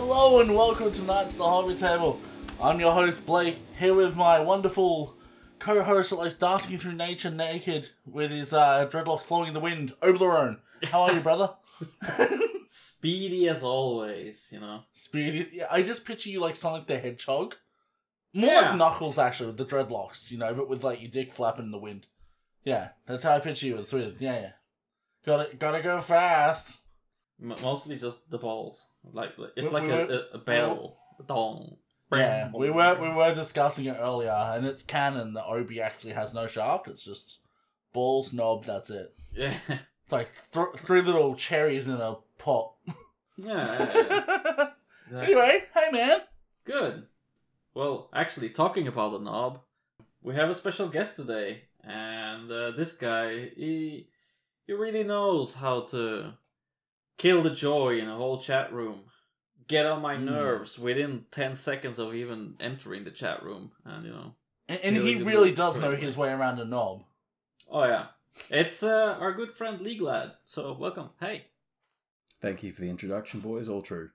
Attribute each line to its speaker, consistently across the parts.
Speaker 1: Hello and welcome to Knights of the Hobby Table. I'm your host Blake, here with my wonderful co-host that likes darting through nature naked with his uh, dreadlocks flowing in the wind, Oblerone. How are you, brother?
Speaker 2: Speedy as always, you know.
Speaker 1: Speedy. Yeah, I just picture you like Sonic the Hedgehog. More
Speaker 2: Yeah.
Speaker 1: like Knuckles, actually, with the dreadlocks, you know, but with like your dick flapping in the wind. Yeah, that's how I picture you. It's weird. Yeah, yeah. Gotta, gotta go fast.
Speaker 2: M- mostly just the balls. Like it's
Speaker 1: We-
Speaker 2: like
Speaker 1: we
Speaker 2: a,
Speaker 1: were-
Speaker 2: a, a bell, a dong.
Speaker 1: Yeah, we were we were discussing it earlier, and it's canon that Obi actually has no shaft. It's just balls, knob. That's it.
Speaker 2: Yeah,
Speaker 1: It's like th- three little cherries in a pot.
Speaker 2: yeah. yeah, yeah.
Speaker 1: anyway, hey man.
Speaker 2: Good. Well, actually, talking about the knob, we have a special guest today, and uh, this guy, he he really knows how to kill the joy in a whole chat room, get on my
Speaker 1: Mm.
Speaker 2: nerves within ten seconds of even entering the chat room, and you know,
Speaker 1: And, and he really does know his way around a knob.
Speaker 2: oh yeah, it's uh, our good friend League Lad. So welcome. Hey.
Speaker 3: Thank you for the introduction, boys. All true.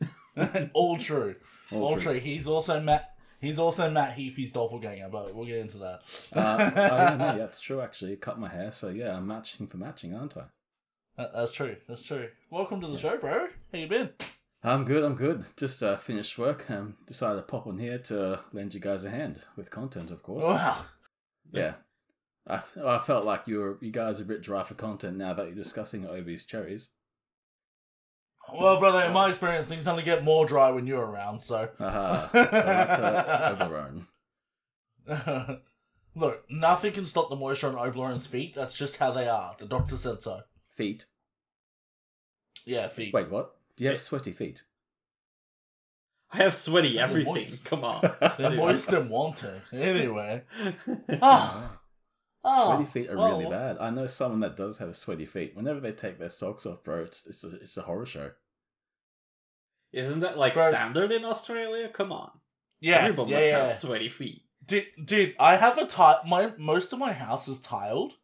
Speaker 1: All true.
Speaker 3: All,
Speaker 1: All
Speaker 3: true.
Speaker 1: true. He's also Matt. He's also Matt Heafy's doppelganger, but we'll get into that.
Speaker 3: Uh, oh, yeah, no, yeah, it's true. Actually, cut my hair, so yeah, I'm matching for matching, aren't I?
Speaker 1: That- That's true. That's true. Welcome to the show, bro. How you been?
Speaker 3: I'm good. I'm good. Just uh, finished work and decided to pop on here to lend you guys a hand with content, of course.
Speaker 1: Wow.
Speaker 3: Yeah, I felt like you were you guys are a bit dry for content now that you're discussing Obi's cherries.
Speaker 1: Well, brother, in my experience, things only get more dry when you're around. So,
Speaker 3: Haha. so that's uh,
Speaker 1: look, nothing can stop the moisture on Oblerone's feet. That's just how they are. The doctor said so.
Speaker 3: Feet.
Speaker 1: Yeah, feet.
Speaker 3: Wait, what? Do you have sweaty feet?
Speaker 2: I have sweaty
Speaker 1: They're
Speaker 2: everything.
Speaker 1: moist.
Speaker 2: Come on.
Speaker 1: They're moist and wanting. Anyway. Ah. ah,
Speaker 3: Sweaty feet are
Speaker 1: well,
Speaker 3: really bad. I know someone that does have sweaty feet. Whenever they take their socks off, bro, it's it's a, it's a horror show.
Speaker 2: Isn't that like
Speaker 1: Bro.
Speaker 2: standard in Australia? Come on.
Speaker 1: Yeah,
Speaker 2: Everyone
Speaker 1: yeah,
Speaker 2: must
Speaker 1: yeah.
Speaker 2: have sweaty feet.
Speaker 1: Dude, dude, I have a tile. My most of my house is tiled,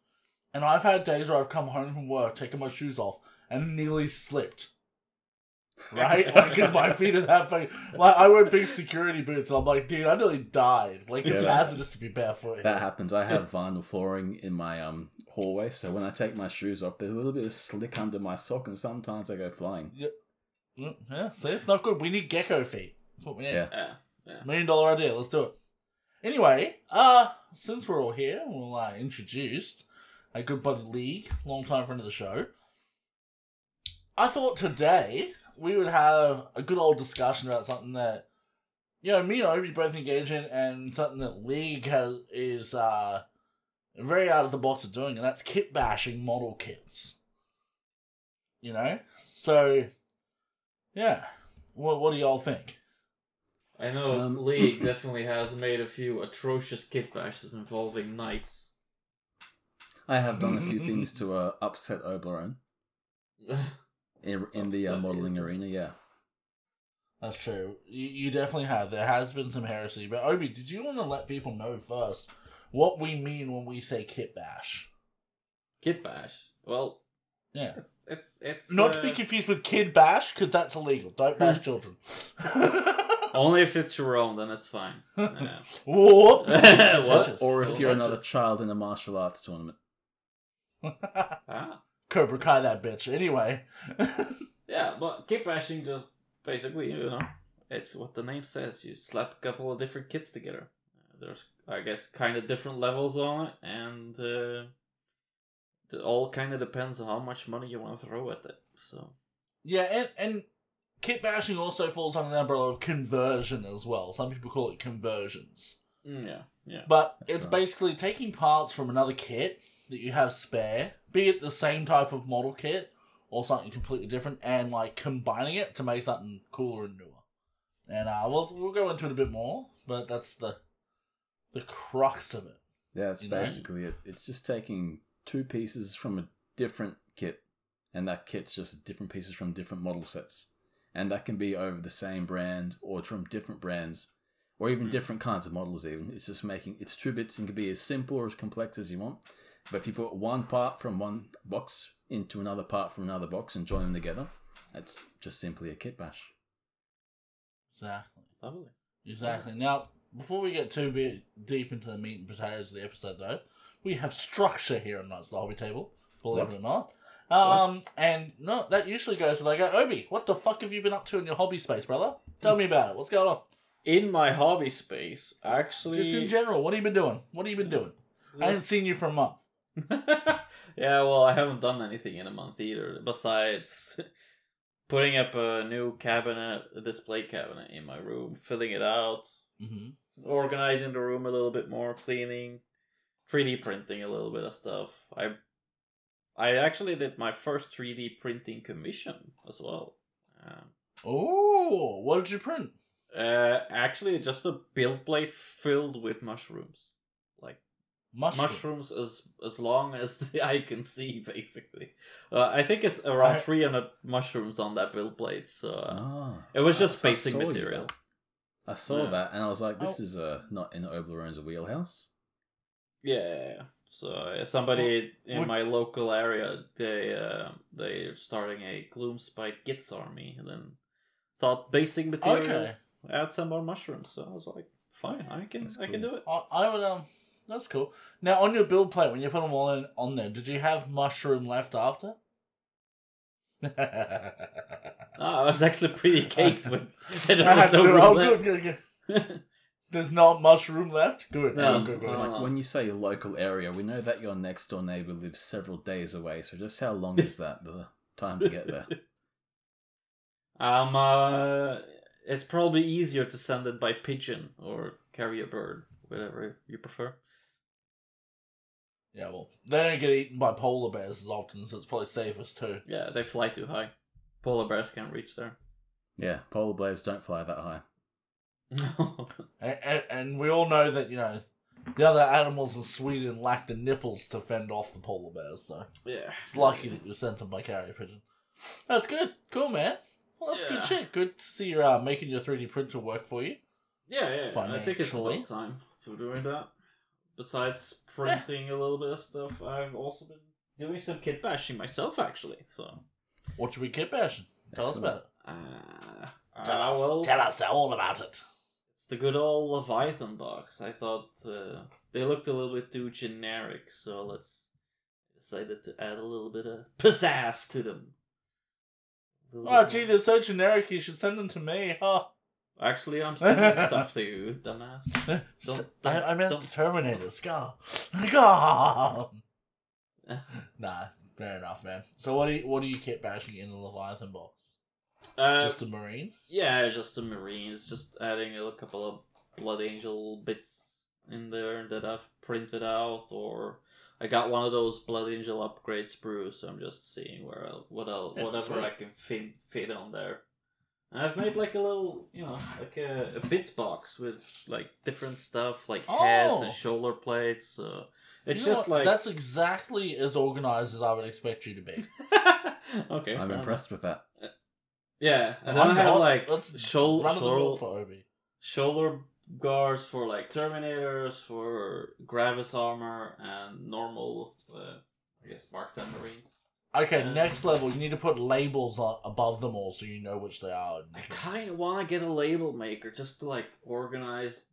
Speaker 1: and I've had days where I've come home from work, taken my shoes off, and nearly slipped. Right, because my feet are that big. Like I wear big security boots, and I'm like, dude, I nearly died. Like it's
Speaker 3: Yeah,
Speaker 1: hazardous to be barefoot.
Speaker 3: That happens. I have vinyl flooring in my um hallway, so when I take my shoes off, there's a little bit of slick under my sock, and sometimes I go flying.
Speaker 1: Mm, Yeah, see, it's not good. We need gecko feet. That's what we need.
Speaker 3: Yeah.
Speaker 2: Yeah.
Speaker 1: Million dollar idea. Let's do it. Anyway, uh, since we're all here, we'll uh, introduced a good buddy Lee, long time friend of the show. I thought today we would have a good old discussion about something that, you know, me and Obi both engage in, and something that League has is uh very out of the box of doing, and that's kit bashing model kits. You know, so yeah, what what do y'all think?
Speaker 2: I know
Speaker 3: Um,
Speaker 2: League definitely has made a few atrocious kit bashes involving knights.
Speaker 3: I have done a few things to uh, upset Oblerone in in the uh, modeling arena. Yeah.
Speaker 1: That's true. You, you definitely have. There has been some heresy. But Obi, did you want to let people know first what we mean when we say kit bash?
Speaker 2: kit bash. Well,
Speaker 1: Yeah.
Speaker 2: it's it's it's
Speaker 1: Not to
Speaker 2: uh,
Speaker 1: be confused with kid bash, because that's illegal. Don't bash children.
Speaker 2: only if it's your own, then it's fine. Yeah.
Speaker 1: Whoa.
Speaker 2: What?
Speaker 3: Or if you're another
Speaker 1: Contentious.
Speaker 3: child in a martial arts tournament.
Speaker 2: Ah.
Speaker 1: Cobra Kai that bitch. Anyway.
Speaker 2: Yeah, but kit bashing just basically, you know, it's what the name says. You slap a couple of different kits together. Uh, there's, I guess, kind of different levels on it, and uh, it all kind of depends on how much money you want to throw at it. So,
Speaker 1: yeah, and, and kit bashing also falls under the umbrella of conversion as well. Some people call it conversions.
Speaker 2: mm, yeah, yeah.
Speaker 1: But
Speaker 3: That's
Speaker 1: it's
Speaker 3: right.
Speaker 1: basically taking parts from another kit that you have spare, be it the same type of model kit or something completely different, and like combining it to make something cooler and newer. And uh, we'll we'll go into it a bit more, but that's the the crux of it.
Speaker 3: Yeah, that's
Speaker 1: You know?
Speaker 3: basically it. It's just taking two pieces from a different kit, and that kit's just different pieces from different model sets. And that can be over the same brand or from different brands, or even
Speaker 2: Hmm.
Speaker 3: different kinds of models. Even it's just making it's two bits and can be as simple or as complex as you want. But if you put one part from one box into another part from another box and join them together, that's just simply a kit bash.
Speaker 1: Exactly.
Speaker 2: Lovely.
Speaker 1: Exactly. Now, before we get too bit deep into the meat and potatoes of the episode, though, we have structure here on Night's the Hobby Table. Believe
Speaker 3: What?
Speaker 1: it or not. Um, and no, that usually goes when I go, Obi, what the fuck have you been up to in your hobby space, brother? Tell me about it. What's going on?
Speaker 2: In my hobby space, actually.
Speaker 1: Just in general, what have you been doing? What have you been doing? I haven't seen you for a month.
Speaker 2: yeah, well, I haven't done anything in a month either, besides putting up a new cabinet, a display cabinet in my room, filling it out,
Speaker 1: Mm-hmm.
Speaker 2: organizing the room a little bit more, cleaning, 3D printing a little bit of stuff. I I actually did my first 3D printing commission as well. Um,
Speaker 1: Oh, what did you print?
Speaker 2: uh, actually, just a build plate filled with mushrooms. Like
Speaker 1: Mushroom.
Speaker 2: mushrooms as as long as the eye can see, basically. Uh, I think it's around
Speaker 1: I-
Speaker 2: 300 mushrooms on that build plate, so uh,
Speaker 3: Ah,
Speaker 2: it was just basic
Speaker 3: saw you
Speaker 2: material.
Speaker 3: I saw
Speaker 2: Yeah.
Speaker 3: that and I was like, this
Speaker 1: Oh.
Speaker 3: is uh, not in Oblerone's wheelhouse.
Speaker 2: Yeah. So uh, somebody in
Speaker 1: would-
Speaker 2: my local area, they uh, they're starting a Gloomspite Gits army, and then thought basic material,
Speaker 1: Okay.
Speaker 2: add some more mushrooms. So I was like, fine, I can
Speaker 3: That's
Speaker 2: I can do it.
Speaker 1: I, I would um. That's cool. Now on your build plate, when you put them all in on there, did you have mushroom left after?
Speaker 2: Ah, I was actually pretty caked with. there
Speaker 1: I
Speaker 2: was no room
Speaker 1: oh,
Speaker 2: left.
Speaker 1: good, good, good. There's not mushroom left. Good.
Speaker 2: No.
Speaker 1: good, good, good.
Speaker 3: Like when you say your local area, we know that your next door neighbor lives several days away. So just how long is that the time to get there?
Speaker 2: Um, uh, it's probably easier to send it by pigeon or carry a bird, whatever you prefer.
Speaker 1: Yeah, well, they don't get eaten by polar bears as often, so it's probably safest too.
Speaker 2: Yeah, they fly too high. Polar bears can't reach there.
Speaker 3: Yeah, polar bears don't fly that high.
Speaker 1: And, and, and we all know that you know the other animals in Sweden lack the nipples to fend off the polar bears, so
Speaker 2: yeah,
Speaker 1: it's lucky that you were sent them by carrier pigeon. That's good. Cool, man. Well, that's good shit. Good to see you uh, making your 3D printer work for you.
Speaker 2: Yeah, yeah. I think it's
Speaker 1: Financially.
Speaker 2: about time for doing that. Besides printing a little bit of stuff, I've also been doing some kit bashing myself, actually. So,
Speaker 1: What should we kit bashing? Tell us about it.
Speaker 2: uh,
Speaker 1: Tell
Speaker 2: uh,
Speaker 1: us.
Speaker 2: well,
Speaker 1: Tell us all about it.
Speaker 2: it's the good old Leviathan box. I thought uh, they looked a little bit too generic, so let's decided to add a little bit of pizzazz to them.
Speaker 1: Oh, gee, they're so generic. You should send them to me. Huh?
Speaker 2: Actually, I'm sending stuff to you, dumbass.
Speaker 1: S-
Speaker 2: don't-
Speaker 1: I, I meant
Speaker 2: don't-
Speaker 1: Terminators. Go, go.
Speaker 2: Eh.
Speaker 1: nah, fair enough, man. So what do you what do you keep bashing in the Leviathan box?
Speaker 2: Uh,
Speaker 1: Just the Marines?
Speaker 2: Yeah, just the Marines, just adding a couple of Blood Angel bits in there that I've printed out, or I got one of those Blood Angel upgrade sprues, so I'm just seeing where I'll, what I'll, whatever. I can fit, fit on there. And I've made like a little, you know, like a, a bits box with like different stuff, like heads
Speaker 1: Oh.
Speaker 2: and shoulder plates. So it's
Speaker 1: You know
Speaker 2: just
Speaker 1: what?
Speaker 2: like
Speaker 1: that's exactly as organized as I would expect you to be.
Speaker 2: okay.
Speaker 3: I'm
Speaker 2: fair
Speaker 3: impressed with that.
Speaker 2: Yeah, and then
Speaker 1: I'm
Speaker 2: I have
Speaker 1: not-
Speaker 2: like
Speaker 1: let's
Speaker 2: shoul-
Speaker 1: run of the mill
Speaker 2: shoul-
Speaker 1: for Obi.
Speaker 2: shoulder guards for like Terminators, for Gravis armor, and normal, uh, I guess, Mark 10 Marines.
Speaker 1: Okay,
Speaker 2: Uh,
Speaker 1: next level. You need to put labels on, above them all so you know which they are.
Speaker 2: I kind of want to get a label maker just to like organize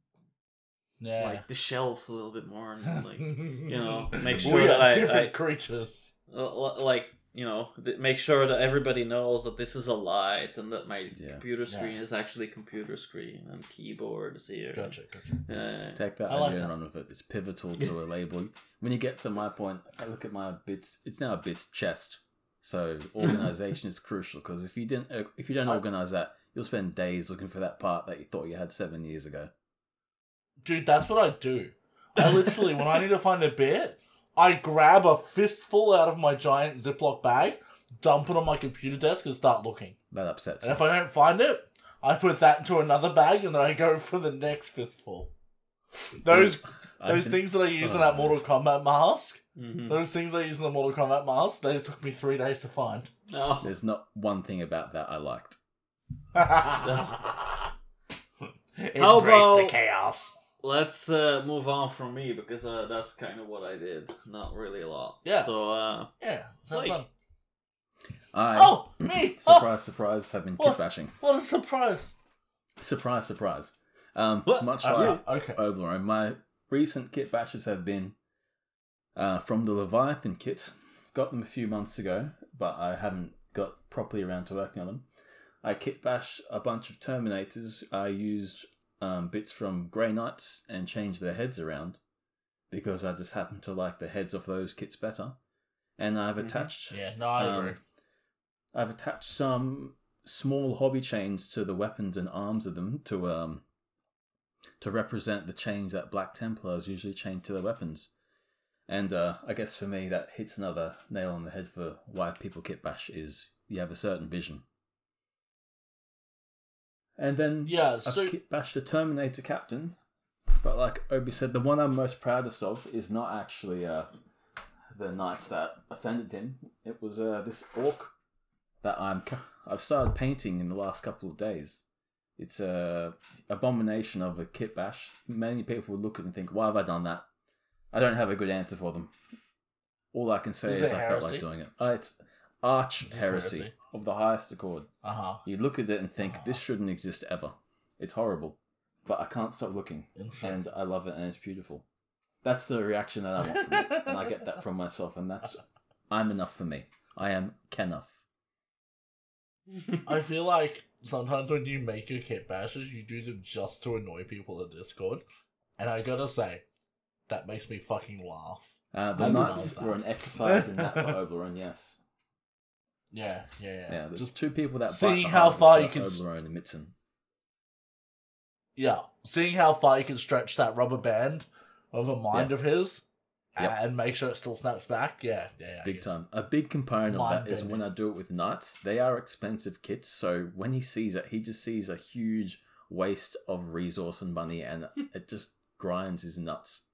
Speaker 1: yeah.
Speaker 2: like the shelves a little bit more and like
Speaker 1: you
Speaker 2: know, make
Speaker 1: we
Speaker 2: sure
Speaker 1: are
Speaker 2: that
Speaker 1: different
Speaker 2: I-
Speaker 1: creatures.
Speaker 2: uh, like you know th- make sure that everybody knows that this is a light and that my
Speaker 3: Yeah.
Speaker 2: computer screen
Speaker 1: Yeah.
Speaker 2: is actually computer screen and keyboard is here.
Speaker 1: Gotcha, gotcha.
Speaker 2: Uh,
Speaker 3: Take that
Speaker 1: I like
Speaker 3: idea
Speaker 1: that.
Speaker 3: and run with it. It's pivotal to a label. When you get to my point, I look at my bits. It's now a bits chest. So organization is crucial because if you didn't, uh, if you don't organize that, you'll spend days looking for that part that you thought you had seven years ago.
Speaker 1: Dude, that's what I do. I literally, when I need to find a bit, I grab a fistful out of my giant Ziploc bag, dump it on my computer desk, and start looking.
Speaker 3: That upsets
Speaker 1: And
Speaker 3: me.
Speaker 1: if I don't find it, I put that into another bag, and then I go for the next fistful. Those
Speaker 3: I
Speaker 1: those
Speaker 3: can-
Speaker 1: things that I used in that. Mortal Kombat mask,
Speaker 2: mhm.
Speaker 1: those things I used in the Mortal Kombat mask, they just took me three days to find.
Speaker 2: Oh.
Speaker 3: There's not one thing about that I liked.
Speaker 1: Embrace
Speaker 2: How
Speaker 1: the chaos.
Speaker 2: Let's uh, move on from me because uh, that's kind of what I did. Not really a lot.
Speaker 1: Yeah.
Speaker 2: So uh,
Speaker 1: Yeah, sounds
Speaker 2: Like-
Speaker 1: fun.
Speaker 3: I,
Speaker 1: Oh, me! Oh,
Speaker 3: surprise, surprise, have been
Speaker 1: What?
Speaker 3: kit bashing.
Speaker 1: what a surprise!
Speaker 3: Surprise, surprise. Um,
Speaker 2: What?
Speaker 3: much
Speaker 1: Uh,
Speaker 3: like
Speaker 1: okay.
Speaker 3: Oberon, my recent kit bashes have been uh, from the Leviathan kits. Got them a few months ago, but I haven't got properly around to working on them. I kit bash a bunch of Terminators. I used um, bits from Grey Knights and change their heads around because I just happen to like the heads of those kits better. And I've
Speaker 2: Mhm.
Speaker 3: attached
Speaker 1: Yeah, no, I
Speaker 3: Um,
Speaker 1: agree.
Speaker 3: I've attached some small hobby chains to the weapons and arms of them to um to represent the chains that Black Templars usually chain to their weapons. And uh, I guess for me that hits another nail on the head for why people kit bash is you have a certain vision. And then
Speaker 1: Yeah,
Speaker 3: I've bashed the Terminator Captain, but like Obi said, the one I'm most proudest of is not actually uh, the knights that offended him. It was uh, this orc that I'm I've started painting in the last couple of days. It's a abomination of a kit bash. Many people would look at it and think, "Why have I done that?" I don't have a good answer for them. All I can say
Speaker 1: Is
Speaker 3: is, I felt like doing it. Uh, it's arch heresy
Speaker 1: heresy?
Speaker 3: Of the highest accord.
Speaker 1: uh huh.
Speaker 3: You look at it and think, "This shouldn't exist ever." It's horrible, but I can't stop looking and I love it and it's beautiful. That's the reaction that I want from it, and I get that from myself, and that's I'm enough for me. I am Kenough.
Speaker 1: I feel like sometimes when you make your kit bashes, you do them just to annoy people in Discord, and I gotta say, that makes me fucking laugh.
Speaker 3: Uh, the
Speaker 1: I love
Speaker 3: knights were an exercise in that for Oberon, yes.
Speaker 1: Yeah, yeah, yeah.
Speaker 3: Yeah,
Speaker 1: just
Speaker 3: two people that
Speaker 1: seeing how far you can
Speaker 3: Oberon and Mitzen.
Speaker 1: yeah, seeing how far you can stretch that rubber band of a mind
Speaker 3: Yeah.
Speaker 1: of his,
Speaker 3: Yep.
Speaker 1: and make sure it still snaps back. Yeah, yeah, yeah.
Speaker 3: Big time. A big component of that is when I do it with knights. They are expensive kits, so when he sees it, he just sees a huge waste of resource and money, and it just grinds his nuts.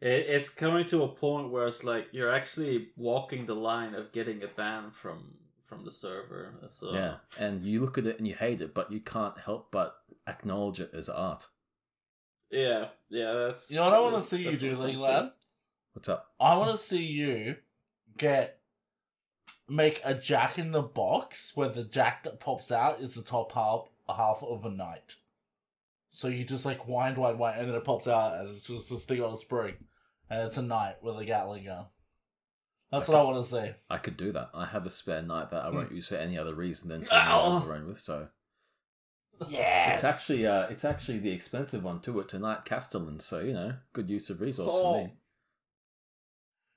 Speaker 2: Yeah. It, it's coming to a point where it's like you're actually walking the line of getting a ban from from the server. So
Speaker 3: Yeah, and you look at it and you hate it, but you can't help but acknowledge it as art.
Speaker 2: yeah, yeah. That's
Speaker 1: You know what I want to see you do,
Speaker 2: what's
Speaker 1: League
Speaker 2: up
Speaker 1: Lad?
Speaker 3: What's up?
Speaker 1: I want to see you get make a jack in the box where the jack that pops out is the top half half of a knight. So you just like wind, wind, wind, and then it pops out, and it's just this thing on a spring, and it's a knight with a Gatling gun. That's what I want to see.
Speaker 3: I could do that. I have a spare knight that I won't use for any other reason than to run around with. So
Speaker 1: Yes,
Speaker 3: it's actually uh, it's actually the expensive one too to it tonight, Castellan. So you know, good use of resource
Speaker 2: Oh.
Speaker 3: for me.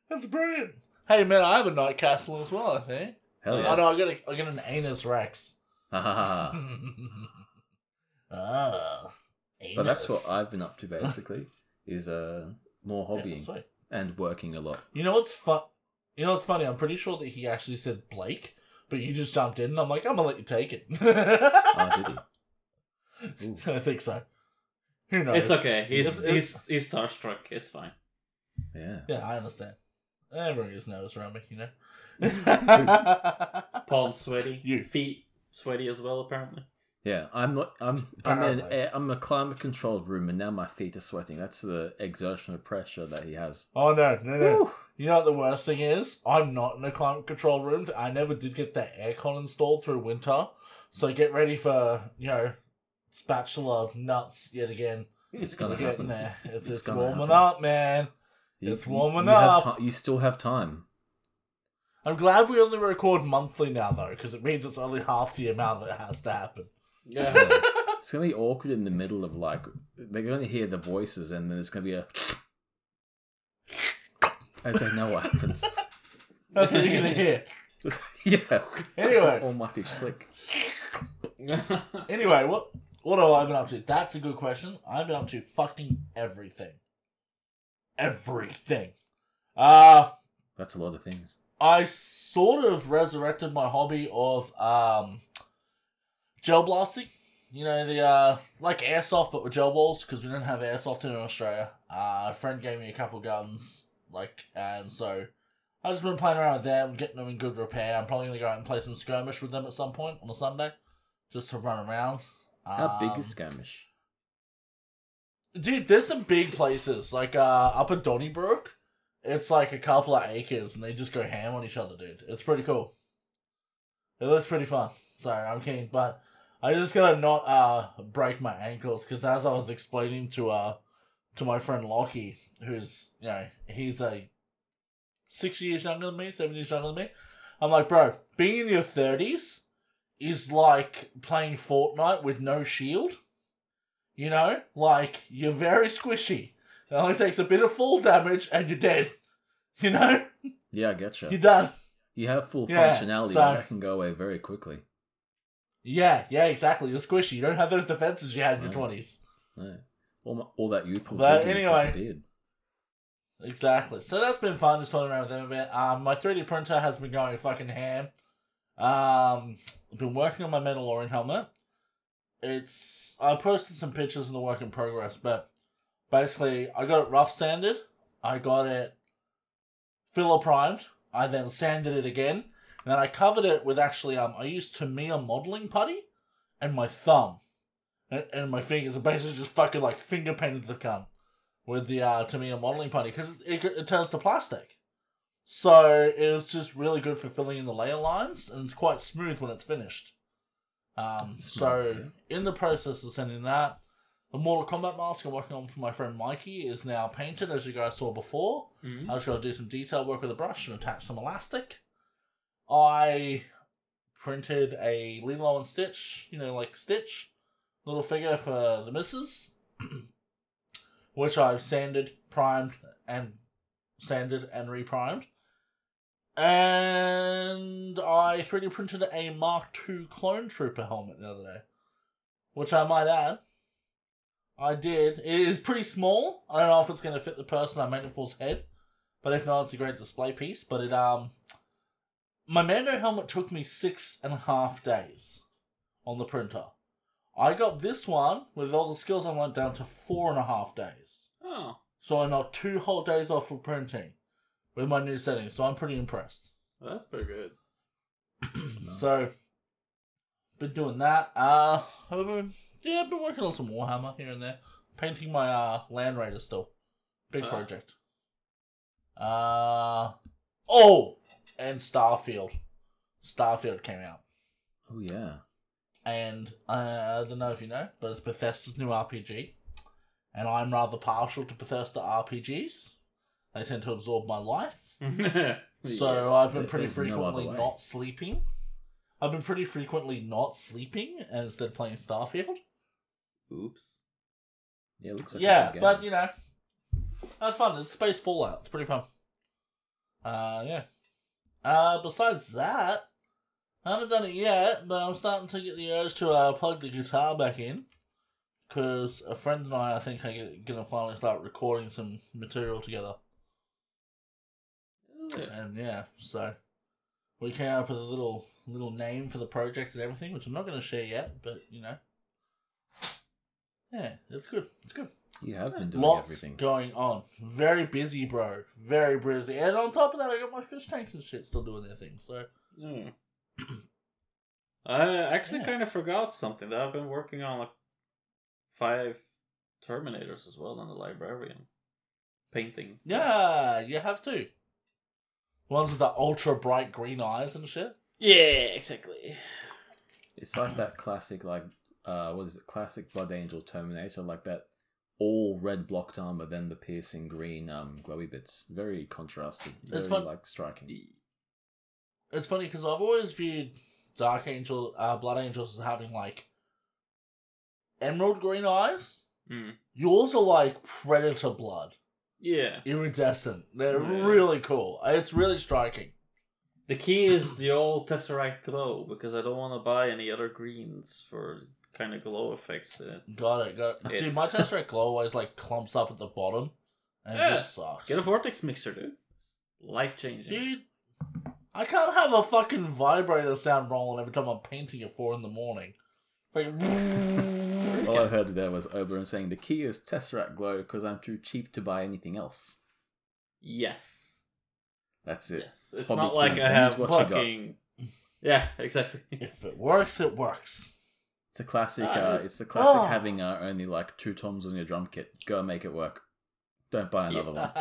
Speaker 1: that's brilliant. Hey man, I have a knight castle as well. I think.
Speaker 3: Hell
Speaker 2: Oh,
Speaker 3: yeah!
Speaker 1: Oh no, I got a, I got an Anus Rex.
Speaker 3: Ha, but that's what. I've been up to basically. is uh more
Speaker 1: Yeah,
Speaker 3: hobbying
Speaker 1: sweet.
Speaker 3: and working a lot.
Speaker 1: You know what's fun? You know what's funny? I'm pretty sure that he actually said Blake, but you just jumped in, and I'm like, I'm gonna let you take it.
Speaker 3: Oh, did he? Ooh.
Speaker 1: I think so. Who knows?
Speaker 2: It's okay. He's
Speaker 1: It's- it's-
Speaker 2: he's he's starstruck. It's fine.
Speaker 3: Yeah.
Speaker 1: yeah, I understand. Everyone gets nervous around me, you know.
Speaker 2: Palms sweaty.
Speaker 1: You.
Speaker 2: feet sweaty as well. Apparently.
Speaker 3: Yeah, I'm not. I'm. I'm in. A, I'm a climate controlled room, and now my feet are sweating. That's the exertion of pressure that he has.
Speaker 1: oh no, no, no!
Speaker 3: Whew.
Speaker 1: You know what the worst thing is? I'm not in a climate controlled room. I never did get that aircon installed through winter, so get ready for you know spatula nuts yet again.
Speaker 3: It's gonna
Speaker 1: getting
Speaker 3: happen.
Speaker 1: there. It's,
Speaker 3: It's
Speaker 1: it's warming
Speaker 3: happen.
Speaker 1: up, man.
Speaker 3: You-
Speaker 1: It's
Speaker 3: you-
Speaker 1: warming
Speaker 3: you have
Speaker 1: up.
Speaker 3: ti- you still have time.
Speaker 1: I'm glad we only record monthly now, though, because it means it's only half the amount that has to happen.
Speaker 2: Yeah.
Speaker 3: It's gonna be awkward in the middle of like they're gonna hear the voices, and then it's gonna be a as they know what happens.
Speaker 1: That's what you're gonna hear.
Speaker 3: yeah.
Speaker 1: Anyway.
Speaker 3: almighty slick.
Speaker 1: Anyway, what what have I been up to? That's a good question. I've been up to fucking everything. Everything. Uh
Speaker 3: That's a lot of things.
Speaker 1: I sort of resurrected my hobby of um gel blasting. You know the uh like airsoft but with gel balls because we don't have airsoft in Australia. Uh, a friend gave me a couple guns like and so I've just been playing around with them, getting them in good repair. I'm probably gonna go out and play some skirmish with them at some point on a Sunday, just to run around.
Speaker 3: How big
Speaker 1: Um,
Speaker 3: is Skirmish?
Speaker 1: Dude, there's some big places like uh up at Donnybrook. It's like a couple of acres, and they just go ham on each other, dude. It's pretty cool. It looks pretty fun, so I'm keen. But I just gotta not uh break my ankles because as I was explaining to uh to my friend Lockie, who's you know he's a six years younger than me, seven years younger than me. I'm like, bro, being in your thirties is like playing Fortnite with no shield. You know, like you're very squishy. It only takes a bit of fall damage and you're dead. You know,
Speaker 3: Yeah, I get you.
Speaker 1: you're done.
Speaker 3: You have full
Speaker 1: Yeah,
Speaker 3: functionality,
Speaker 1: so-
Speaker 3: but that can go away very quickly.
Speaker 1: Yeah, yeah, exactly. You're squishy. You don't have those defenses you had in your twenties.
Speaker 3: Yeah. All, my, all that youthful
Speaker 1: But anyway.
Speaker 3: disappeared.
Speaker 1: Exactly. So that's been fun, just toying around with them a bit. Um, my 3D printer has been going fucking ham. Um, I've been working on my Mandalorian helmet. It's I posted some pictures in the work in progress, but basically I got it rough sanded. I got it filler primed. I then sanded it again, and then I covered it with actually um I used Tamiya modeling putty and my thumb and, and my fingers, and basically just fucking like finger painted the cunt with the uh, Tamiya modeling putty because it, it, it turns to plastic. So it was just really good for filling in the layer lines, and it's quite smooth when it's finished. Um, so
Speaker 3: yeah.
Speaker 1: in the process of sending that, the Mortal Kombat mask I'm working on for my friend Mikey is now painted, as you guys saw before.
Speaker 2: Mhm.
Speaker 1: I just got to do some detail work with a brush and attach some elastic. I printed a Lilo and Stitch, you know, like Stitch, little figure for the missus, which I've sanded, primed, and sanded and reprimed. And I 3D printed a Mark II Clone Trooper helmet the other day, which I might add, I did. It is pretty small. I don't know if it's going to fit the person I made it for's head, but if not, it's a great display piece. But it um, my Mando helmet took me six and a half days on the printer. I got this one with all the skills I learned down to four and a half days.
Speaker 2: Oh,
Speaker 1: So I knocked two whole days off of printing with my new settings. So I'm pretty impressed.
Speaker 2: that's pretty good.
Speaker 3: Nice.
Speaker 1: So been doing that. Uh, I've been yeah, I've been working on some Warhammer here and there. Painting my uh Land Raider still. Big
Speaker 2: Ah.
Speaker 1: project. Uh oh, and Starfield. Starfield came out,
Speaker 3: Oh yeah.
Speaker 1: and uh, I don't know if you know, but it's Bethesda's new RPG, and I'm rather partial to Bethesda RPGs. They tend to absorb my life. So I've been pretty
Speaker 3: there's no
Speaker 1: frequently not sleeping. I've been pretty frequently not sleeping and instead playing Starfield.
Speaker 2: Oops.
Speaker 3: Yeah, it looks like
Speaker 1: yeah,
Speaker 3: good
Speaker 1: but
Speaker 3: game.
Speaker 1: you know, that's fun. It's space Fallout. It's pretty fun. Uh, yeah. Uh, besides that, I haven't done it yet, but I'm starting to get the urge to uh, plug the guitar back in. Because a friend and I, I think, are gonna finally start recording some material together.
Speaker 2: Yeah.
Speaker 1: And yeah, so we came up with a little little name for the project and everything, which I'm not going to share yet, but you know, yeah, it's good. It's good.
Speaker 3: You have been doing
Speaker 1: Lots
Speaker 3: everything.
Speaker 1: going on. Very busy, bro. Very busy. And on top of that, I got my fish tanks and shit still doing their thing. So
Speaker 2: Yeah. I actually
Speaker 1: Yeah.
Speaker 2: kind of forgot something that I've been working on like five Terminators as well in the librarian. Painting.
Speaker 1: yeah, you have to. Ones with the ultra bright green eyes and shit.
Speaker 2: Yeah, exactly.
Speaker 3: It's like that classic, like, uh, what is it? Classic Blood Angel Terminator, like that all red blocked armor, then the piercing green, um, glowy bits. Very contrasted. Very,
Speaker 1: It's fun-
Speaker 3: like, striking.
Speaker 1: It's funny because I've always viewed Dark Angel, uh, Blood Angels as having like emerald green eyes.
Speaker 2: Mm.
Speaker 1: Yours are like predator blood,
Speaker 2: Yeah.
Speaker 1: iridescent. They're
Speaker 2: Yeah.
Speaker 1: really cool. It's really striking.
Speaker 2: The key is the old Tesseract glow because I don't want to buy any other greens for kind of glow effects. in it.
Speaker 1: Got it. Got it. Dude, my Tesseract glow always like clumps up at the bottom, and
Speaker 2: Yeah.
Speaker 1: it just sucks.
Speaker 2: Get a vortex mixer, dude. Life changing.
Speaker 1: Dude, I can't have a fucking vibrator sound rolling every time I'm painting at four in the morning. Like,
Speaker 3: All I heard there was Oberon saying the key is Tesseract Glow because I'm too cheap to buy anything else.
Speaker 2: Yes.
Speaker 3: That's it.
Speaker 2: Yes. It's
Speaker 3: Hobby
Speaker 2: not like I have
Speaker 3: what you got.
Speaker 2: fucking. Yeah, exactly.
Speaker 1: if it works, it works.
Speaker 3: It's a classic. Uh,
Speaker 2: it's-
Speaker 3: it's a classic
Speaker 1: Oh.
Speaker 3: having uh, only like two toms on your drum kit. Go make it work. Don't buy another one.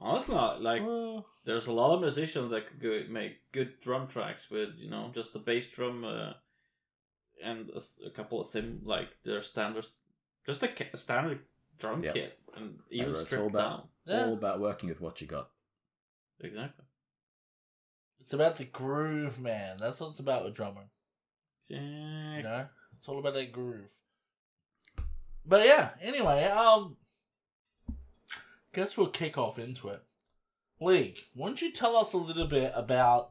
Speaker 2: Oh, it's not like
Speaker 1: Well,
Speaker 2: there's a lot of musicians that could go, make good drum tracks with you know just the bass drum uh, and a couple of sim like their standards, just a, a standard drum
Speaker 3: Yep.
Speaker 2: kit, and even
Speaker 3: bro, it's all
Speaker 2: stripped
Speaker 3: about-
Speaker 2: down.
Speaker 1: Yeah.
Speaker 3: All about working with what you got.
Speaker 2: Exactly.
Speaker 1: It's about the groove, man. That's what it's about with drumming.
Speaker 2: Yeah.
Speaker 1: You know, it's all about that groove. But yeah, anyway, um, guess we'll kick off into it. League, why don't you tell us a little bit about?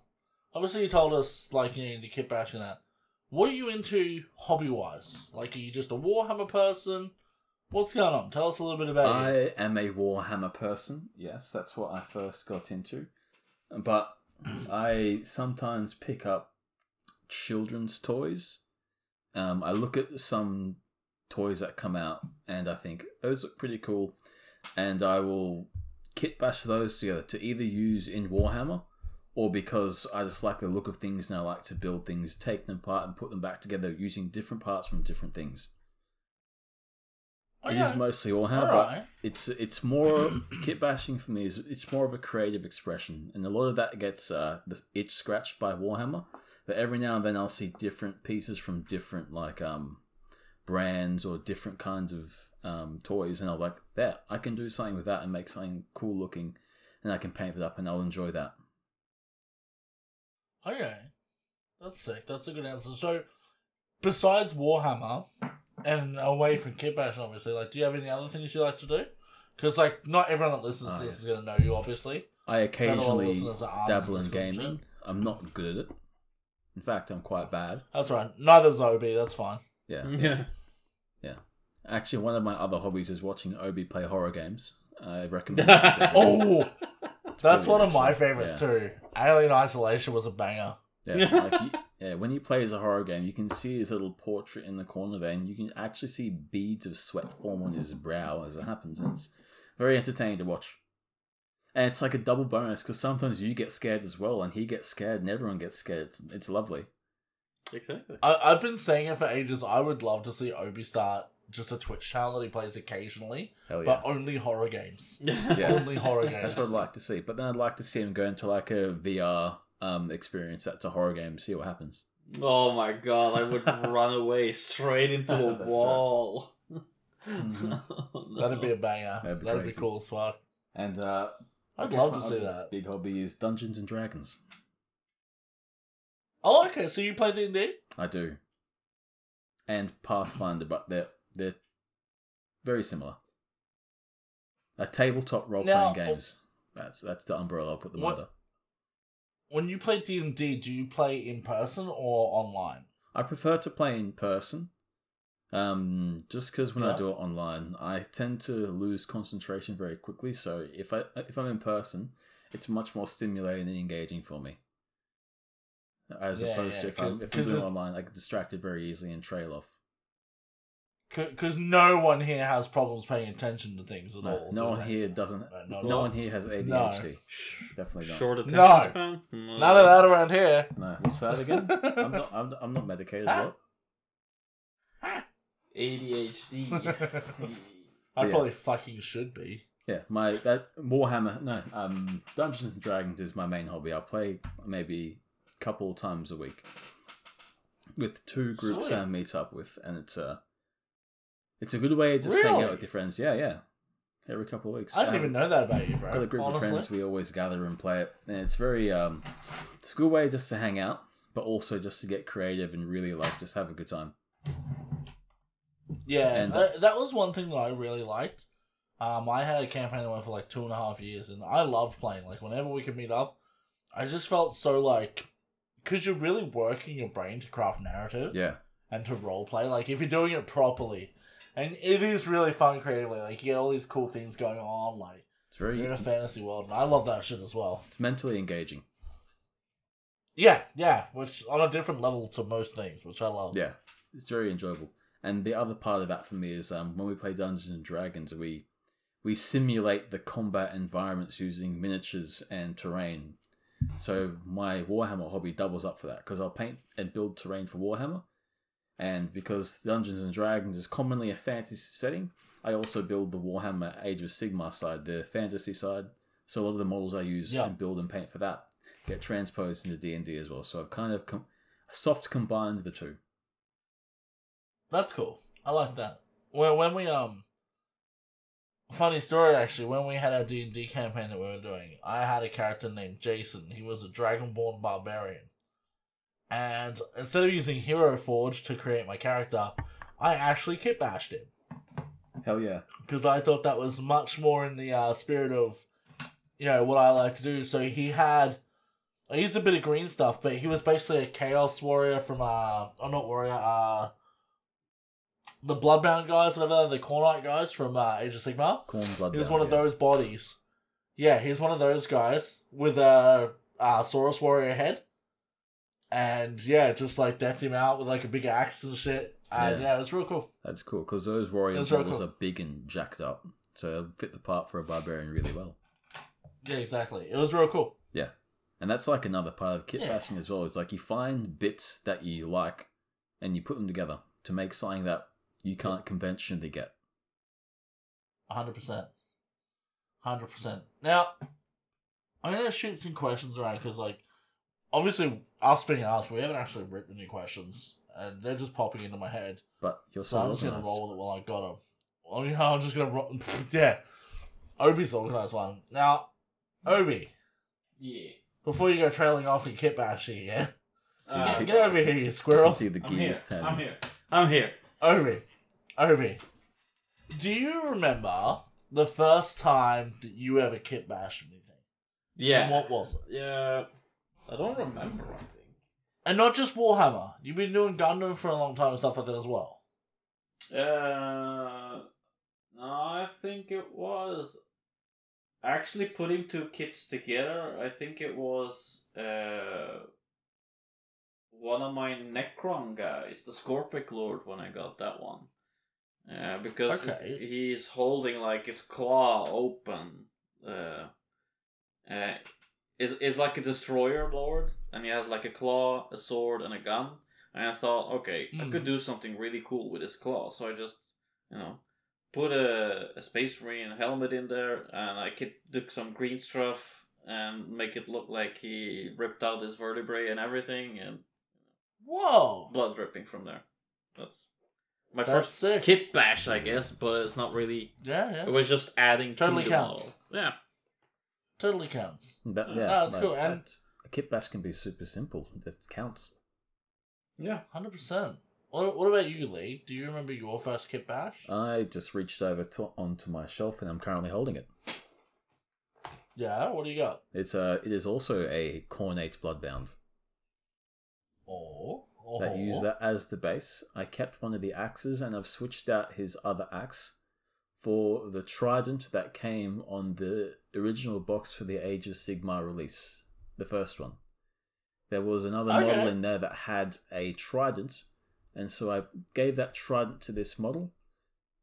Speaker 1: Obviously, you told us like you know the kit bash and that. What are you into hobby wise? Like, are you just a Warhammer person? What's going on? Tell us a little bit about you.
Speaker 3: I am a Warhammer person. Yes, that's what I first got into. But I sometimes pick up children's toys. Um, I look at some toys that come out and I think those look pretty cool, and I will kit bash those together to either use in Warhammer or because I just like the look of things and I like to build things, take them apart and put them back together using different parts from different things. It is mostly Warhammer,
Speaker 1: All
Speaker 3: but it's it's more kit bashing for me is it's more of a creative expression and a lot of that gets uh, the itch scratched by warhammer but every now and then i'll see different pieces from different like um brands or different kinds of um, toys and i'll be like that. i can do something with that and make something cool looking and i can paint it up and i'll enjoy that
Speaker 1: Okay. That's sick. That's a good answer. So, besides Warhammer and away from Kit Bash, obviously, like, do you have any other things you like to do? Because, like, not everyone that listens
Speaker 3: Oh,
Speaker 1: to this
Speaker 3: yeah.
Speaker 1: is going to know you, obviously.
Speaker 3: i
Speaker 1: Not a lot of
Speaker 3: occasionally
Speaker 1: listeners that are
Speaker 3: dabble in gaming i'm not good at it in fact i'm quite bad
Speaker 1: That's right. Neither's Obi. That's fine.
Speaker 3: yeah
Speaker 2: Yeah. Yeah.
Speaker 3: actually one of my other hobbies is watching obi play horror games i recommend it to everyone.
Speaker 1: Oh, that's one of my favorites
Speaker 3: Yeah.
Speaker 1: too. Alien Isolation was a banger.
Speaker 3: Yeah, like you, yeah. When he plays a horror game, you can see his little portrait in the corner there, and you can actually see beads of sweat form on his brow as it happens, and it's very entertaining to watch. And it's like a double bonus because sometimes you get scared as well, and he gets scared, and everyone gets scared. It's, it's lovely.
Speaker 2: Exactly.
Speaker 1: I, I've been saying it for ages. I would love to see Obi start just a Twitch channel that he plays occasionally,
Speaker 3: yeah,
Speaker 1: but only horror games.
Speaker 3: Yeah.
Speaker 1: Only horror games.
Speaker 3: that's what I'd like to see. But then I'd like to see him go into like a VR um experience that's a horror game, see what happens.
Speaker 2: Oh my god, I would run away straight into a
Speaker 3: That's right.
Speaker 2: wall.
Speaker 3: Mhm.
Speaker 2: Oh,
Speaker 1: That'd be a banger.
Speaker 3: That'd be
Speaker 1: That'd be cool as fuck.
Speaker 3: And uh, I
Speaker 1: I'd love to see that.
Speaker 3: Big hobby is Dungeons and Dragons.
Speaker 1: Oh, okay. So you play D and D?
Speaker 3: I do. And Pathfinder, but they're they're very similar. A tabletop role playing games. Oh, that's that's the umbrella I'll put them
Speaker 1: What-
Speaker 3: under.
Speaker 1: When you play D and D, do you play in person or online?
Speaker 3: I prefer to play in person. Um, just because when
Speaker 1: Yeah.
Speaker 3: I do it online, I tend to lose concentration very quickly. So if I if I'm in person, it's much more stimulating and engaging for me. As
Speaker 1: Yeah,
Speaker 3: opposed
Speaker 1: yeah,
Speaker 3: to if I'm, if I'm
Speaker 1: 'cause
Speaker 3: doing it online, I get distracted very easily and trail off.
Speaker 1: Because no one here has problems paying attention to things at
Speaker 3: No,
Speaker 1: all.
Speaker 3: no one
Speaker 1: they?
Speaker 3: here doesn't.
Speaker 1: No, no,
Speaker 3: no
Speaker 1: no.
Speaker 3: one here has ADHD. Definitely not.
Speaker 2: Short attention
Speaker 1: No.
Speaker 2: span?
Speaker 1: None of that around here.
Speaker 3: No, what's that again? I'm not. I'm, I'm not medicated. What?
Speaker 2: ADHD.
Speaker 1: I
Speaker 3: Yeah.
Speaker 1: probably fucking should be.
Speaker 3: Yeah, my that Warhammer. No, um, Dungeons and Dragons is my main hobby. I play maybe a couple times a week with two groups
Speaker 1: Sweet.
Speaker 3: I meet up with, and it's a it's a good way to just hang
Speaker 1: Really?
Speaker 3: out with your friends. Yeah, yeah. Every couple of weeks.
Speaker 1: I didn't
Speaker 3: Um,
Speaker 1: even know that about you, bro.
Speaker 3: got a group
Speaker 1: honestly.
Speaker 3: of friends we always gather and play it and it's very um it's a good way just to hang out but also just to get creative and really like just have a good time
Speaker 1: Yeah,
Speaker 3: And,
Speaker 1: that, that was one thing that I really liked. Um, I had a campaign that went for like two and a half years, and I loved playing. Like whenever we could meet up, I just felt so like because you're really working your brain to craft narrative
Speaker 3: yeah
Speaker 1: and to role play. Like if you're doing it properly, and it is really fun creatively. Like you get all these cool things going on. Like
Speaker 3: it's very
Speaker 1: you're in a fantasy world, and I love that shit as well.
Speaker 3: it's mentally engaging
Speaker 1: Yeah, yeah, which on a different level to most things, which I love.
Speaker 3: yeah it's very enjoyable and the other part of that for me is um when we play dungeons and dragons we we simulate the combat environments using miniatures and terrain. So my warhammer hobby doubles up for that because i'll paint and build terrain for warhammer. And because dungeons and dragons is commonly a fantasy setting i also build the warhammer age of sigmar side the fantasy side. So a lot of the models i use
Speaker 1: Yeah.
Speaker 3: and build and paint for that get transposed into d&d as well. So i've kind of com- soft combined the two
Speaker 1: That's cool. I like that. Well, when we um, funny story actually, when we had our D and D campaign that we were doing, I had a character named Jason. He was a dragonborn barbarian, and instead of using Hero Forge to create my character, I actually kit bashed him
Speaker 3: Hell yeah.
Speaker 1: because I thought that was much more in the uh, spirit of, you know, what I like to do. So he had, I used a bit of green stuff, but he was basically a chaos warrior from uh, oh not warrior, uh, the Bloodbound guys, whatever the Khornate guys from uh, Age of Sigmar.
Speaker 3: Khorne blood.
Speaker 1: He was one of
Speaker 3: yeah.
Speaker 1: those bodies. Yeah, he's one of those guys with a uh, Saurus warrior head. And yeah, just like that's him out with like a big axe and shit. And
Speaker 3: Yeah.
Speaker 1: yeah, it's real cool.
Speaker 3: That's cool because those warrior models
Speaker 1: cool.
Speaker 3: are big and jacked up, so they'll fit the part for a barbarian really well.
Speaker 1: Yeah, exactly. It was real cool. Yeah.
Speaker 3: And that's like another part of kit
Speaker 1: Yeah.
Speaker 3: bashing as well. It's like you find bits that you like and you put them together to make something that you can't conventionally get.
Speaker 1: hundred percent, hundred percent. Now, I'm gonna shoot some questions around because, like, obviously, us being asked, we haven't actually written any questions, and they're just popping into my head.
Speaker 3: But you're
Speaker 1: So
Speaker 3: so
Speaker 1: I'm just gonna roll with it while I got them. Well, you know, I'm just gonna roll. yeah, Obi's the organized one. Now, Obi,
Speaker 2: Yeah.
Speaker 1: before you go trailing off and kit bashing, yeah,
Speaker 2: Uh,
Speaker 1: get, get over here, you
Speaker 3: You
Speaker 1: squirrel.
Speaker 3: can see the
Speaker 2: I'm here.
Speaker 3: gears turning.
Speaker 2: I'm here. I'm here.
Speaker 1: Obi, Obi, do you remember the first time that you ever kit bashed anything?
Speaker 2: Yeah.
Speaker 1: And what was it?
Speaker 2: Yeah. I don't remember. I think.
Speaker 1: And not just Warhammer. You've been doing Gundam for a long time and stuff like that as well.
Speaker 2: Uh, no, I think it was actually putting two kits together. I think it was uh one of my Necron guys, the Skorpekh Lord, when I got that one. Uh, because
Speaker 1: Okay.
Speaker 2: he's holding like his claw open. Uh, uh, is is like a destroyer lord, and he has like a claw, a sword, and a gun. And I thought, okay, I could
Speaker 1: Mhm.
Speaker 2: do something really cool with his claw. So I just, you know, put a, a Space Marine helmet in there, and I could do some green stuff and make it look like he ripped out his vertebrae and everything, and
Speaker 1: Whoa!
Speaker 2: blood dripping from there. That's my
Speaker 1: That's
Speaker 2: first
Speaker 1: sick.
Speaker 2: kit bash, I guess, but it's not really.
Speaker 1: Yeah, yeah.
Speaker 2: It was just adding
Speaker 1: Totally
Speaker 2: to the
Speaker 1: counts.
Speaker 2: model. Yeah.
Speaker 1: Totally counts.
Speaker 3: That,
Speaker 2: Uh,
Speaker 3: yeah,
Speaker 1: that's
Speaker 3: like,
Speaker 1: cool, and-
Speaker 3: a kit bash can be super simple. It counts.
Speaker 2: Yeah.
Speaker 1: 100%. What, what about you, Lee? Do you remember your first kit bash?
Speaker 3: I just reached over to, onto my shelf and I'm currently holding it.
Speaker 1: yeah, what do you got?
Speaker 3: It's a, it is also a Khornate Bloodbound.
Speaker 1: Oh. Oh.
Speaker 3: that use oh. that as the base. I kept one of the axes and I've switched out his other axe for the trident that came on the original box for the Age of Sigmar release, the first one. There was another
Speaker 1: Okay.
Speaker 3: model in there that had a trident, and so I gave that trident to this model,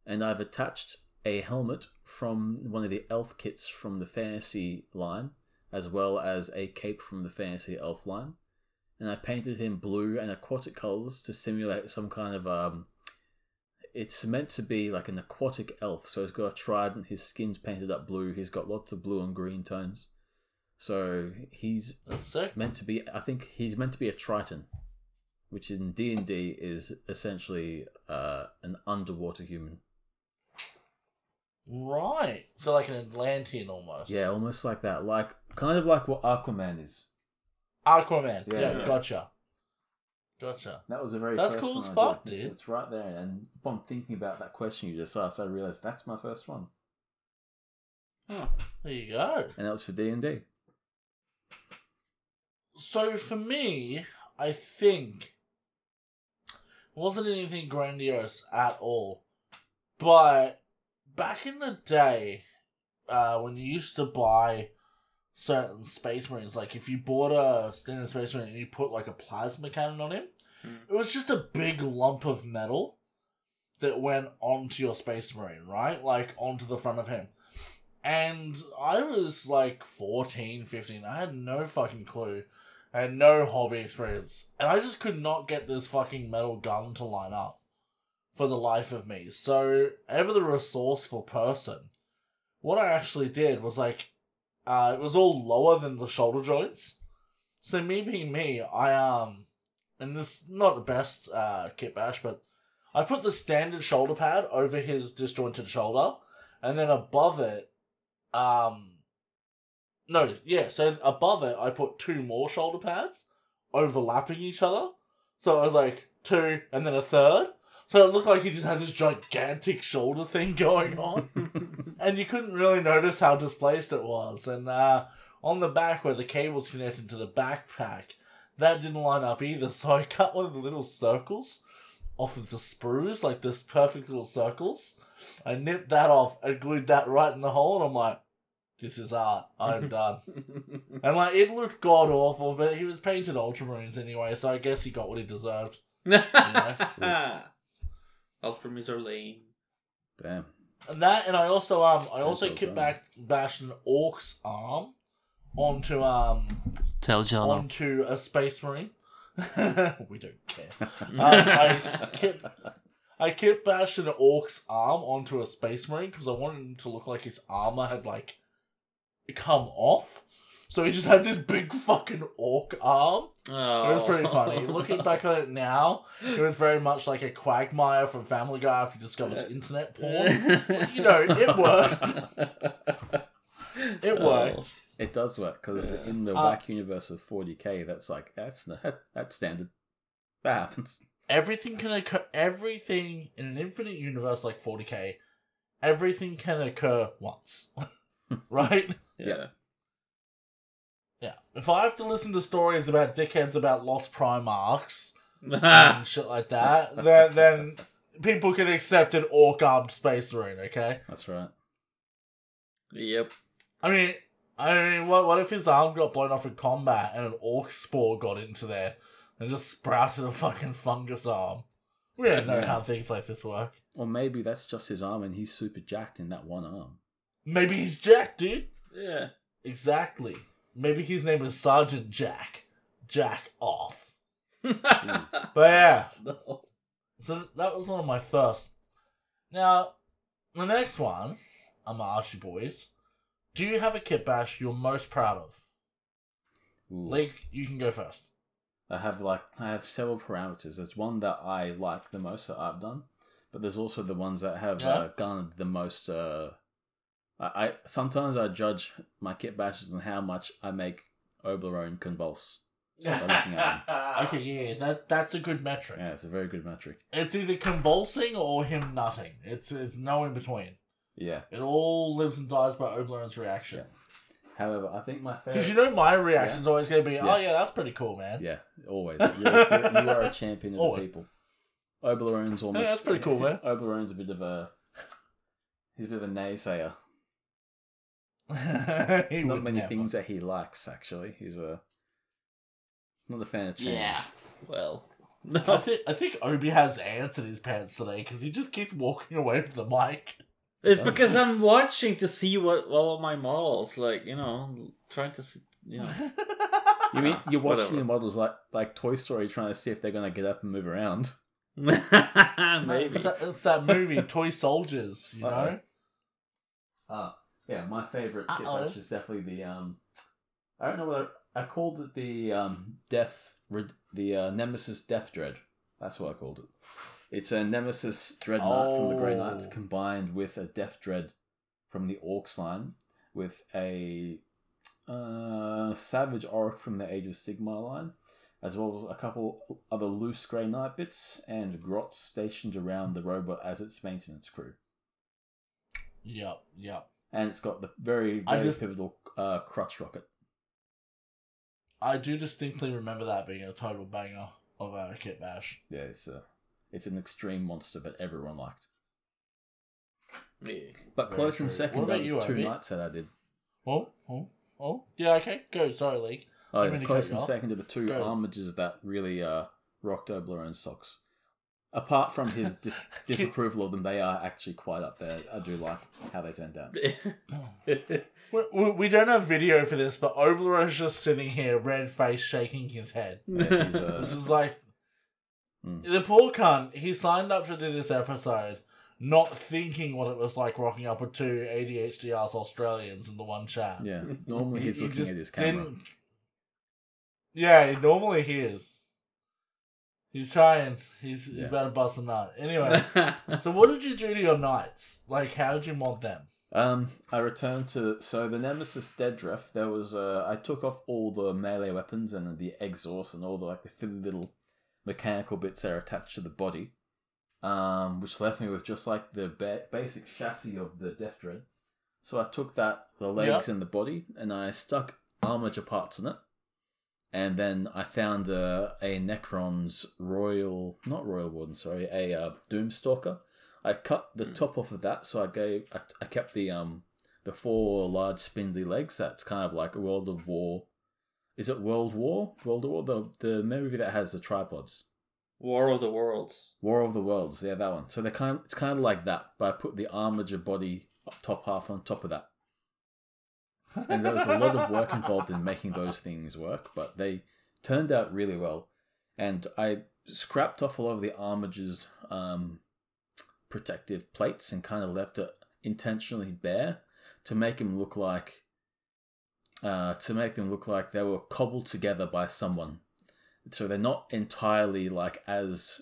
Speaker 3: and I've attached a helmet from one of the elf kits from the fantasy line, as well as a cape from the fantasy elf line and I painted him blue and aquatic colors to simulate some kind of um. It's meant to be like an aquatic elf, so he's got a trident. His skin's painted up blue. He's got lots of blue and green tones. So he's meant to be. I think he's meant to be a triton, which in D and D is essentially uh, an underwater human.
Speaker 1: Right. So like an Atlantean almost.
Speaker 3: Yeah, almost like that. Like kind of like what Aquaman is.
Speaker 1: Aquaman.
Speaker 3: Yeah.
Speaker 1: Yeah,
Speaker 2: Yeah.
Speaker 1: gotcha. Gotcha.
Speaker 3: That was a very
Speaker 1: That's
Speaker 3: first
Speaker 1: cool
Speaker 3: one
Speaker 1: as fuck, dude.
Speaker 3: It's right there, and upon thinking about that question you just asked, I realized that's my first one,
Speaker 1: There you go.
Speaker 3: and that was for D and D.
Speaker 1: So for me, I think it wasn't anything grandiose at all. But back in the day, uh, when you used to buy certain space marines, like if you bought a standard space marine and you put like a plasma cannon on him,
Speaker 2: Hmm.
Speaker 1: it was just a big lump of metal that went onto your space marine, right? Like onto the front of him. And I was like 14, 15. I had no fucking clue. I had no hobby experience. And I just could not get this fucking metal gun to line up for the life of me. So, ever the resourceful person, what I actually did was like, uh, it was all lower than the shoulder joints. So, me being me, I, um, and this not the best uh, kit bash, but I put the standard shoulder pad over his disjointed shoulder, and then above it, um, no, yeah. So above it, I put two more shoulder pads overlapping each other. So it was like two, and then a third. So it looked like he just had this gigantic shoulder thing going on, and you couldn't really notice how displaced it was. And uh, on the back where the cable's connected to the backpack, that didn't line up either. So I cut one of the little circles off of the sprues, like this perfect little circles. I nipped that off and glued that right in the hole, and I'm like, this is art. I'm done. And like, it looked god awful, but he was painted ultramarines anyway, so I guess he got what he deserved.
Speaker 2: Ultramarines are lame.
Speaker 3: Damn.
Speaker 1: And that, and I also um, I also
Speaker 3: well
Speaker 1: kit back bashed an orc's arm onto um
Speaker 2: Tell John.
Speaker 1: onto a space marine. we don't care. Um, I kept I kit bashed an orc's arm onto a space marine because I wanted him to look like his armor had like come off. So he just had this big fucking orc arm.
Speaker 2: Oh.
Speaker 1: It was pretty funny. Looking back on it now, it was very much like a Quagmire from Family Guy after he discovers internet porn. You know, it worked. It
Speaker 2: Oh.
Speaker 1: worked.
Speaker 3: It does work because in the
Speaker 1: Uh,
Speaker 3: whack universe of 40k, that's like that's not, that's standard. That happens.
Speaker 1: Everything can occur. Everything in an infinite universe like 40k, everything can occur once, right?
Speaker 2: Yeah.
Speaker 1: Yeah. If I have to listen to stories about dickheads about lost Primarchs and shit like that, then then people can accept an orc armed space marine. Okay.
Speaker 3: That's right.
Speaker 2: yep.
Speaker 1: I mean, I mean, what what if his arm got blown off in combat and an orc spore got into there and just sprouted a fucking fungus arm? We don't know
Speaker 3: Yeah.
Speaker 1: how things like this work.
Speaker 3: Or maybe that's just his arm and he's super jacked in that one arm.
Speaker 1: Maybe he's jacked, dude.
Speaker 2: Yeah.
Speaker 1: Exactly. Maybe his name is Sergeant Jack. Jack off. But yeah,
Speaker 2: No.
Speaker 1: so that was one of my first. Now, the next one, I'm gonna ask you boys. Do you have a kit bash you're most proud of?
Speaker 3: Ooh.
Speaker 1: Blake, you can go first.
Speaker 3: I have like I have several parameters. There's one that I like the most that I've done, but there's also the ones that have
Speaker 1: Yeah.
Speaker 3: uh, garnered the most. Uh, I, I sometimes I judge my kit bashes on how much I make Oberon convulse.
Speaker 1: okay, yeah, that that's a good metric.
Speaker 3: Yeah, it's a very good metric.
Speaker 1: It's either convulsing or him nutting. It's it's no in between.
Speaker 3: Yeah.
Speaker 1: It all lives and dies by Oberon's reaction.
Speaker 3: However, I think my
Speaker 1: Because you know my reaction's always going to be, oh
Speaker 3: Yeah.
Speaker 1: yeah, that's pretty cool, man.
Speaker 3: Yeah, always. You're, you're, you are a champion of
Speaker 1: Always.
Speaker 3: the people. Oberon's almost.
Speaker 1: Yeah, that's pretty cool, man.
Speaker 3: Oberon's a bit of a. He's a bit of a naysayer.
Speaker 1: He
Speaker 3: Not many
Speaker 1: never.
Speaker 3: things that he likes, actually. He's a. Not a fan of change.
Speaker 2: Yeah. Well.
Speaker 1: I think I think Obi has ants in his pants today because he just keeps walking away from the mic.
Speaker 2: It's because I'm watching to see what all my models like. You know, trying to. See, you know.
Speaker 3: You mean ah, you're watching
Speaker 2: Whatever.
Speaker 3: your models like like Toy Story, trying to see if they're gonna get up and move around?
Speaker 2: Maybe.
Speaker 1: It's that, it's that movie, Toy Soldiers. You uh-huh. know.
Speaker 3: Uh-oh. Yeah, my favorite kit
Speaker 1: Uh-oh.
Speaker 3: bash is definitely the um. I don't know what I called it the um death the uh, Nemesis Death Dread. That's what I called it. It's a Nemesis Dreadnought from the Grey Knights
Speaker 1: Oh.
Speaker 3: combined with a Death Dread from the Orcs line with a uh, Savage Orc from the Age of Sigmar line, as well as a couple other loose Grey Knight bits and grots stationed around the robot as its maintenance crew
Speaker 1: Yep. Yep.
Speaker 3: And it's got the very
Speaker 1: I
Speaker 3: very
Speaker 1: just-
Speaker 3: pivotal uh, crutch rocket.
Speaker 1: I do distinctly remember that being a total banger of a kit bash.
Speaker 3: Yeah, it's a it's an extreme monster that everyone liked.
Speaker 2: Yeah.
Speaker 3: But close
Speaker 1: true.
Speaker 3: and second
Speaker 1: What about
Speaker 3: are
Speaker 1: you,
Speaker 3: two
Speaker 1: Obi?
Speaker 3: knights that I did.
Speaker 1: Oh, oh, oh. Yeah. Okay. Go. Sorry, League.
Speaker 3: Oh,
Speaker 1: I'm
Speaker 3: yeah,
Speaker 1: gonna
Speaker 3: close
Speaker 1: cut you
Speaker 3: and
Speaker 1: off.
Speaker 3: second are the two
Speaker 1: Go.
Speaker 3: Armigers that really uh, rocked Oblerone's socks. Apart from his dis- disapproval of them, they are actually quite up there. I do like how they turned out.
Speaker 1: We, we, we don't have video for this, but Oblerone's just sitting here, red face, shaking his head.
Speaker 3: Yeah, he's, uh,
Speaker 1: This is like
Speaker 3: Mm.
Speaker 1: the poor cunt. He signed up to do this episode, not thinking what it was like rocking up with two ADHD ass Australians in the one chat.
Speaker 3: yeah, normally he's
Speaker 1: he
Speaker 3: looking
Speaker 1: just
Speaker 3: at his camera.
Speaker 1: didn't- Yeah, normally he is. He's trying. He's, he's
Speaker 3: Yeah.
Speaker 1: about to bust a nut. Anyway, so what did you do to your knights? Like, how did you mod them?
Speaker 3: Um, I returned to so the Nemesis Deadriff. There was uh, I took off all the melee weapons and the exhaust and all the like the fiddly little mechanical bits that are attached to the body, um, which left me with just like the ba- basic chassis of the Death Dread. So I took that the legs and the body and I stuck Armiger parts in it, and then I found a, a Necron's Royal, not Royal Warden, sorry, a uh, Doomstalker. I cut the top off of that, so I gave I, I kept the um the four large spindly legs. That's kind of like a World of War. Is it World War? World of War, the the movie that has the tripods.
Speaker 2: War of the Worlds.
Speaker 3: War of the Worlds, yeah, that one. So they're kind it's kind of like that, but I put the Armiger body top half on top of that. And there was a lot of work involved in making those things work, but they turned out really well. And I scrapped off a lot of the Armiger's um, protective plates and kind of left it intentionally bare to make them look like uh, to make them look like they were cobbled together by someone. So they're not entirely like as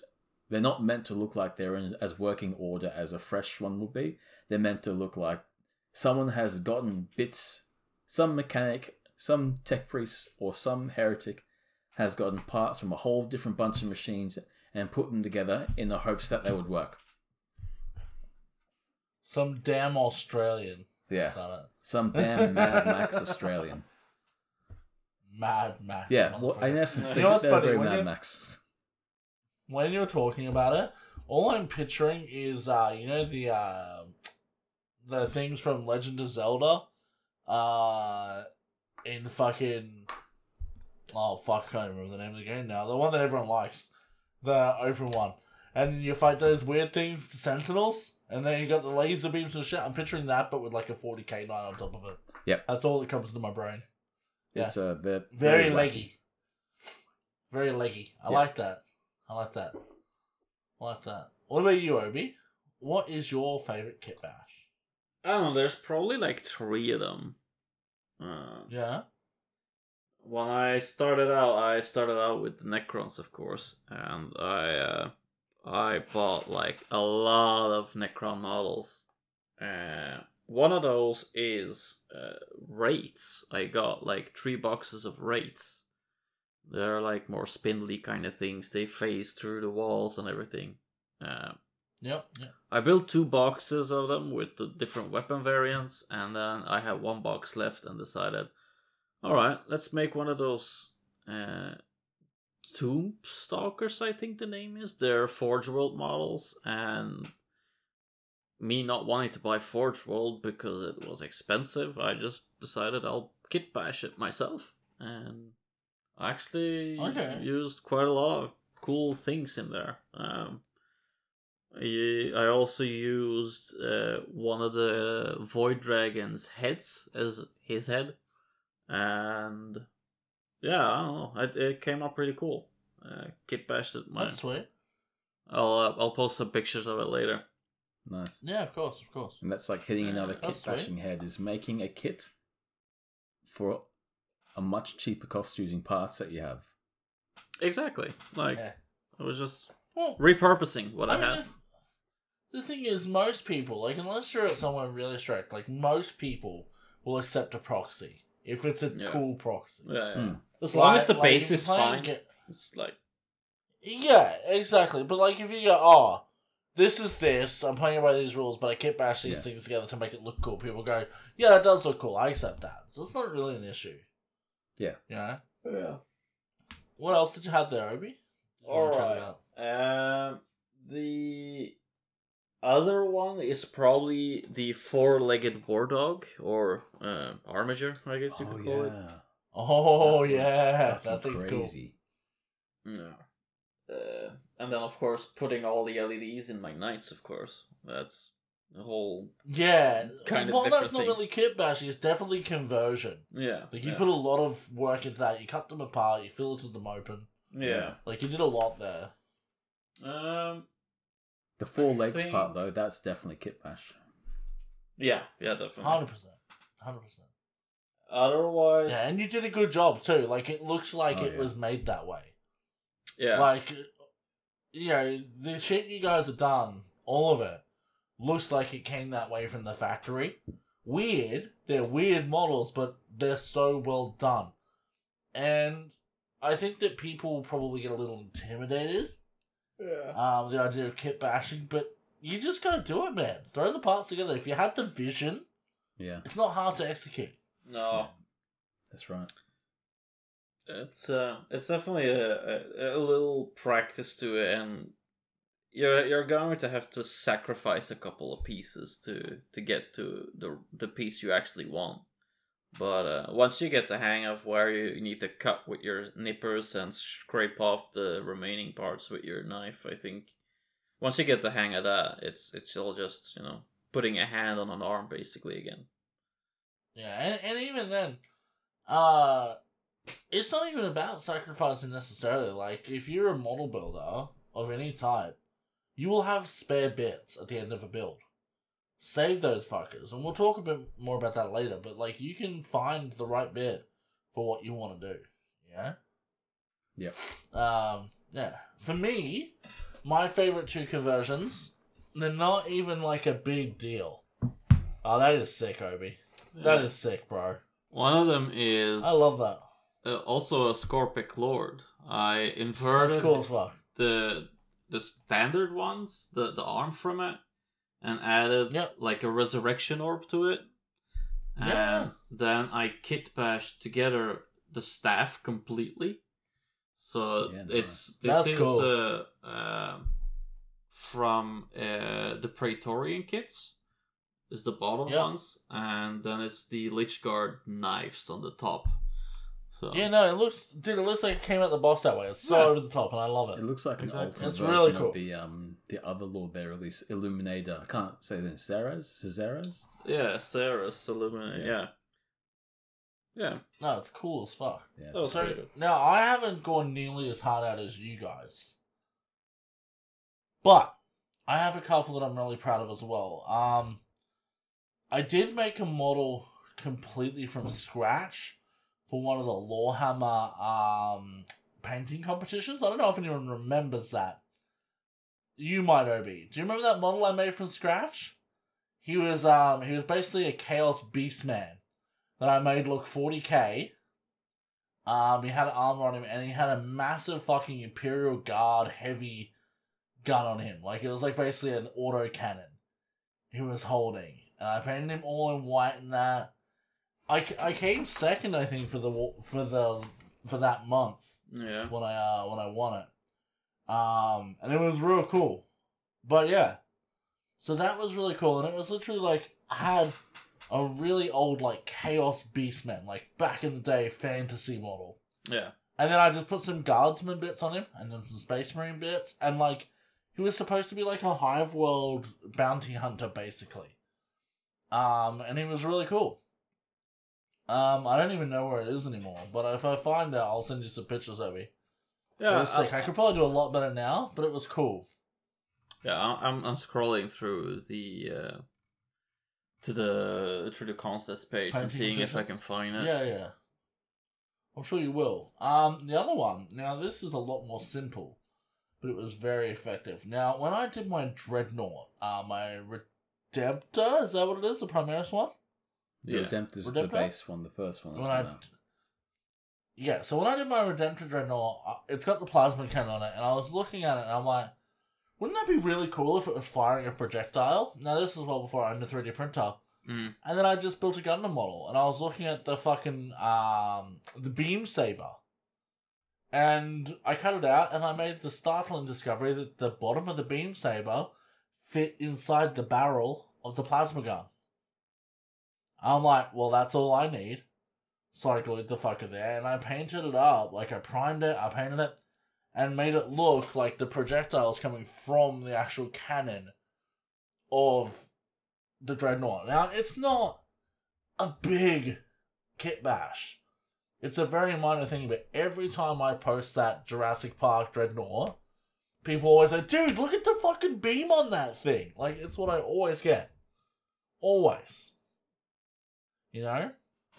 Speaker 3: they're not meant to look like they're in as working order as a fresh one would be. They're meant to look like someone has gotten bits, some mechanic, some tech priest, or some heretic has gotten parts from a whole different bunch of machines and put them together in the hopes that they would work.
Speaker 1: Some damn Australian
Speaker 3: Yeah, some damn Mad Max Australian.
Speaker 1: Mad Max.
Speaker 3: Yeah, well, in essence,
Speaker 1: You
Speaker 3: they,
Speaker 1: know what's
Speaker 3: they're
Speaker 1: funny?
Speaker 3: very
Speaker 1: When
Speaker 3: Mad
Speaker 1: you-
Speaker 3: Max.
Speaker 1: when you're talking about it, all I'm picturing is uh, you know the uh, the things from Legend of Zelda, uh, in the fucking oh fuck, I can't remember the name of the game now. The one that everyone likes, the open one, and then you fight those weird things, the Sentinels, and then you got the laser beams and shit. I'm picturing that, but with like a 40k knight on top of it.
Speaker 3: Yep.
Speaker 1: that's all that comes into my brain. Yeah.
Speaker 3: It's uh, they're
Speaker 1: Very,
Speaker 3: wacky.
Speaker 1: leggy. Very leggy. I
Speaker 3: Yeah.
Speaker 1: like that. I like that. I like that. What about you, Obi? What is your favorite kit bash?
Speaker 2: I don't know. There's probably like three of them. Uh,
Speaker 1: Yeah.
Speaker 2: when I started out, I started out with the Necrons, of course, and I uh, I bought like a lot of Necron models. Uh, one of those is uh, Wraiths. I got like three boxes of Wraiths. They're like more spindly kind of things. They phase through the walls and everything. Uh,
Speaker 1: Yep. Yep.
Speaker 2: I built two boxes of them with the different weapon variants, and then I had one box left and decided, all right, let's make one of those uh, Tomb Stalkers. I think the name is. They're Forge World models, and me not wanting to buy Forge World because it was expensive, I just decided I'll kit bash it myself, and I actually
Speaker 1: Okay.
Speaker 2: used quite a lot of cool things in there. Um, I I also used uh, one of the Void Dragon's heads as his head, and yeah, I don't know, it, it came out pretty cool. Uh, Kit bashed it. Mine.
Speaker 1: That's sweet.
Speaker 2: I'll uh, I'll post some pictures of it later.
Speaker 3: Nice.
Speaker 1: Yeah, of course, of course.
Speaker 3: And that's like hitting another
Speaker 2: Uh,
Speaker 3: kit
Speaker 1: that's sweet.
Speaker 3: bashing head is making a kit for a much cheaper cost using parts that you have.
Speaker 2: Exactly. Like
Speaker 1: Yeah.
Speaker 2: I was just
Speaker 1: Well,
Speaker 2: repurposing what I,
Speaker 1: I mean,
Speaker 2: have.
Speaker 1: if- the thing is, most people, like, unless you're at someone really strict, like, most people will accept a proxy if it's a
Speaker 2: Yeah.
Speaker 1: cool proxy.
Speaker 2: Yeah, yeah.
Speaker 3: Hmm.
Speaker 2: As long as the
Speaker 1: like,
Speaker 2: base
Speaker 1: if you're
Speaker 2: is
Speaker 1: playing
Speaker 2: fine,
Speaker 1: ga-
Speaker 2: it's like
Speaker 1: Yeah, exactly. But like, if you go, oh, this is this, I'm playing by these rules, but I kit bash these
Speaker 3: Yeah.
Speaker 1: things together to make it look cool. People go, yeah, that does look cool. I accept that. So it's not really an issue.
Speaker 3: Yeah.
Speaker 1: Yeah.
Speaker 2: yeah.
Speaker 1: What else did you have there, Obi? You wanna chat
Speaker 2: Alright.
Speaker 1: about?
Speaker 2: Um, the other one is probably the four-legged war dog or uh, I guess you could call it.
Speaker 1: Oh
Speaker 3: That
Speaker 1: yeah, that thing's
Speaker 3: crazy.
Speaker 2: Yeah. Uh, and then of course putting all the LEDs in my knights, of course. That's the whole.
Speaker 1: Yeah.
Speaker 2: Kind of
Speaker 1: well, that's not
Speaker 2: things.
Speaker 1: really kit bashing. It's definitely conversion.
Speaker 2: yeah.
Speaker 1: Like you
Speaker 2: yeah.
Speaker 1: put a lot of work into that. You cut them apart. You filtered them open.
Speaker 2: yeah.
Speaker 1: Like you did a lot there.
Speaker 2: Um.
Speaker 3: The four
Speaker 2: I
Speaker 3: legs
Speaker 2: think-
Speaker 3: part though, that's definitely kit bash.
Speaker 2: Yeah. Yeah. Definitely.
Speaker 1: Hundred percent. Hundred percent.
Speaker 2: Otherwise.
Speaker 1: Yeah, and you did a good job too. Like it looks like
Speaker 3: Oh,
Speaker 1: it
Speaker 3: yeah.
Speaker 1: was made that way.
Speaker 2: yeah.
Speaker 1: Like you know, the shit you guys have done, all of it, looks like it came that way from the factory. Weird. They're weird models, but they're so well done. And I think that people probably get a little intimidated
Speaker 2: Yeah.
Speaker 1: um, the idea of kit bashing, but you just gotta do it, man. Throw the parts together. If you had the vision,
Speaker 3: Yeah,
Speaker 1: it's not hard to execute.
Speaker 2: No.
Speaker 3: that's right.
Speaker 2: It's uh, it's definitely a, a, a little practice to it, and you're you're going to have to sacrifice a couple of pieces to to get to the the piece you actually want. But uh, once you get the hang of where you need to cut with your nippers and scrape off the remaining parts with your knife, I think once you get the hang of that, it's it's all just you know putting a hand on an arm basically again.
Speaker 1: Yeah, and, and even then, uh, it's not even about sacrificing necessarily. Like, if you're a model builder of any type, you will have spare bits at the end of a build. Save those fuckers, and we'll talk a bit more about that later. But like, you can find the right bit for what you want to do. Yeah.
Speaker 3: Yep.
Speaker 1: Um. Yeah. For me, my favorite two conversions, they're not even like a big deal. Oh, that is sick, Obi. That
Speaker 2: Yeah.
Speaker 1: is sick, bro.
Speaker 2: One of them is
Speaker 1: I love that.
Speaker 2: uh, also a Skorpekh Lord. I inverted
Speaker 1: That's cool as fuck.
Speaker 2: the the standard ones, the the arm from it, and added like a resurrection orb to it. And
Speaker 1: Yeah.
Speaker 2: then I kit bashed together the staff completely. So
Speaker 3: Yeah,
Speaker 2: it's this
Speaker 1: That's
Speaker 2: is
Speaker 1: cool.
Speaker 2: uh, um from uh, the Praetorian kits is the bottom ones, and then it's the Lichguard knives on the top. So
Speaker 1: Yeah, no, it looks, dude, it looks like it came out the box that way. It's so
Speaker 2: Yeah.
Speaker 1: over the top, and I love
Speaker 3: It
Speaker 1: it.
Speaker 3: looks like an
Speaker 2: Exactly.
Speaker 3: alternate
Speaker 1: It's
Speaker 3: version
Speaker 1: really cool.
Speaker 3: of the um the other Lord they released, Illuminator. I can't say the Ceres, Cesares.
Speaker 2: Yeah, Szeras Illuminate.
Speaker 3: Yeah.
Speaker 2: Yeah. Yeah.
Speaker 1: No, it's cool as fuck.
Speaker 3: Yeah.
Speaker 2: That was
Speaker 1: so
Speaker 2: good.
Speaker 1: now I haven't gone nearly as hard out as you guys, but I have a couple that I'm really proud of as well. Um, I did make a model completely from scratch for one of the Lawhammer um painting competitions. I don't know if anyone remembers that. You might, Obi. Do you remember that model I made from scratch? He was um he was basically a Chaos Beastman that I made look 40k. Um, he had armor on him, and he had a massive fucking Imperial Guard heavy gun on him. Like it was like basically an auto cannon he was holding, and I painted him all in white and that. I, I came second, I think, for the for the for that month
Speaker 2: Yeah.
Speaker 1: when I uh when I won it. Um, and it was real cool. But yeah, so that was really cool, and it was literally like I had a really old like Chaos Beastman, like back in the day fantasy model,
Speaker 2: Yeah.
Speaker 1: and then I just put some Guardsman bits on him, and then some Space Marine bits, and like he was supposed to be like a Hive World bounty hunter, basically. Um, and he was really cool. Um, I don't even know where it is anymore, but if I find it, I'll send you some pictures, Obi. it
Speaker 2: Yeah.
Speaker 1: was sick. I could probably do a lot better now, but it was cool.
Speaker 2: Yeah, I- I'm I'm scrolling through the uh to the through the contest page and
Speaker 1: Painting
Speaker 2: seeing if I can find it.
Speaker 1: Yeah, yeah. I'm sure you will. Um, the other one. Now this is a lot more simple, but it was very effective. Now, when I did my dreadnought, uh, my Redemptor is that what it is? The Primaris one.
Speaker 3: The
Speaker 2: Yeah.
Speaker 3: Redemptor's the base one, the first one.
Speaker 1: When I,
Speaker 3: came
Speaker 1: yeah, so when I did my Redemptor dreadnought, uh, it's got the plasma cannon on it, and I was looking at it, and I'm like, wouldn't that be really cool if it was firing a projectile? Now this is well before I owned a 3D printer.
Speaker 2: Mm.
Speaker 1: And then I just built a Gundam model, and I was looking at the fucking um the beam saber, and I cut it out, and I made the startling discovery that the bottom of the beam saber fit inside the barrel of the plasma gun. I'm like, well, that's all I need. So I glued the fucker there, and I painted it up. Like I primed it, I painted it, and made it look like the projectiles coming from the actual cannon of the dreadnought. Now it's not a big kit bash. It's a very minor thing, but every time I post that Jurassic Park dreadnought, people always say, "Dude, look at the fucking beam on that thing!" Like it's what I always get, always. You know.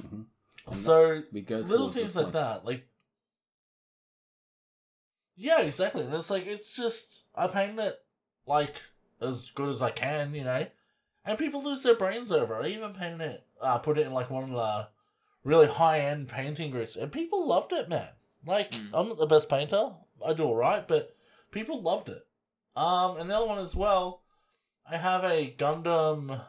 Speaker 3: Mhm.
Speaker 1: So
Speaker 3: we go
Speaker 1: little things like that, like Yeah, exactly. And it's like it's just I paint it like as good as I can, you know. And people lose their brains over it. I even painted it, uh, put it in like one of the really high end painting groups, and people loved it, man. Like
Speaker 2: Mm.
Speaker 1: I'm not the best painter, I do alright, but people loved it. Um, and the other one as well, I have a Gundam.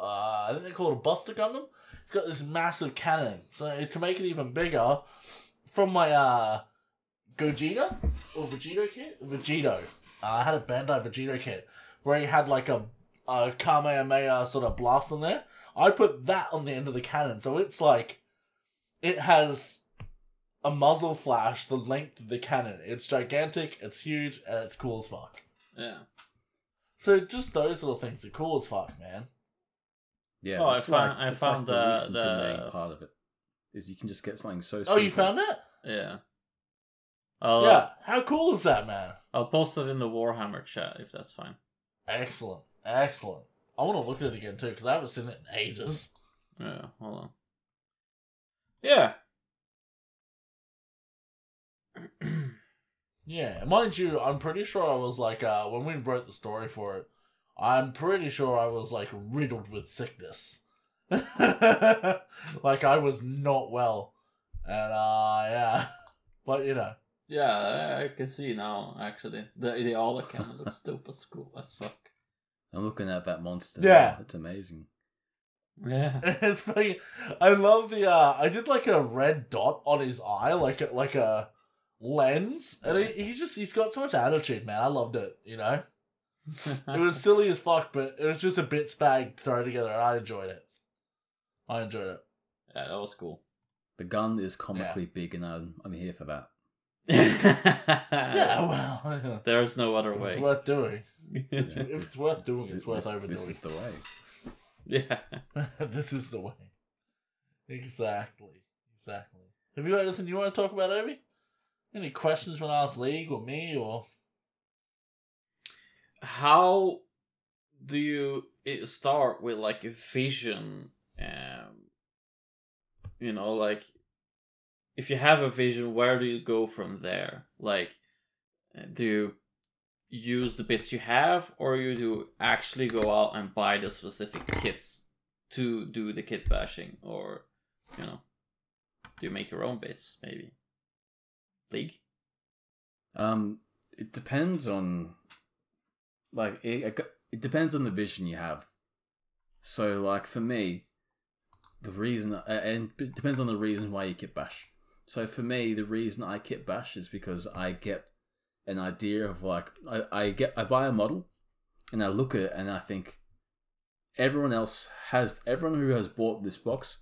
Speaker 1: Uh, I think they call it a Buster Gundam. It's got this massive cannon, so to make it even bigger, from my uh Gogeta or Vegito kit, Vegito. Uh, I had a Bandai Vegito kit where he had like a, a Kamehameha sort of blast on there. I put that on the end of the cannon, so it's like it has a muzzle flash the length of the cannon. It's gigantic, it's huge, and it's cool as fuck.
Speaker 2: Yeah.
Speaker 1: So just those little things are cool as fuck, man.
Speaker 3: Yeah,
Speaker 2: Oh, I
Speaker 3: that's
Speaker 2: found-
Speaker 3: like,
Speaker 2: I
Speaker 3: it's
Speaker 2: found
Speaker 3: like the
Speaker 2: the-
Speaker 3: least intimidating part of it is you can just get something so.
Speaker 1: Oh, you found that?
Speaker 2: Yeah. I'll, uh,
Speaker 1: yeah. How cool is that, man?
Speaker 2: I'll post it in the Warhammer chat if that's fine.
Speaker 1: Excellent, excellent. I want to look at it again too because I haven't seen it in ages.
Speaker 2: Yeah, hold on. Yeah.
Speaker 1: Yeah, mind you, I'm pretty sure I was like, uh, when we wrote the story for it, I'm pretty sure I was like riddled with sickness. like I was not well, and uh, yeah, but you know,
Speaker 2: yeah, I, I can see now, actually. The, the all camera looks dope as cool as fuck.
Speaker 3: I'm looking at that monster.
Speaker 1: Yeah.
Speaker 3: now. it's amazing.
Speaker 2: Yeah.
Speaker 1: it's pretty. I love the. uh I did like a red dot on his eye, like a, like a lens, and he, he just he's got so much attitude, man. I loved it. You know, it was silly as fuck, but it was just a bits bag thrown together, and I enjoyed it. I enjoyed it.
Speaker 2: Yeah, that was cool.
Speaker 3: The gun is comically big, and I'm, I'm here for that.
Speaker 1: Yeah, well,
Speaker 2: There's no other way.
Speaker 1: it's worth doing. It's,
Speaker 3: Yeah.
Speaker 1: if it's worth doing, it's worth
Speaker 3: this,
Speaker 1: overdoing.
Speaker 3: This is the way.
Speaker 2: Yeah.
Speaker 1: this is the way. Exactly. Exactly. Have you got anything you want to talk about, Obi? Any questions you want to ask League or me or?
Speaker 2: How do you start with like a vision? Um, you know, like if you have a vision, where do you go from there? Like, do you use the bits you have, or you do actually go out and buy the specific kits to do the kit bashing, or you know, do you make your own bits maybe? League.
Speaker 3: Um, it depends on, like, it, it depends on the vision you have. So, like, for me, the reason, uh, and it depends on the reason why you kit bash. So, for me, the reason I kit bash is because I get an idea of, like, I, I get, I buy a model, and I look at it, and I think, everyone else has, everyone who has bought this box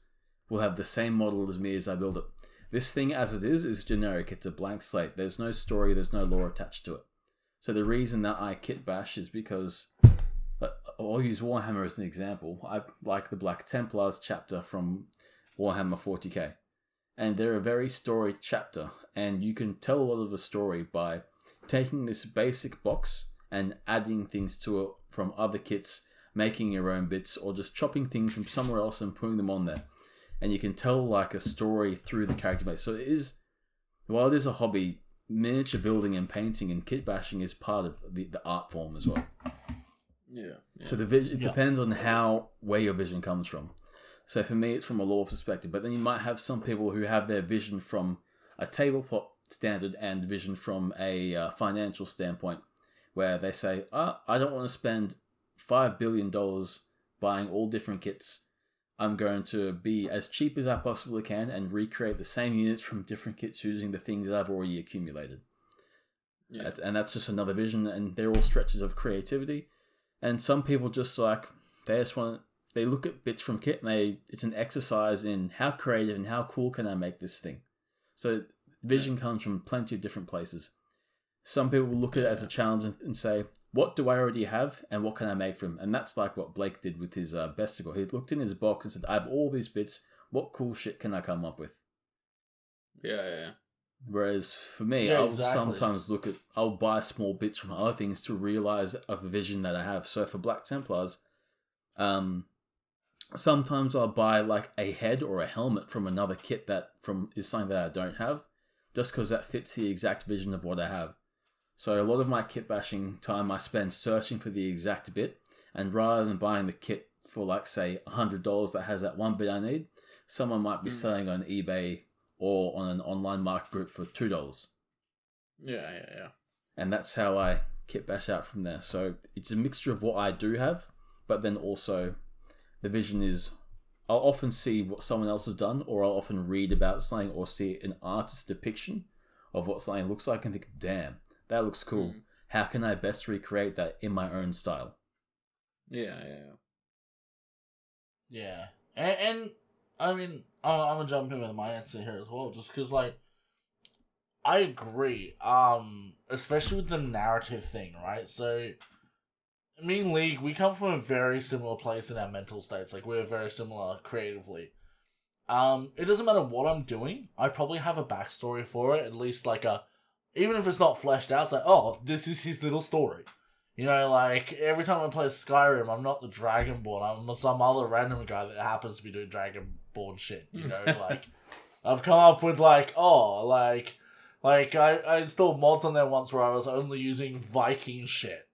Speaker 3: will have the same model as me as I build it. This thing, as it is, is generic. It's a blank slate. There's no story. There's no lore attached to it. So the reason that I kit bash is because I'll use Warhammer as an example. I like the Black Templars chapter from Warhammer 40k, and they're a very storied chapter, and you can tell a lot of the story by taking this basic box and adding things to it from other kits, making your own bits, or just chopping things from somewhere else and putting them on there and you can tell like a story through the character base. So it is, while it is a hobby, miniature building and painting and kit bashing is part of the, the art form as well.
Speaker 2: Yeah. yeah.
Speaker 3: So the vision it
Speaker 1: Yeah.
Speaker 3: depends on how where your vision comes from. So for me, it's from a lore perspective, but then you might have some people who have their vision from a tabletop standard and vision from a uh, financial standpoint, where they say, oh, "I don't want to spend five billion dollars buying all different kits." I'm going to be as cheap as I possibly can and recreate the same units from different kits using the things that I've already accumulated.
Speaker 2: Yeah.
Speaker 3: That's, and that's just another vision, and they're all stretches of creativity. And some people just like they just want they look at bits from kit and they it's an exercise in how creative and how cool can I make this thing. So vision comes from plenty of different places. Some people will look at it as a challenge and say, "What do I already have, and what can I make from?" And that's like what Blake did with his uh, Besticle. He looked in his box and said, "I have all these bits. What cool shit can I come up with?"
Speaker 2: yeah, yeah, yeah.
Speaker 3: Whereas for me,
Speaker 1: Yeah,
Speaker 3: I'll
Speaker 1: exactly.
Speaker 3: sometimes look at, I'll buy small bits from other things to realize a vision that I have. So for Black Templars, um, sometimes I'll buy like a head or a helmet from another kit that from is something that I don't have, just because that fits the exact vision of what I have. So a lot of my kit bashing time I spend searching for the exact bit, and rather than buying the kit for like say hundred dollars that has that one bit I need, someone might be
Speaker 2: Mm.
Speaker 3: selling on eBay or on an online market group for two dollars,
Speaker 2: Yeah, yeah, yeah.
Speaker 3: and that's how I kit bash out from there. So it's a mixture of what I do have, but then also the vision is I'll often see what someone else has done, or I'll often read about something or see an artist's depiction of what something looks like and think, damn, that looks cool.
Speaker 2: Mm.
Speaker 3: How can I best recreate that in my own style?
Speaker 2: Yeah, yeah, yeah.
Speaker 1: Yeah, and, and I mean, I'm, I'm gonna jump in with my answer here as well, just because like I agree, um, especially with the narrative thing, right? So, me and League, we come from a very similar place in our mental states. Like we're very similar creatively. Um, it doesn't matter what I'm doing. I probably have a backstory for it, at least like a, even if it's not fleshed out. It's like, oh, this is his little story. You know, like every time I play Skyrim, I'm not the Dragonborn. I'm some other random guy that happens to be doing Dragonborn shit. You know, like I've come up with like, oh, like, like I, I installed mods on there once where I was only using Viking shit,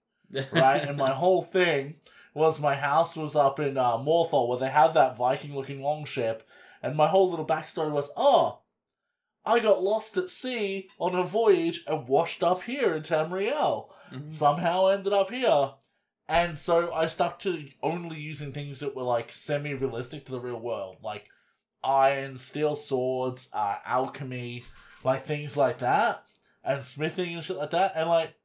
Speaker 1: right? and my whole thing was my house was up in uh, where they have that Viking-looking longship, and my whole little backstory was, oh, I got lost at sea on a voyage and washed up here in Tamriel
Speaker 2: Mhm.
Speaker 1: somehow ended up here. And so I stuck to only using things that were like semi realistic to the real world, like iron, steel swords, uh, alchemy, like things like that, and smithing and shit like that. And like,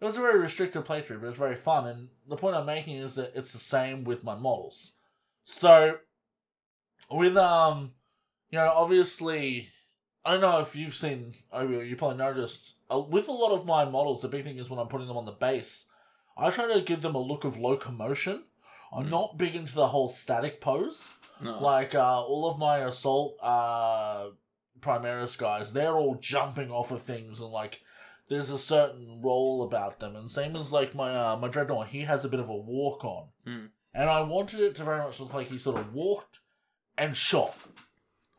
Speaker 1: it was a very restricted playthrough, but it was very fun. And the point I'm making is that it's the same with my models. So, with, um, you know, obviously, I don't know if you've seen, oh, you probably noticed, uh, with a lot of my models, the big thing is when I'm putting them on the base, I try to give them a look of locomotion. I'm
Speaker 2: Mm.
Speaker 1: not big into the whole static pose.
Speaker 2: No.
Speaker 1: Like, uh, all of my assault, uh, Primaris guys, they're all jumping off of things and, like, there's a certain roll about them. And same as, like, my, uh, my Dreadnought, he has a bit of a walk on.
Speaker 2: Mm.
Speaker 1: And I wanted it to very much look like he sort of walked and shot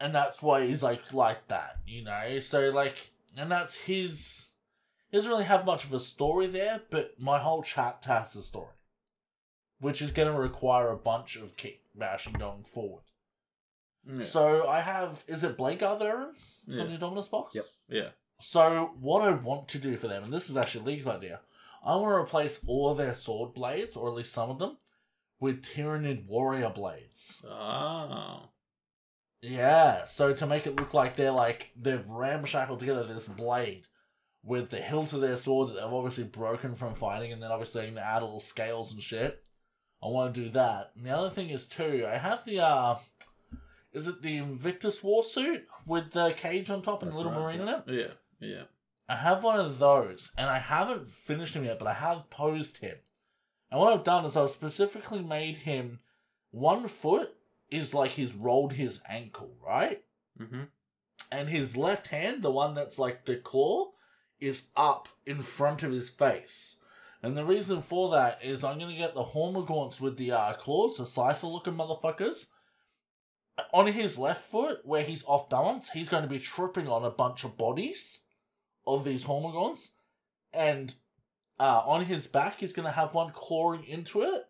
Speaker 1: and that's why he's like like that, you know. So like, and that's his. He doesn't really have much of a story there, but my whole chapter has a story, which is going to require a bunch of kit bashing going forward.
Speaker 2: yeah.
Speaker 1: So I have is it Blade Guard veterans
Speaker 2: Yeah.
Speaker 1: for the Dominus box?
Speaker 3: Yep.
Speaker 2: yeah.
Speaker 1: So what I want to do for them, and this is actually League's idea, I want to replace all of their sword blades, or at least some of them, with Tyranid warrior blades.
Speaker 2: Oh.
Speaker 1: Yeah, so to make it look like they're like they've ramshackled together this blade with the hilt of their sword that they've obviously broken from fighting, and then obviously they're gonna add all the scales and shit. I want to do that. And the other thing is too, I have the uh, is it the Invictus war suit with the cage on top and
Speaker 3: That's
Speaker 1: little
Speaker 3: right,
Speaker 1: marine in it?
Speaker 2: Yeah. Yeah.
Speaker 1: I have one of those, and I haven't finished him yet, but I have posed him. And what I've done is I've specifically made him one foot is like he's rolled his ankle, right?
Speaker 2: Mm-hmm.
Speaker 1: And his left hand, the one that's like the claw, is up in front of his face. And the reason for that is I'm gonna get the Hormagaunts with the uh, claws, the scyther looking motherfuckers. On his left foot, where he's off balance, he's going to be tripping on a bunch of bodies of these Hormagaunts. And uh, on his back, he's going to have one clawing into it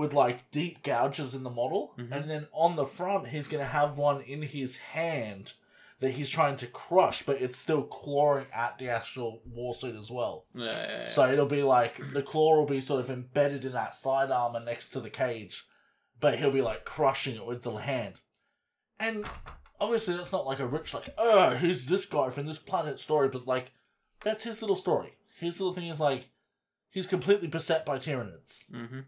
Speaker 1: with like deep gouges in the model.
Speaker 2: Mhm.
Speaker 1: And then on the front, he's to have one in his hand that he's trying to crush, but it's still clawing at the actual warsuit as well.
Speaker 2: Yeah, yeah, yeah.
Speaker 1: So it'll be like the claw will be sort of embedded in that side armor next to the cage, but he'll be like crushing it with the hand. And obviously, that's not like a rich, like, oh, who's this guy from this planet story, but like, that's his little story. His little thing is like, he's completely beset by tyranids.
Speaker 2: Mm-hmm.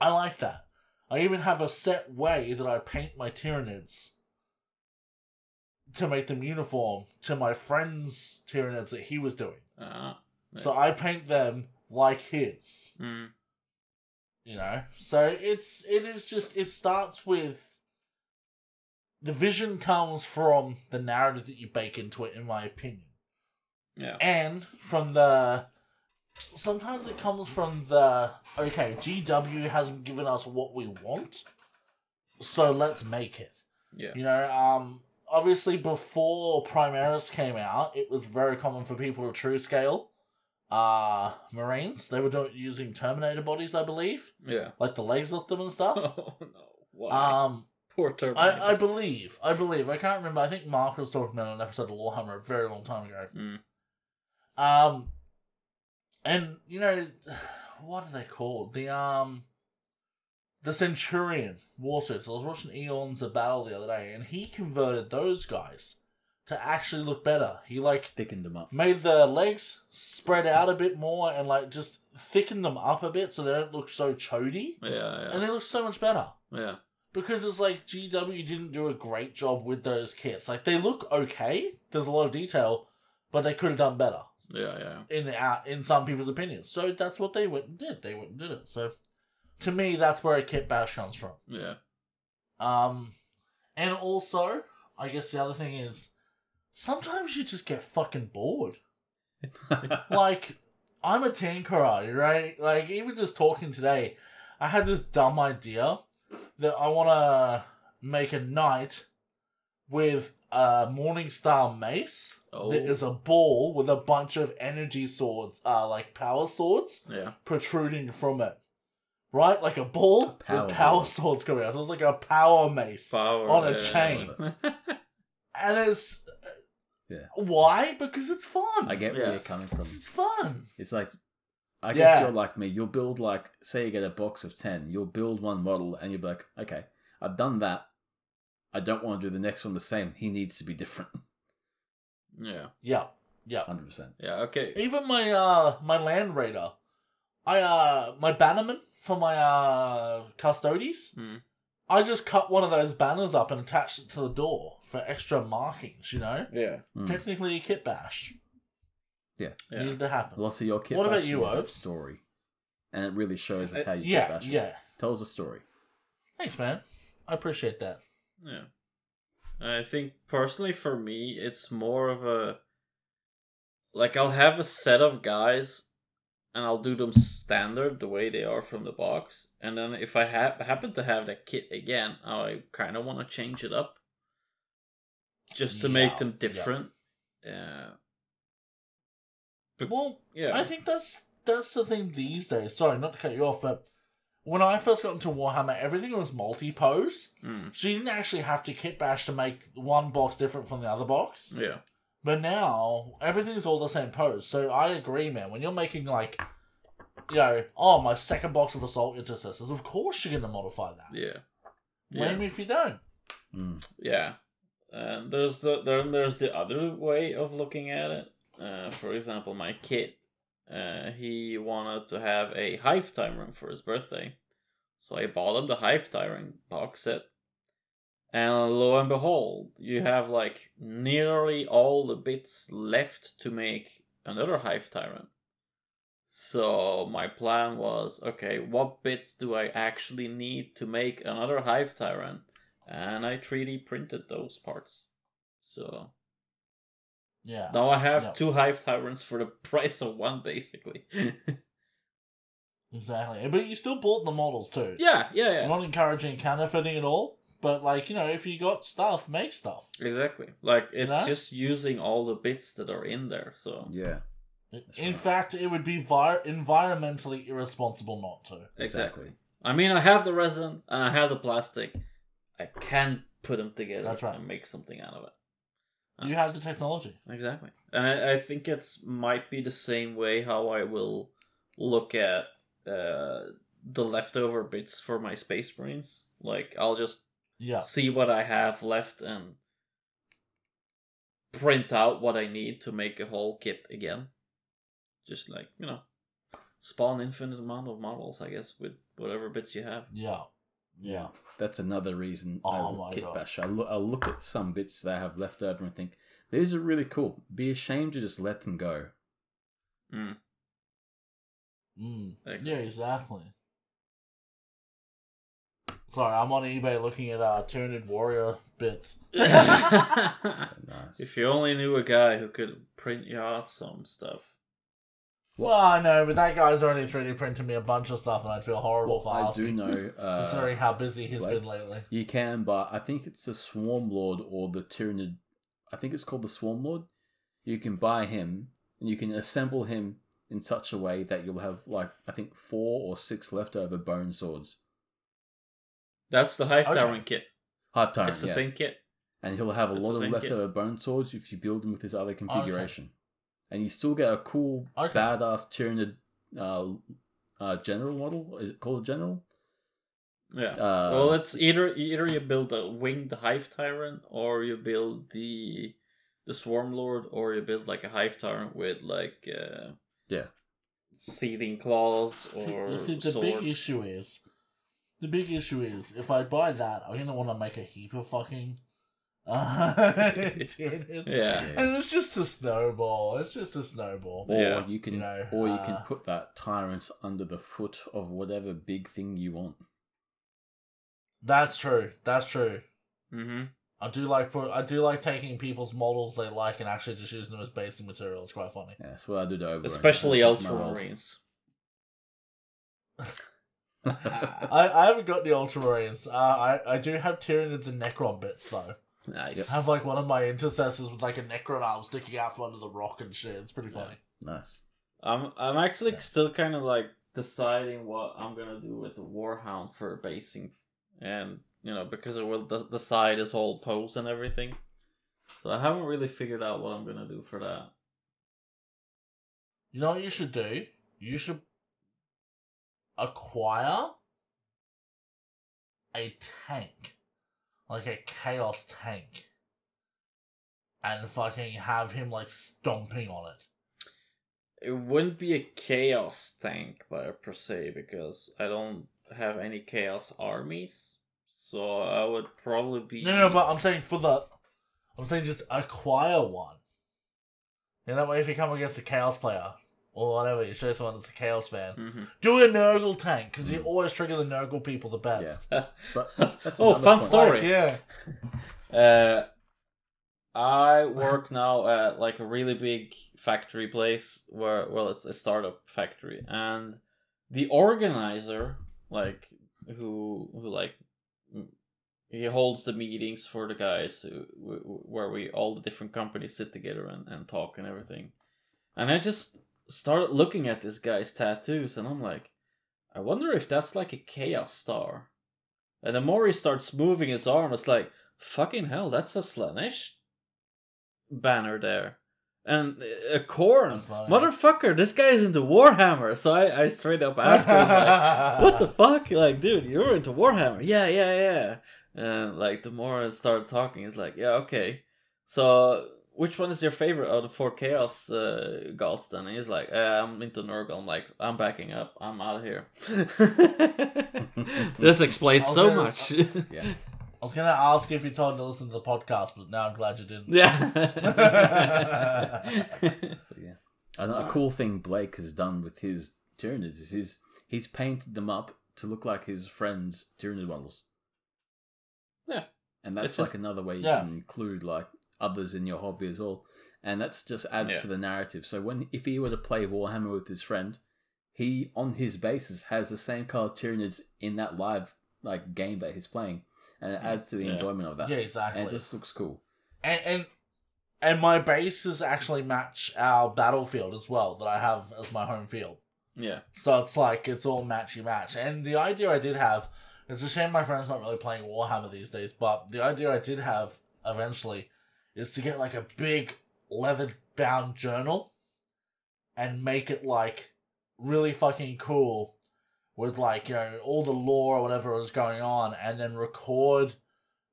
Speaker 1: I like that. I even have a set way that I paint my Tyranids to make them uniform to my friend's Tyranids that he was doing.
Speaker 2: Uh,
Speaker 1: So I paint them like his,
Speaker 2: mm.
Speaker 1: you know. So it's it is just it starts with the vision comes from the narrative that you bake into it, in my opinion,
Speaker 2: Yeah.
Speaker 1: and from the sometimes it comes from the okay GW hasn't given us what we want, so let's make it.
Speaker 2: Yeah.
Speaker 1: You know, um, obviously before Primaris came out, it was very common for people to true scale uh Marines. They were doing, using Terminator bodies, I believe,
Speaker 2: Yeah.
Speaker 1: like the legs of them and stuff.
Speaker 2: Oh no. Why?
Speaker 1: Um,
Speaker 2: Poor Terminator.
Speaker 1: I, I believe, I believe, I can't remember. I think Mark was talking about an episode of Warhammer a very long time ago.
Speaker 2: Mm.
Speaker 1: Um, and you know, what are they called? The um, the Centurion warsuits. I was watching Eons of Battle the other day, and he converted those guys to actually look better. He like
Speaker 3: Thickened them up.
Speaker 1: made the legs spread out a bit more and like just thickened them up a bit so they don't look so chody,
Speaker 2: Yeah, yeah.
Speaker 1: and they look so much better
Speaker 2: yeah.
Speaker 1: because it's like GW didn't do a great job with those kits. Like they look okay. There's a lot of detail, but they could have done better
Speaker 2: Yeah, yeah.
Speaker 1: in our, in some people's opinions. So that's what they went and did. They went and did it. So to me, that's where a kit bash comes from.
Speaker 2: Yeah.
Speaker 1: Um, and also, I guess the other thing is sometimes you just get fucking bored. like I'm a tinkerer, right? Like even just talking today, I had this dumb idea that I want to make a knight with a Morningstar mace
Speaker 2: Oh.
Speaker 1: that is a ball with a bunch of energy swords, uh, like power swords
Speaker 2: Yeah.
Speaker 1: protruding from it. Right, like a ball
Speaker 3: A power
Speaker 1: with power
Speaker 3: ball.
Speaker 1: swords coming out. So it's like a power mace,
Speaker 2: Power
Speaker 1: On a
Speaker 2: yeah.
Speaker 1: chain. and it's
Speaker 3: Yeah.
Speaker 1: why? Because it's fun.
Speaker 3: I get where you're coming from.
Speaker 1: It's fun.
Speaker 3: It's like, I
Speaker 1: Yeah.
Speaker 3: guess you're like me. You'll build like, say you get a box of 10, you'll build one model and you'll be like, okay, I've done that. I don't want to do the next one the same. He needs to be different.
Speaker 2: yeah.
Speaker 1: Yeah, yeah.
Speaker 3: 100%.
Speaker 2: Yeah. Okay.
Speaker 1: Even my uh my land raider, I uh my bannerman for my uh custodes.
Speaker 2: Hmm.
Speaker 1: I just cut one of those banners up and attached it to the door for extra markings. You know,
Speaker 2: Yeah.
Speaker 3: Mm.
Speaker 1: technically a kit bash
Speaker 3: Yeah.
Speaker 2: Yeah.
Speaker 1: needed to happen.
Speaker 3: Lots of your kit
Speaker 1: What about
Speaker 3: bash
Speaker 1: you,
Speaker 3: is
Speaker 1: Obes?
Speaker 3: story. And it really shows with
Speaker 2: Uh,
Speaker 3: how you
Speaker 1: yeah,
Speaker 3: kit bash. it.
Speaker 1: yeah.
Speaker 3: Tells a story.
Speaker 1: Thanks, man. I appreciate that.
Speaker 2: Yeah. I think personally for me, it's more of a like I'll have a set of guys, and I'll do them standard the way they are from the box, and then if I ha- happen to have that kit again, I kind of want to change it up, just to
Speaker 1: Yeah,
Speaker 2: make them different. Yeah. But-
Speaker 1: Well,
Speaker 2: yeah.
Speaker 1: I think that's that's the thing these days. Sorry, not to cut you off, but when I first got into Warhammer, everything was multi-pose,
Speaker 2: Mm,
Speaker 1: so you didn't actually have to kit bash to make one box different from the other box.
Speaker 2: yeah.
Speaker 1: But now everything's all the same pose. So I agree, man. When you're making like, you know, oh my second box of assault intercessors, of course you're gonna modify that.
Speaker 2: Yeah.
Speaker 1: Blame
Speaker 2: Yeah.
Speaker 1: me if you don't.
Speaker 3: Mm.
Speaker 2: Yeah, and there's the then there's the other way of looking at it. Uh, for example, my kid, uh, he wanted to have a Hive Tyrant for his birthday, so I bought him the Hive Tyrant box set. And lo and behold, you have like nearly all the bits left to make another Hive Tyrant. So my plan was okay, what bits do I actually need to make another Hive Tyrant? and I 3D printed those parts. So
Speaker 1: Yeah.
Speaker 2: now I have
Speaker 1: Yeah.
Speaker 2: two Hive Tyrants for the price of one, basically.
Speaker 1: Exactly. But you still bought the models too.
Speaker 2: yeah, yeah,
Speaker 1: I'm
Speaker 2: yeah.
Speaker 1: not encouraging counterfeiting at all. But like, you know, if you got stuff, make stuff.
Speaker 2: Exactly. Like it's
Speaker 1: know?
Speaker 2: just using all the bits that are in there. So
Speaker 3: Yeah.
Speaker 1: In
Speaker 3: right.
Speaker 1: fact, it would be vi- environmentally irresponsible not to.
Speaker 2: exactly. I mean, I have the resin and I have the plastic. I can put them together
Speaker 1: That's right.
Speaker 2: and make something out of it.
Speaker 1: You have the technology.
Speaker 2: Exactly. And I, I think it's might be the same way how I will look at uh, the leftover bits for my Space Marines. Like, I'll just
Speaker 1: Yeah.
Speaker 2: see what I have left and print out what I need to make a whole kit again. Just like, you know, spawn infinite amount of models, I guess, with whatever bits you have.
Speaker 1: Yeah. Yeah.
Speaker 3: That's another reason I
Speaker 1: Oh
Speaker 3: will kit
Speaker 1: God.
Speaker 3: bash. I look, I look at some bits that I have left over and think, these are really cool. Be ashamed to just let them go.
Speaker 2: Mm.
Speaker 1: Mm.
Speaker 2: Exactly.
Speaker 1: Yeah, exactly. Sorry, I'm on eBay looking at uh Tyranid Warrior bits.
Speaker 3: Nice.
Speaker 2: if you only knew a guy who could print you out some stuff.
Speaker 1: Well, I know, but that guy's already 3D printing me a bunch of stuff, and I'd feel horrible for
Speaker 3: I do
Speaker 1: asking,
Speaker 3: know. Uh,
Speaker 1: considering how busy he's
Speaker 3: like-
Speaker 1: been lately.
Speaker 3: You can, but I think it's the Swarm Lord or the Tyranid. I think it's called the Swarm Lord. You can buy him, and you can assemble him in such a way that you'll have like I think four or six leftover bone swords.
Speaker 2: That's the Hive
Speaker 1: Okay.
Speaker 2: Towering kit.
Speaker 3: Half time,
Speaker 2: it's the
Speaker 3: yeah.
Speaker 2: same kit.
Speaker 3: and he'll have a
Speaker 2: It's
Speaker 3: lot of
Speaker 2: same kit.
Speaker 3: leftover bone swords if you build them with his other configuration, and you still get a cool,
Speaker 1: Okay.
Speaker 3: badass Tyranid uh, uh, general model. Is it called a general?
Speaker 2: Yeah.
Speaker 3: Uh,
Speaker 2: well, it's either either you build a winged Hive Tyrant, or you build the the Swarm Lord, or you build like a Hive Tyrant with like uh,
Speaker 3: Yeah.
Speaker 2: seething claws
Speaker 1: See,
Speaker 2: or
Speaker 1: you see, the
Speaker 2: swords.
Speaker 1: big issue is, the big issue is, if I buy that, I'm gonna want to make a heap of fucking uh, Tyranids.
Speaker 2: Yeah.
Speaker 1: And it's just a snowball. It's just a snowball.
Speaker 3: Or
Speaker 2: Yeah.
Speaker 3: you can,
Speaker 1: You know,
Speaker 3: or you can
Speaker 1: uh,
Speaker 3: put that tyrant under the foot of whatever big thing you want.
Speaker 1: That's true. That's true.
Speaker 2: Mm-hmm.
Speaker 1: I do like put. I do like taking people's models they like and actually just using them as basic material. It's quite funny.
Speaker 3: Yeah, that's what I did over.
Speaker 2: Especially
Speaker 3: over my world.
Speaker 2: Ultramarines.
Speaker 1: I, I haven't got the Ultramarines. Uh, I I do have Tyranids and Necron bits though.
Speaker 2: Nice.
Speaker 1: I have like one of my intercessors with like a Necron arm sticking out from under the rock and shit. It's pretty funny.
Speaker 3: nice.
Speaker 2: I'm I'm actually
Speaker 3: Yeah.
Speaker 2: still kind of like deciding what I'm gonna do with the Warhound for basing, and you know because it will de- decide his whole pose and everything. So I haven't really figured out what I'm gonna do for that.
Speaker 1: You know what you should do? You should acquire a tank, like a chaos tank, and fucking have him like stomping on it.
Speaker 2: It wouldn't be a chaos tank by per se because I don't have any chaos armies. So I would probably be
Speaker 1: No, no, but I'm saying for the, I'm saying just acquire one. And that way, if you come against a chaos player or whatever, you show someone that's a chaos fan.
Speaker 2: Mhm.
Speaker 1: Do a Nurgle tank because you always trigger the Nurgle people the best.
Speaker 3: But that's
Speaker 2: Oh, fun
Speaker 3: point.
Speaker 2: story.
Speaker 1: Like, yeah.
Speaker 2: Uh, I work now at like a really big factory place where, well, it's a startup factory, and the organizer, like, who who like, mm, he holds the meetings for the guys who, where we all the different companies sit together and, and talk and everything, and I just started looking at this guy's tattoos, and I'm like, I wonder if that's like a chaos star. And the more he starts moving his arm, it's like, fucking hell, that's a Slaanesh banner there. And uh, a
Speaker 1: Khorne.
Speaker 2: Motherfucker, this guy is into Warhammer. So I, I straight up asked him, like, what the fuck? Like, dude, you're into Warhammer. Yeah, yeah, yeah. And like, the more I started talking, it's like, yeah, okay. So, which one is your favorite of the four Chaos uh, gods then? And he's like, eh, I'm into Nurgle. I'm like, I'm backing up. I'm out of here. this explains so
Speaker 1: Okay.
Speaker 2: much.
Speaker 3: Yeah.
Speaker 1: I was gonna ask if you told him to listen to the podcast, but now I'm glad you didn't.
Speaker 2: yeah.
Speaker 3: But yeah. And a cool thing Blake has done with his Tyranids is his, he's painted them up to look like his friends' Tyranid models.
Speaker 2: Yeah.
Speaker 3: And that's
Speaker 2: It's
Speaker 3: like
Speaker 2: just-
Speaker 3: another way you
Speaker 1: Yeah.
Speaker 3: can include like others in your hobby as well. And that's just adds
Speaker 2: Yeah.
Speaker 3: to the narrative. So when if he were to play Warhammer with his friend, he on his basis has the same color Tyranids in that live like game that he's playing. And it mm. adds to the
Speaker 2: Yeah.
Speaker 3: enjoyment of that.
Speaker 1: Yeah, exactly.
Speaker 3: And it just looks cool.
Speaker 1: and, and and my bases actually match our battlefield as well that I have as my home field.
Speaker 2: yeah.
Speaker 1: So it's like it's all matchy match. And the idea I did have, it's a shame my friend's not really playing Warhammer these days, but the idea I did have eventually is to get like a big leather bound journal and make it like really fucking cool with like, you know, all the lore or whatever is going on and then record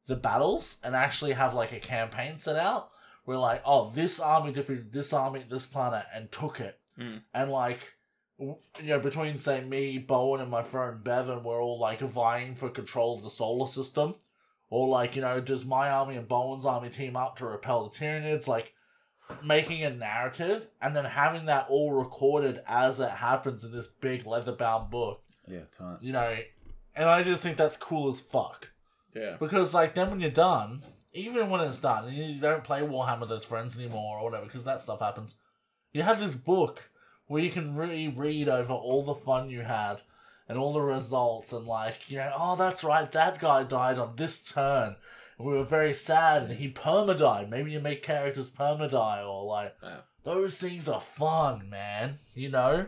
Speaker 1: the battles and actually have like a campaign set out where like, oh, this army defeated this army at this planet and took it.
Speaker 2: Mm.
Speaker 1: And like you know, between say me, Bowen, and my friend Bevan, we're all like vying for control of the solar system. Or like, you know, does my army and Bowen's army team up to repel the Tyranids? Like making a narrative and then having that all recorded as it happens in this big leather bound book.
Speaker 3: Yeah, tight.
Speaker 1: You know, and I just think that's cool as fuck.
Speaker 2: Yeah.
Speaker 1: Because like then when you're done, even when it's done, and you don't play Warhammer with those friends anymore or whatever, because that stuff happens. You have this book where you can reread over all the fun you had and all the results and like you know oh that's right that guy died on this turn we were very sad and he perma died. maybe you make characters perma die, or like
Speaker 2: Yeah.
Speaker 1: those things are fun man you know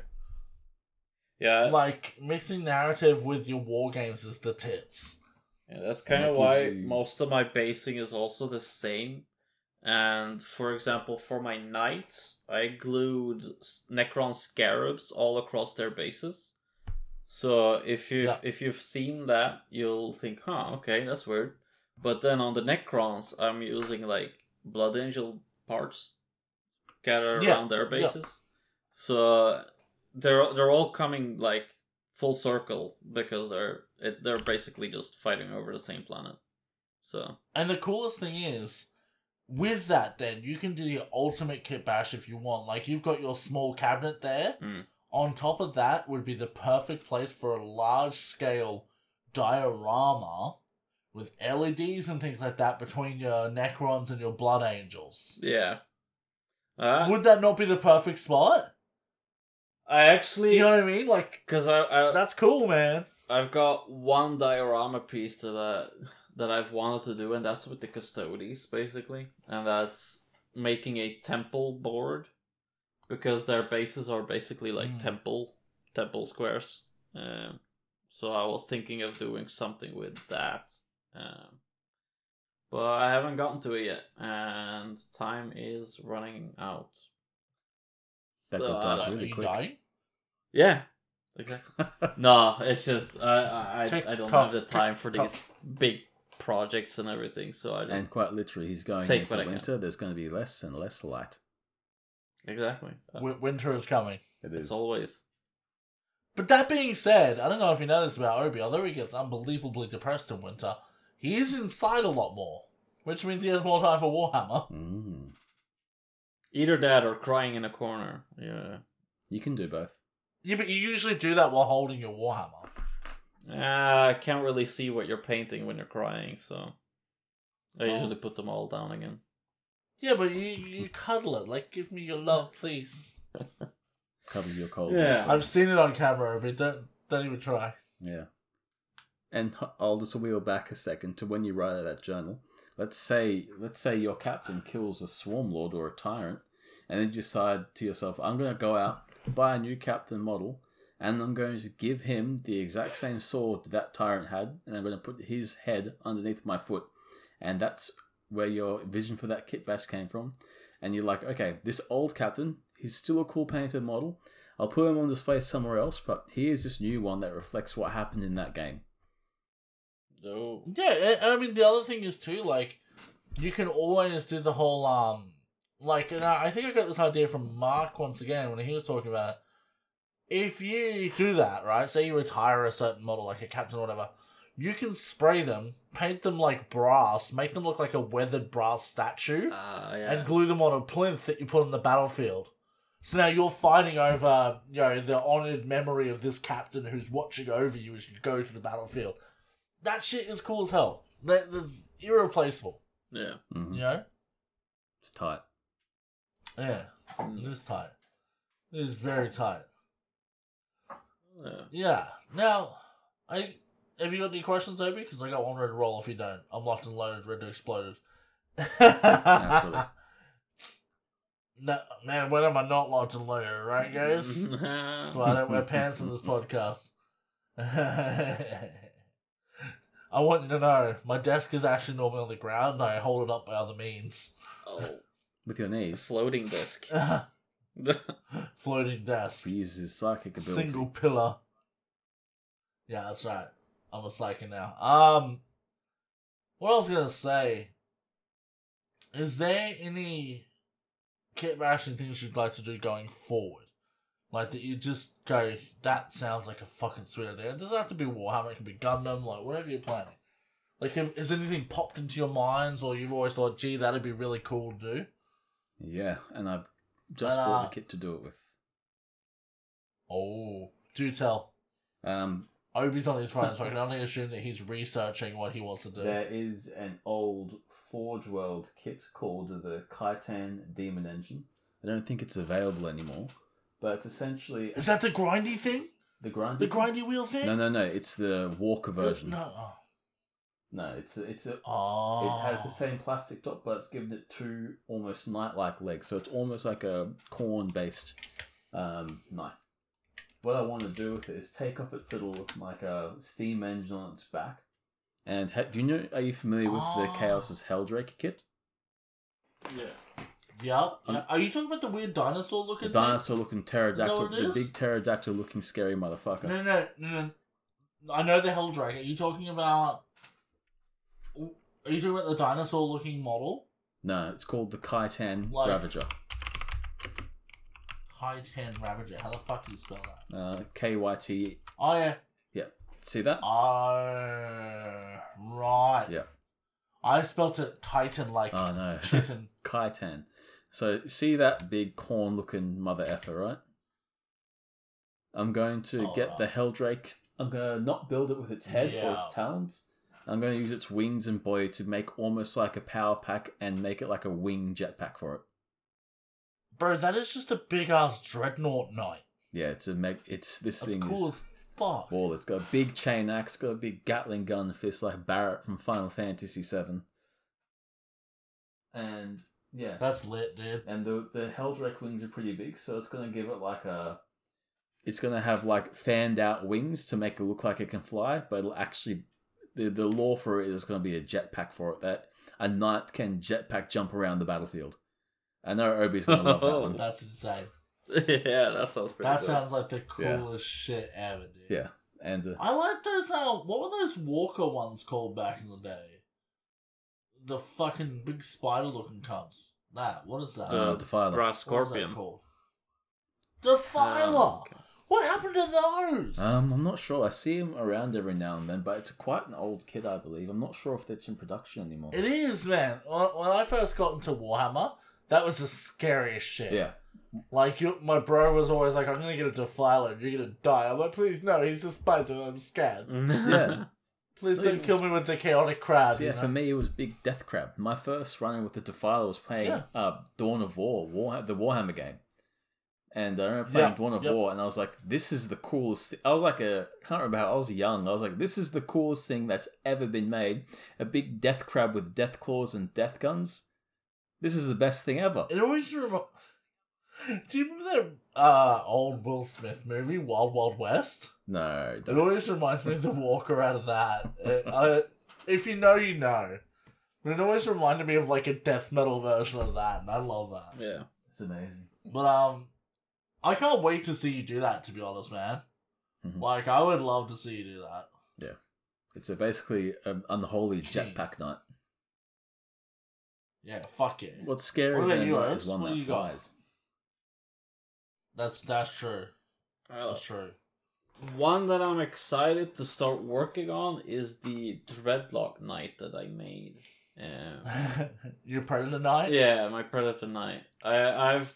Speaker 2: Yeah,
Speaker 1: like mixing narrative with your war games is the tits
Speaker 2: Yeah, that's kind
Speaker 3: that
Speaker 2: of why
Speaker 3: you-
Speaker 2: most of my basing is also the same. And for example, for my knights, I glued Necron scarabs all across their bases. So if you
Speaker 1: Yeah.
Speaker 2: if you've seen that, you'll think, "Huh, okay, that's weird." But then on the Necrons, I'm using like Blood Angel parts scattered
Speaker 1: Yeah,
Speaker 2: around their
Speaker 1: yeah.
Speaker 2: bases. So they're they're all coming like full circle because they're it, they're basically just fighting over the same planet. So
Speaker 1: And the coolest thing is, with that, then you can do the ultimate kit bash if you want. Like you've got your small cabinet there.
Speaker 2: Mm.
Speaker 1: On top of that would be the perfect place for a large scale diorama with LEDs and things like that between your Necrons and your Blood Angels.
Speaker 2: yeah, uh,
Speaker 1: Would that not be the perfect spot?
Speaker 2: I actually
Speaker 1: You know what I mean? Like
Speaker 2: because I, I
Speaker 1: that's cool, man.
Speaker 2: I've got one diorama piece that that I've wanted to do, and that's with the custodes basically, and that's making a temple board because their bases are basically like
Speaker 1: Mm.
Speaker 2: temple temple squares. Um, so I was thinking of doing something with that, um, but I haven't gotten to it yet, and time is running out.
Speaker 3: That
Speaker 2: Uh,
Speaker 3: got dark
Speaker 1: Are
Speaker 3: really
Speaker 1: you
Speaker 3: quick.
Speaker 1: dying?
Speaker 2: Yeah, exactly. No, it's just I I, I, I don't
Speaker 1: tock,
Speaker 2: have the
Speaker 1: tick
Speaker 2: time for
Speaker 1: tock.
Speaker 2: these big projects and everything, so I just
Speaker 3: and quite literally, he's going into
Speaker 2: I can.
Speaker 3: winter. There's going to be less and less light.
Speaker 2: Exactly. Uh,
Speaker 1: W- winter is coming.
Speaker 3: It
Speaker 2: it's always
Speaker 1: But that being said, I don't know if you know this about Obi, although he gets unbelievably depressed in winter, he is inside a lot more. Which means he has more time for Warhammer.
Speaker 3: Mm.
Speaker 2: either that or crying in a corner. Yeah,
Speaker 3: You can do both.
Speaker 1: Yeah, but you usually do that while holding your Warhammer.
Speaker 2: uh, I can't really see what you're painting when you're crying, so I
Speaker 1: Oh.
Speaker 2: usually put them all down again.
Speaker 1: Yeah, but you you cuddle it. Like, give me your love, please.
Speaker 3: Cover your cold.
Speaker 2: Yeah.
Speaker 1: I've seen it on camera, but Don't, don't even try.
Speaker 3: Yeah. And I'll just wheel back a second to when you write out that journal. Let's say let's say your captain kills a swarm lord or a tyrant, and then you decide to yourself, I'm going to go out buy a new captain model, and I'm going to give him the exact same sword that, that tyrant had, and I'm going to put his head underneath my foot, and that's where your vision for that kit bash came from. And you're like, okay, this old captain, he's still a cool painted model. I'll put him on display somewhere else, but here's this new one that reflects what happened in that game.
Speaker 2: No.
Speaker 1: Yeah, and, and I mean the other thing is too like you can always do the whole um like and I I think I got this idea from Mark once again when he was talking about it. If you do that, right? Say you retire a certain model, like a captain or whatever, you can spray them, paint them like brass, make them look like a weathered brass statue,
Speaker 2: Ah, yeah.
Speaker 1: and glue them on a plinth that you put on the battlefield. So now you're fighting over, you know, the honored memory of this captain who's watching over you as you go to the battlefield. That shit is cool as hell. That, that's irreplaceable.
Speaker 2: yeah.
Speaker 3: hmm
Speaker 1: You know?
Speaker 3: It's tight.
Speaker 1: Yeah. It is tight. It is very tight.
Speaker 2: yeah.
Speaker 1: Yeah. Now, I have you got any questions, Obi? Because I got one ready to roll. If you don't, I'm locked and loaded, ready to explode.
Speaker 3: Naturally.
Speaker 1: No, man, when am I not locked and loaded, right, guys? That's why I don't wear pants in this podcast. I want you to know my desk is actually normally on the ground. I hold it up by other means.
Speaker 2: oh,
Speaker 3: With your knees,
Speaker 2: floating desk.
Speaker 1: Floating desk.
Speaker 3: he uses psychic ability.
Speaker 1: Single pillar. Yeah, that's right. I'm a psychic now. Um, what I was gonna say. Is there any kit bashing things you'd like to do going forward? Like that you just go, that sounds like a fucking sweet idea. It doesn't have to be Warhammer, it can be Gundam, like whatever you're planning. Like, if, has anything popped into your minds, or you've always thought, gee, that'd be really cool to do?
Speaker 3: Yeah, and I've just
Speaker 1: Uh,
Speaker 3: bought the kit to do it with.
Speaker 1: Oh, do tell.
Speaker 3: Um,
Speaker 1: Obi's on his phone, so I can only assume that he's researching what he wants to do.
Speaker 3: There is an old Forge World kit called the Kytan Demon Engine. I don't think it's available anymore, but it's essentially
Speaker 1: Is that the grindy thing?
Speaker 3: the grindy,
Speaker 1: The grindy wheel thing?
Speaker 3: No, no, no. It's the walker version.
Speaker 1: No. oh.
Speaker 3: No, it's a, it's a.
Speaker 1: Oh.
Speaker 3: It has the same plastic top, but it's given it two almost knight-like legs, so it's almost like a Khorne-based um, knight. What I want to do with it is take off its little like a steam engine on its back. And ha- do you know? Are you familiar with the
Speaker 1: Ah.
Speaker 3: Chaos's Heldrake kit?
Speaker 1: Yeah. Yeah.
Speaker 3: Um,
Speaker 1: Are you talking about the weird dinosaur
Speaker 3: The
Speaker 1: looking
Speaker 3: dinosaur-looking pterodactyl, the big pterodactyl-looking scary motherfucker.
Speaker 1: No, no, no, no. I know the Heldrake. Are you talking about. Are you talking about the dinosaur looking model?
Speaker 3: No, it's called the Kytan
Speaker 1: Like-
Speaker 3: Ravager.
Speaker 1: High 10 Ravager. How the fuck do you spell that?
Speaker 3: Uh, K Y T.
Speaker 1: Oh, yeah. Yeah.
Speaker 3: See that?
Speaker 1: Oh, right.
Speaker 3: Yeah.
Speaker 1: I spelt it Titan like
Speaker 3: Oh no.
Speaker 1: kitten.
Speaker 3: Kytan. So see that big Khorne looking mother effer, right? I'm going to
Speaker 1: Oh,
Speaker 3: get the
Speaker 1: right.
Speaker 3: Heldrake. I'm going to not build it with its head or its talons. I'm going to use its wings and body to make almost like a power pack and make it like a wing jetpack for it.
Speaker 1: Bro, that is just a big ass dreadnought knight.
Speaker 3: Yeah, it's a meg. It's this
Speaker 1: That's
Speaker 3: thing
Speaker 1: cool
Speaker 3: is
Speaker 1: as fuck.
Speaker 3: ball. It's got a big chain axe, got a big Gatling gun fist like Barret from Final Fantasy VII. And yeah,
Speaker 1: That's lit, dude.
Speaker 3: and the the Heldrake wings are pretty big, so it's gonna give it like a. It's gonna have like fanned out wings to make it look like it can fly, but it'll actually the the lore for it is gonna be a jetpack for it that a knight can jetpack jump around the battlefield. I know Obi's gonna love that one.
Speaker 1: That's insane.
Speaker 2: yeah, that sounds pretty
Speaker 1: That
Speaker 2: good.
Speaker 1: sounds like the
Speaker 3: Yeah.
Speaker 1: coolest shit ever, dude.
Speaker 3: Yeah, and uh,
Speaker 1: I like those. Uh, what were those Walker ones called back in the day? The fucking big spider-looking cunts. That. What is that?
Speaker 2: The
Speaker 3: uh, Defiler.
Speaker 2: Brass
Speaker 1: What is
Speaker 2: Scorpion.
Speaker 1: that called? Defiler.
Speaker 2: Oh, okay.
Speaker 1: What happened to those?
Speaker 3: Um, I'm not sure. I see him around every now and then, but it's quite an old kid, I believe. I'm not sure if it's in production anymore.
Speaker 1: it is, man. When when I first got into Warhammer, that was the scariest shit.
Speaker 3: yeah,
Speaker 1: Like you, my bro was always like, "I'm gonna get a defiler, you're gonna die." I'm like, "Please no, he's a spider. I'm scared.
Speaker 3: yeah.
Speaker 1: Please
Speaker 3: Well,
Speaker 1: don't
Speaker 3: it
Speaker 1: kill
Speaker 3: was-
Speaker 1: me with the chaotic crab."
Speaker 3: So
Speaker 1: you
Speaker 3: yeah,
Speaker 1: know?
Speaker 3: for me, it was Big Death Crab. My first run with the Defiler was playing
Speaker 1: Yeah.
Speaker 3: uh, Dawn of War, War, the Warhammer game. And I remember playing
Speaker 1: Yeah,
Speaker 3: Dawn of
Speaker 1: yep.
Speaker 3: War, and I was like, "This is the coolest." Th-. I was like a, I can't remember how I was young. I was like, "This is the coolest thing that's ever been made." A big death crab with death claws and death guns. This is the best thing ever.
Speaker 1: It always rem- Do you remember that uh, old Will Smith movie, Wild Wild West?
Speaker 3: No,
Speaker 1: It
Speaker 3: don't-
Speaker 1: always reminds me of the Walker out of that. It- I, if you know, you know. But it always reminded me of like a death metal version of that, and I love that.
Speaker 2: yeah.
Speaker 3: it's amazing.
Speaker 1: But um, I can't wait to see you do that. To be honest, man.
Speaker 3: Mhm.
Speaker 1: Like I would love to see you do that.
Speaker 3: Yeah, it's a basically an unholy jetpack knight.
Speaker 1: Yeah, fuck it.
Speaker 3: What's scary
Speaker 1: What about
Speaker 3: than
Speaker 1: you,
Speaker 3: that
Speaker 1: Alex?
Speaker 3: is one
Speaker 1: What
Speaker 3: that
Speaker 1: you got?
Speaker 3: flies.
Speaker 1: That's that's true.
Speaker 2: Well,
Speaker 1: That's true.
Speaker 2: one that I'm excited to start working on is the Dreadlock Knight that I made. Um,
Speaker 1: Your Predator Knight.
Speaker 2: yeah, my Predator Knight. I I've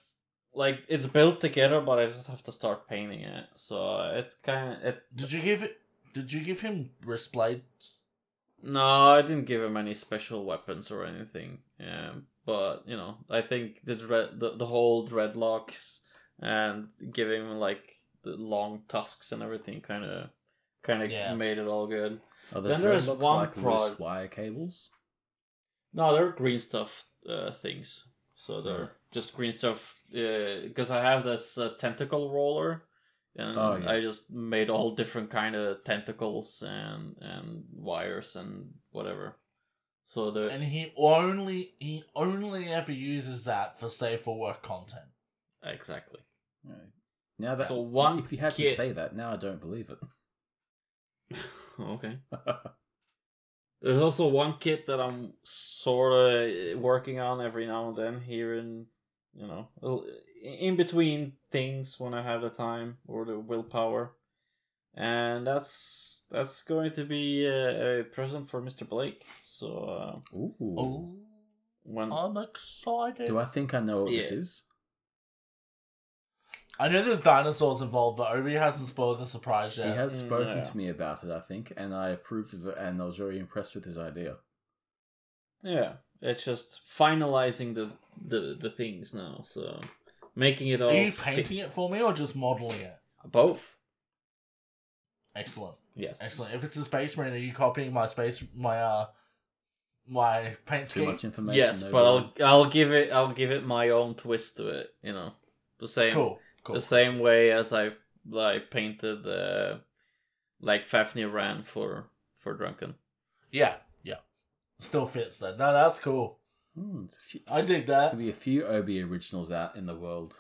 Speaker 2: like it's built together, but I just have to start painting it. So it's kind of it's
Speaker 1: Did you give it? Did you give him wrist blades?
Speaker 2: No, I didn't give him any special weapons or anything. Um, but you know, I think the dread, the, the whole dreadlocks and giving him like the long tusks and everything, kind of, kind of
Speaker 1: Yeah.
Speaker 2: made it all good.
Speaker 3: Are the
Speaker 2: Then there's one
Speaker 3: like
Speaker 2: prod-
Speaker 3: wire cables?
Speaker 2: No, they're green stuff uh, things. So they're just green stuff. Because I have this uh, tentacle roller, Oh, and
Speaker 3: Oh, yeah.
Speaker 2: I just made all different kind of tentacles and and wires and whatever. So the
Speaker 1: And he only he only ever uses that for safe for work content.
Speaker 2: exactly.
Speaker 3: Right. Now that
Speaker 2: So one
Speaker 3: if you had
Speaker 2: kit-
Speaker 3: to say that, now I don't believe it.
Speaker 2: okay. There's also one kit that I'm sort of working on every now and then here in, you know, in between things when I have the time or the willpower, and that's that's going to be a, a present for Mr. Blake. So uh,
Speaker 3: Ooh.
Speaker 1: Oh,
Speaker 2: when
Speaker 1: I'm excited.
Speaker 3: Do I think I know what this is?
Speaker 1: I know there's dinosaurs involved, but Obi hasn't spoiled the surprise yet.
Speaker 3: He has
Speaker 2: Mm,
Speaker 3: spoken
Speaker 2: yeah.
Speaker 3: to me about it, I think, and I approved of it, and I was very impressed with his idea.
Speaker 2: yeah, it's just finalizing the the the things now. So making it all
Speaker 1: Are you
Speaker 2: fit-
Speaker 1: painting it for me or just modeling it?
Speaker 2: both.
Speaker 1: Excellent.
Speaker 2: Yes,
Speaker 1: Excellent. If it's a space marine, are you copying my space my uh my paint
Speaker 3: Too
Speaker 1: scheme?
Speaker 3: much information.
Speaker 2: Yes,
Speaker 3: no
Speaker 2: but
Speaker 3: good.
Speaker 2: I'll I'll give it I'll give it my own twist to it. You know, the same
Speaker 1: Cool. Cool.
Speaker 2: the same way as I've like painted uh, like Fafnir Rann for for Drunken.
Speaker 1: Yeah, yeah. Still fits that. No, that's cool.
Speaker 3: Hmm, it's a few,
Speaker 1: I dig that.
Speaker 3: There'll be a few Obi originals out in the world.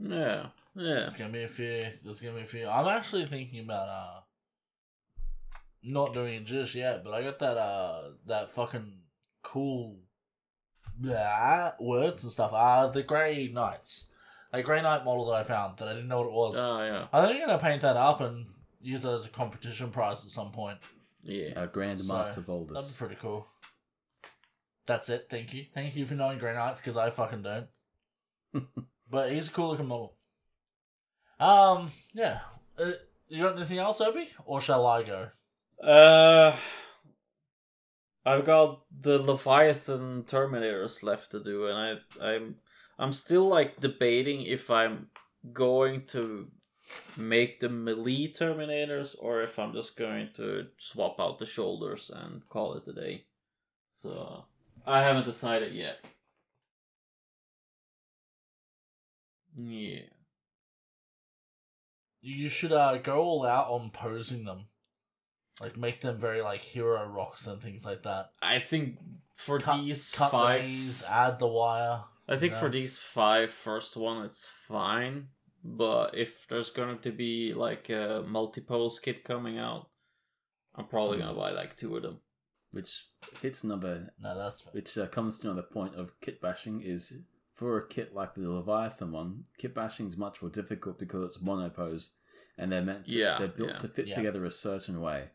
Speaker 2: Yeah, yeah.
Speaker 1: There's gonna be a few. There's gonna be a few. I'm actually thinking about uh not doing it just yet, but I got that uh that fucking cool blah, words and stuff. Uh the Grey Knights. That Grey Knight model that I found that I didn't know what it was.
Speaker 2: Oh yeah,
Speaker 1: I think I'm gonna paint that up and use that as a competition prize at some point.
Speaker 2: yeah.
Speaker 3: Uh, Grand
Speaker 1: So,
Speaker 3: Master
Speaker 1: That'd be pretty cool. That's it. Thank you. Thank you for knowing Grey Knights because I fucking don't. but he's a cool looking model. Um, yeah. Uh, you got anything else, Obi, or shall I go?
Speaker 2: Uh, I've got the Leviathan Terminators left to do, and I I'm I'm still like debating if I'm going to make the melee Terminators or if I'm just going to swap out the shoulders and call it a day. So I haven't decided yet. Yeah.
Speaker 1: You should uh go all out on posing them, like make them very like hero rocks and things like that.
Speaker 2: I think for
Speaker 1: Cut,
Speaker 2: these
Speaker 1: cut
Speaker 2: five,
Speaker 1: the knees, add the wire.
Speaker 2: I think for these five first one, it's fine. But if there's going to be like a multi-pose kit coming out, I'm probably gonna buy like two of them.
Speaker 3: Which hits another,
Speaker 1: No, that's fair.
Speaker 3: which uh, comes to another point of kit bashing is for a kit like the Leviathan one, kit bashing is much more difficult because it's monopose, and they're meant to,
Speaker 2: Yeah,
Speaker 3: they're built
Speaker 2: yeah.
Speaker 3: to fit
Speaker 1: Yeah.
Speaker 3: together a certain way.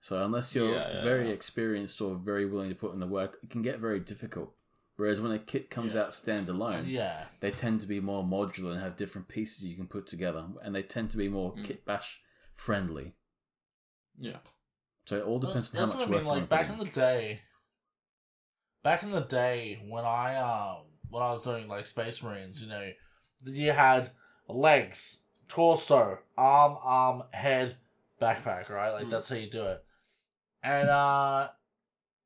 Speaker 3: So unless you're
Speaker 2: Yeah, yeah,
Speaker 3: very
Speaker 2: yeah.
Speaker 3: experienced or very willing to put in the work, it can get very difficult. Whereas when a kit comes
Speaker 2: Yeah.
Speaker 3: out standalone,
Speaker 1: Yeah,
Speaker 3: they tend to be more modular and have different pieces you can put together, and they tend to be more
Speaker 2: Mm.
Speaker 3: kit bash friendly.
Speaker 2: Yeah.
Speaker 3: So it all depends
Speaker 1: that's,
Speaker 3: on how much
Speaker 1: what I mean. Like back
Speaker 3: put
Speaker 1: in
Speaker 3: in.
Speaker 1: the day, back in the day when I uh when I was doing like Space Marines, you know, you had legs, torso, arm, arm, head, backpack, right? Like
Speaker 2: Mm.
Speaker 1: that's how you do it. And uh,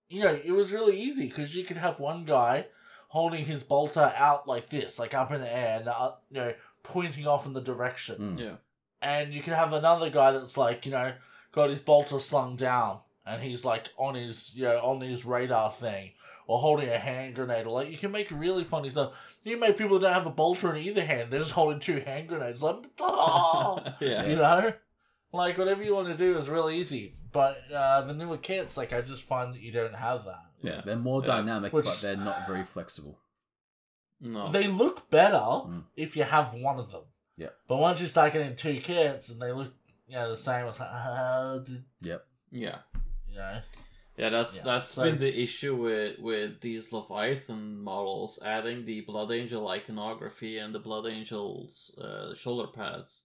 Speaker 1: you know, it was really easy because you could have one guy holding his bolter out like this, like up in the air, and the, uh, you know, pointing off in the direction
Speaker 3: Mm.
Speaker 2: Yeah.
Speaker 1: and you can have another guy that's like you know got his bolter slung down and he's like on his you know on his radar thing or holding a hand grenade or like you can make really funny stuff you can make people that don't have a bolter in either hand they're just holding two hand grenades like oh,
Speaker 2: yeah.
Speaker 1: you know like whatever you want to do is really easy but uh, the newer kits like i just find that you don't have that
Speaker 3: Yeah, they're more
Speaker 2: Yeah.
Speaker 3: dynamic,
Speaker 1: Which-
Speaker 3: but they're not very flexible.
Speaker 2: No.
Speaker 1: they look better
Speaker 3: Mm.
Speaker 1: if you have one of them
Speaker 3: Yeah.
Speaker 1: but once you start getting two kits and they look you know the same it's like uh, did-
Speaker 2: yeah.
Speaker 1: you know
Speaker 2: Yeah, that's
Speaker 1: Yeah,
Speaker 2: that's
Speaker 1: so-
Speaker 2: been the issue with with these Leviathan models, adding the Blood Angel iconography and the Blood Angel's uh, shoulder pads.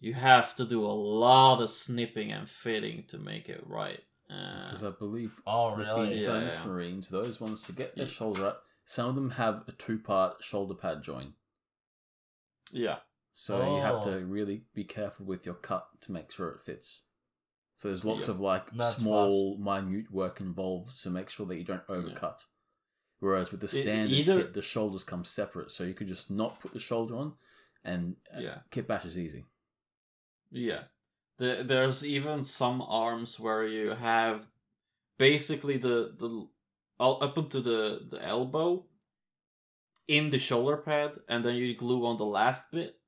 Speaker 2: You have to do a lot of snipping and fitting to make it right. Uh,
Speaker 3: Because I believe
Speaker 1: Oh, really?
Speaker 3: the
Speaker 2: Yeah,
Speaker 3: Furnace
Speaker 2: yeah.
Speaker 3: Marines, those ones to get their
Speaker 2: Yeah.
Speaker 3: shoulder up, some of them have a two-part shoulder pad joint.
Speaker 2: yeah,
Speaker 3: So you have
Speaker 1: Oh.
Speaker 3: to really be careful with your cut to make sure it fits. So there's lots
Speaker 2: Yeah.
Speaker 3: of like
Speaker 1: That's
Speaker 3: small, minute work involved to make sure that you don't overcut. Whereas with the standard
Speaker 2: either-
Speaker 3: kit, the shoulders come separate, so you could just not put the shoulder on, and uh,
Speaker 2: Yeah.
Speaker 3: kit bash is easy.
Speaker 2: yeah. The, there's even some arms where you have basically the the up into the the elbow in the shoulder pad, and then you glue on the last bit,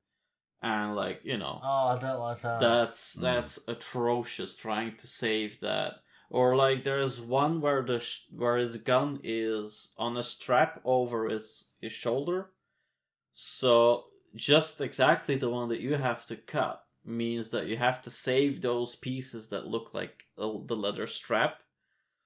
Speaker 2: and like you know.
Speaker 1: Oh, I don't like that.
Speaker 2: That's
Speaker 3: Mm.
Speaker 2: that's atrocious trying to save that. Or like there's one where the sh- where his gun is on a strap over his his shoulder. So just exactly the one that you have to cut means that you have to save those pieces that look like the the leather strap.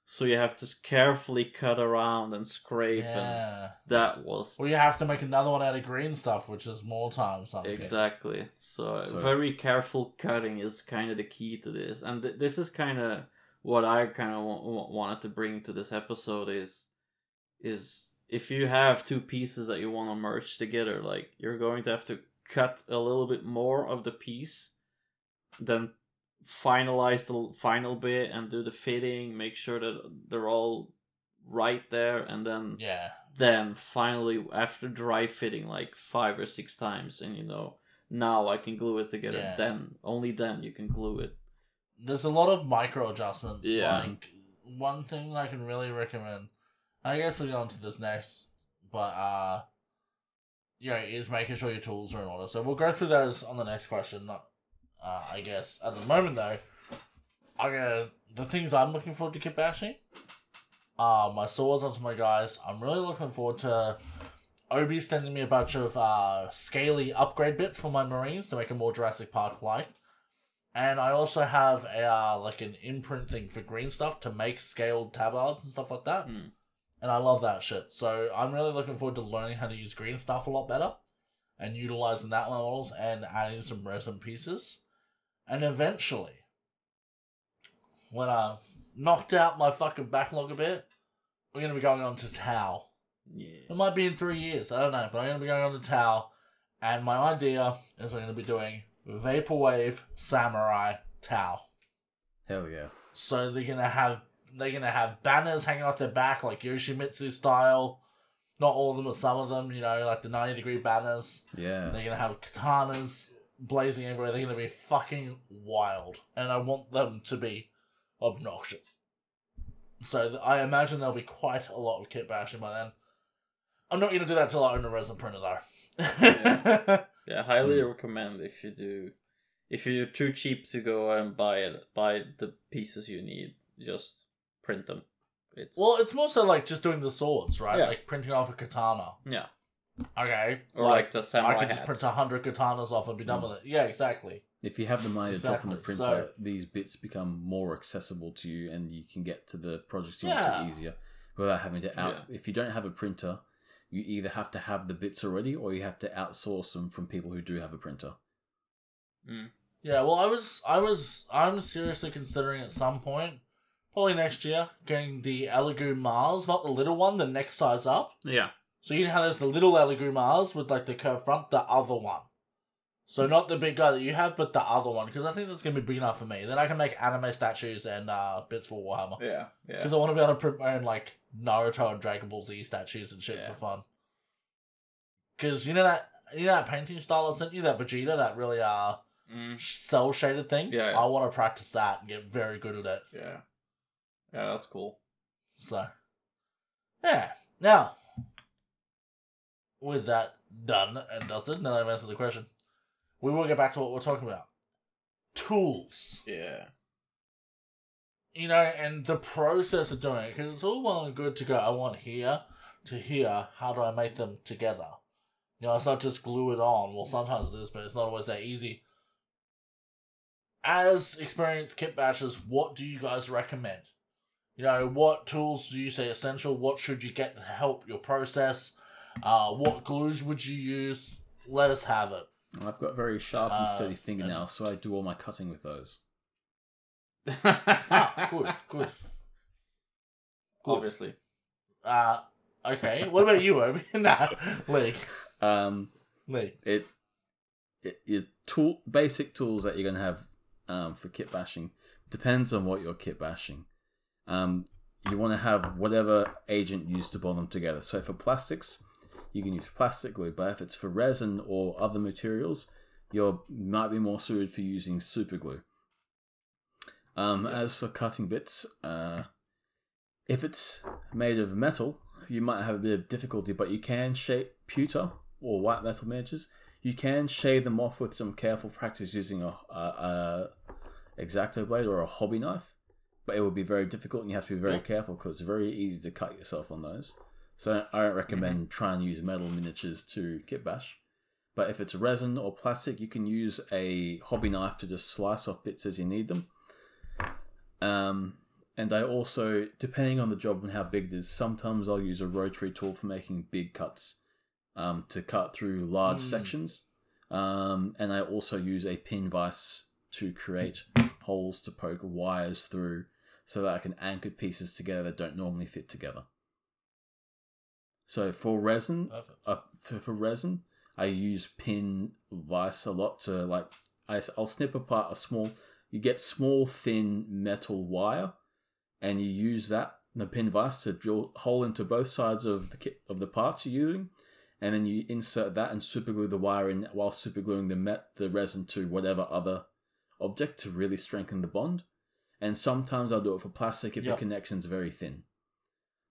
Speaker 2: So you have to carefully cut around and scrape and that was
Speaker 1: Well, you have to make another one out of green stuff, which is more time something.
Speaker 2: Exactly. So,
Speaker 3: So-
Speaker 2: very careful cutting is kind of the key to this, and th- this is kind of what I kind of w- w- wanted to bring to this episode is is if you have two pieces that you want to merge together, like you're going to have to cut a little bit more of the piece, then finalize the final bit and do the fitting, make sure that they're all right there, and then
Speaker 1: Yeah.
Speaker 2: then finally after dry fitting like five or six times, and you know now I can glue it together.
Speaker 1: Yeah.
Speaker 2: Then only then you can glue it.
Speaker 1: There's a lot of micro adjustments.
Speaker 2: Yeah.
Speaker 1: Like one thing I can really recommend. I guess we'll go on to this next, but uh, yeah, is making sure your tools are in order. So we'll go through those on the next question. Not, uh, I guess at the moment though, I got the things I'm looking forward to kit bashing. Uh, my swords onto my guys. I'm really looking forward to Obi sending me a bunch of uh, scaly upgrade bits for my marines to make them more Jurassic Park like. And I also have a uh, like an imprint thing for green stuff to make scaled tabards and stuff like that.
Speaker 2: Hmm.
Speaker 1: And I love that shit. So I'm really looking forward to learning how to use green stuff a lot better and utilizing that models and adding some resin pieces. And eventually, when I've knocked out my fucking backlog a bit, we're gonna be going on to Tau.
Speaker 2: Yeah.
Speaker 1: It might be in three years, I don't know, but I'm gonna be going on to Tau, and my idea is I'm gonna be doing Vaporwave Samurai Tau.
Speaker 3: Hell yeah.
Speaker 1: So they're gonna have they're gonna have banners hanging off their back like Yoshimitsu style. Not all of them, but some of them, you know, like the ninety degree banners.
Speaker 3: Yeah.
Speaker 1: They're gonna have katanas blazing everywhere. They're gonna be fucking wild, and I want them to be obnoxious. So th- I imagine there'll be quite a lot of kit bashing by then. I'm not gonna do that till I own a resin printer though.
Speaker 2: Yeah, highly
Speaker 3: Hmm.
Speaker 2: recommend if you do. If you're too cheap to go and buy it, buy the pieces you need. Just print them. It's
Speaker 1: well, it's more so like just doing the swords, right?
Speaker 2: Yeah.
Speaker 1: Like printing off a katana.
Speaker 2: yeah,
Speaker 1: Okay.
Speaker 2: or like, the same.
Speaker 1: I
Speaker 2: samurai
Speaker 1: could just
Speaker 2: hats.
Speaker 1: print a hundred katanas off and be done mm. with it. Yeah, exactly.
Speaker 3: If you have the money to drop in the printer,
Speaker 1: so-
Speaker 3: these bits become more accessible to you and you can get to the projects you
Speaker 1: Yeah.
Speaker 3: want to easier without having to out.
Speaker 2: Yeah.
Speaker 3: If you don't have a printer, you either have to have the bits already or you have to outsource them from people who do have a printer. Mm.
Speaker 1: Yeah, well, I was, I was, I'm seriously considering at some point, probably next year, getting the Elegoo Mars, not the little one, the next size up.
Speaker 2: Yeah,
Speaker 1: So you know how there's the little Elegoo Mars with like the curved front, the other one. So not the big guy that you have, but the other one, because I think that's gonna be big enough for me. Then I can make anime statues and uh, bits for Warhammer.
Speaker 2: yeah, yeah.
Speaker 1: Because I want to be able to print my own like Naruto and Dragon Ball Z statues and shit
Speaker 2: Yeah.
Speaker 1: for fun. Because you know that you know that painting style I sent you, that Vegeta, that really uh
Speaker 2: Mm,
Speaker 1: cel shaded thing.
Speaker 2: Yeah, yeah.
Speaker 1: I want to practice that and get very good at it.
Speaker 2: yeah, yeah. That's cool.
Speaker 1: So, yeah. Now, with that done and dusted, now that I've answered the question, we will get back to what we're talking about. Tools.
Speaker 2: Yeah,
Speaker 1: you know, and the process of doing it, because it's all well and good to go, I want here to here, how do I make them together? You know, it's not just glue it on. Well, sometimes it is, but it's not always that easy. As experienced kit bashers, what do you guys recommend? You know, what tools do you say essential? What should you get to help your process? Uh, what glues would you use? Let us have it.
Speaker 3: I've got very sharp and
Speaker 1: Uh,
Speaker 3: sturdy fingernails, so I do all my cutting with those.
Speaker 1: Ah, good, good. Good.
Speaker 2: Obviously.
Speaker 1: Uh, okay. What about you, Obi? nah, Lee.
Speaker 3: Um,
Speaker 1: Lee.
Speaker 3: it, it your tool basic tools that you're gonna have um, for kit bashing depends on what you're kit bashing. Um, you want to have whatever agent used to bond them together. So for plastics, you can use plastic glue, but if it's for resin or other materials, you might be more suited for using super glue. Um, As for cutting bits, uh, if it's made of metal, you might have a bit of difficulty, but you can shape pewter or white metal miniatures. You can shave them off with some careful practice using a, a, a X-Acto blade or a hobby knife, but it would be very difficult and you have to be very careful because it's very easy to cut yourself on those. So I don't recommend trying to use metal miniatures to kit bash. But if it's resin or plastic, you can use a hobby knife to just slice off bits as you need them. Um, and I also, depending on the job and how big it is, sometimes I'll use a rotary tool for making big cuts um, to cut through large
Speaker 1: Mm.
Speaker 3: sections. Um, and I also use a pin vise to create holes to poke wires through so that I can anchor pieces together that don't normally fit together. So for resin, uh, for, for resin, I use pin vice a lot to like I, I'll snip apart a small. You get small thin metal wire, and you use that the pin vice to drill hole into both sides of the kit of the parts you're using, and then you insert that and superglue the wire in while supergluing the met the resin to whatever other object to really strengthen the bond. And sometimes I'll do it for plastic if
Speaker 1: Yep.
Speaker 3: the connection's very thin.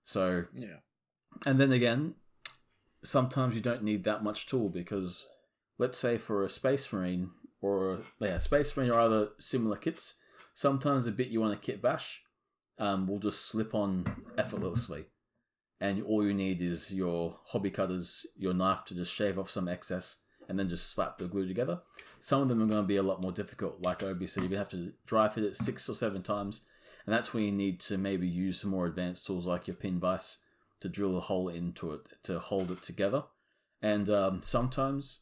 Speaker 3: So
Speaker 2: Yeah.
Speaker 3: And then again, sometimes you don't need that much tool because, let's say, for a Space Marine or yeah, Space Marine or other similar kits, sometimes the bit you want to kit bash um, will just slip on effortlessly, and all you need is your hobby cutters, your knife to just shave off some excess, and then just slap the glue together. Some of them are going to be a lot more difficult, like said, you have to dry fit it six or seven times, and that's when you need to maybe use some more advanced tools like your pin vise to drill a hole into it to hold it together. And um, sometimes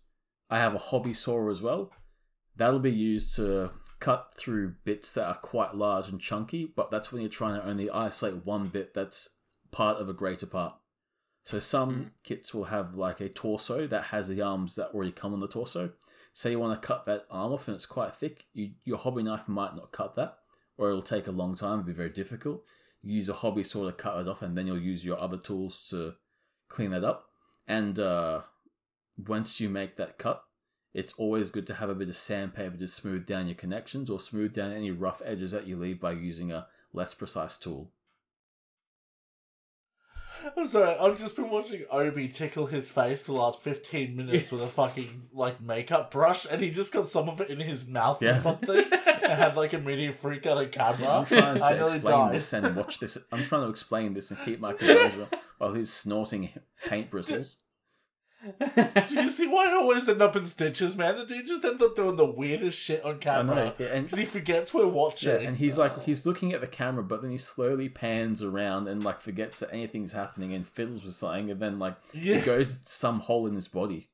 Speaker 3: I have a hobby saw as well. That'll be used to cut through bits that are quite large and chunky, but that's when you're trying to only isolate one bit that's part of a greater part. So some
Speaker 2: Mm.
Speaker 3: kits will have like a torso that has the arms that already come on the torso. Say you want to cut that arm off and it's quite thick, you, your hobby knife might not cut that, or it'll take a long time, it'll be very difficult use a hobby saw to cut it off, and then you'll use your other tools to clean that up. And uh, once you make that cut, it's always good to have a bit of sandpaper to smooth down your connections or smooth down any rough edges that you leave by using a less precise tool.
Speaker 1: I'm sorry, I've just been watching Obi tickle his face for the last 15 minutes with a fucking, like, makeup brush, and he just got some of it in his mouth
Speaker 3: Yeah.
Speaker 1: or something, and had, like, immediate freak out on
Speaker 3: I'm
Speaker 1: camera.
Speaker 3: trying
Speaker 1: I
Speaker 3: to
Speaker 1: nearly
Speaker 3: explain
Speaker 1: died.
Speaker 3: this and watch this. I'm trying to explain this and keep my composure while he's snorting paint bristles.
Speaker 1: Do you see why I always end up in stitches, man? The dude just ends up doing the weirdest shit on
Speaker 3: I know,
Speaker 1: camera.
Speaker 3: and
Speaker 1: Because he forgets we're watching.
Speaker 3: Yeah, and he's like he's looking at the camera, but then he slowly pans around and like forgets that anything's happening and fiddles with something, and then like
Speaker 1: yeah,
Speaker 3: it goes to some hole in his body.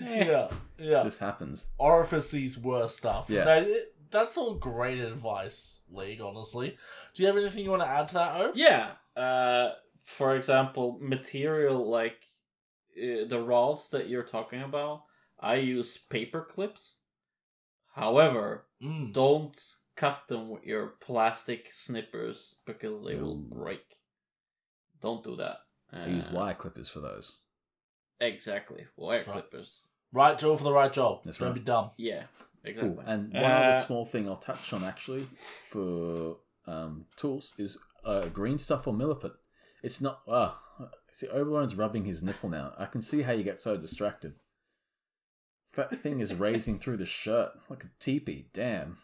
Speaker 1: yeah, yeah.
Speaker 3: Just happens.
Speaker 1: Orifices worse stuff.
Speaker 3: Yeah.
Speaker 1: No, it, that's all great advice, League, honestly. Do you have anything you want to add to that, Opes?
Speaker 2: Yeah. Uh, for example, material like uh, the rods that you're talking about, I use paper clips. However,
Speaker 1: Mm.
Speaker 2: don't cut them with your plastic snippers because they will break. Don't do that.
Speaker 3: I use
Speaker 2: Uh,
Speaker 3: wire clippers for those.
Speaker 2: Exactly. Wire
Speaker 1: right.
Speaker 2: clippers.
Speaker 1: Right tool for the right job.
Speaker 3: That's
Speaker 1: Don't
Speaker 3: right.
Speaker 1: be dumb.
Speaker 2: Yeah. Exactly.
Speaker 3: And one
Speaker 2: Uh,
Speaker 3: other small thing I'll touch on actually for um, tools is uh, green stuff or milliput. It's not. Ah, see, Oberlon's rubbing his nipple now. I can see how you get so distracted. That thing is raising through the shirt like a teepee. Damn.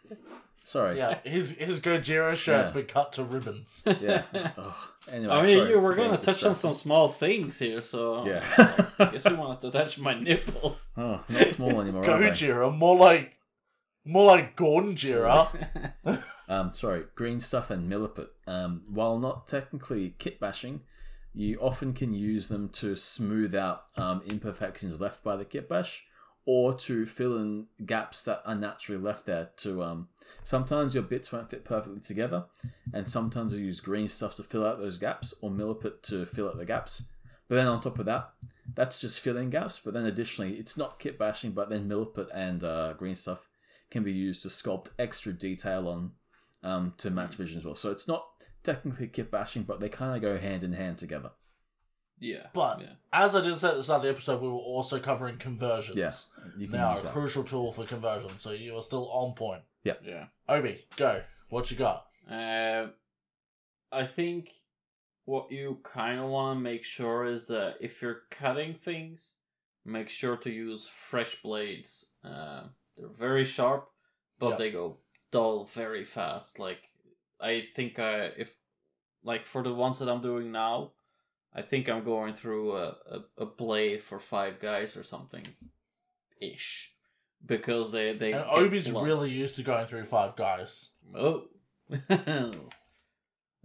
Speaker 3: Sorry.
Speaker 1: Yeah, his his Gojira shirt's
Speaker 3: Yeah.
Speaker 1: been cut to ribbons.
Speaker 3: Yeah. Ugh. Anyway,
Speaker 2: I mean,
Speaker 3: sorry
Speaker 2: you
Speaker 3: for
Speaker 2: were gonna touch on some small things here, so
Speaker 3: Yeah.
Speaker 2: I guess you wanted to touch my nipples.
Speaker 3: oh, not small anymore. are?
Speaker 1: Gojira, more like more like Gonjira.
Speaker 3: Um, sorry, green stuff and milliput. Um, while not technically kit bashing, you often can use them to smooth out um, imperfections left by the kit bash, or to fill in gaps that are naturally left there. To um, sometimes your bits won't fit perfectly together, and sometimes you use green stuff to fill out those gaps, or milliput to fill out the gaps. But then on top of that, that's just filling gaps. But then additionally, it's not kit bashing, but then milliput and uh, green stuff can be used to sculpt extra detail on um, to match vision as well. So it's not technically kit bashing, but they kind of go hand in hand together.
Speaker 2: yeah.
Speaker 1: But
Speaker 2: yeah.
Speaker 1: as I did say at the start of the episode, we were also covering conversions.
Speaker 3: Yeah, you can
Speaker 1: Now, a
Speaker 3: that.
Speaker 1: crucial tool for conversion, so you are still on point.
Speaker 2: Yeah. Yeah.
Speaker 1: Obi, go. What you got?
Speaker 2: Uh, I think what you kind of want to make sure is that if you're cutting things, make sure to use fresh blades. Uh, they're very sharp, but
Speaker 1: Yeah.
Speaker 2: they go dull very fast. Like I think I if like for the ones that I'm doing now, I think I'm going through a, a, a blade for five guys or something, ish, because they they
Speaker 1: And Obi's
Speaker 2: blunt.
Speaker 1: really used to going through five guys.
Speaker 2: Oh. um,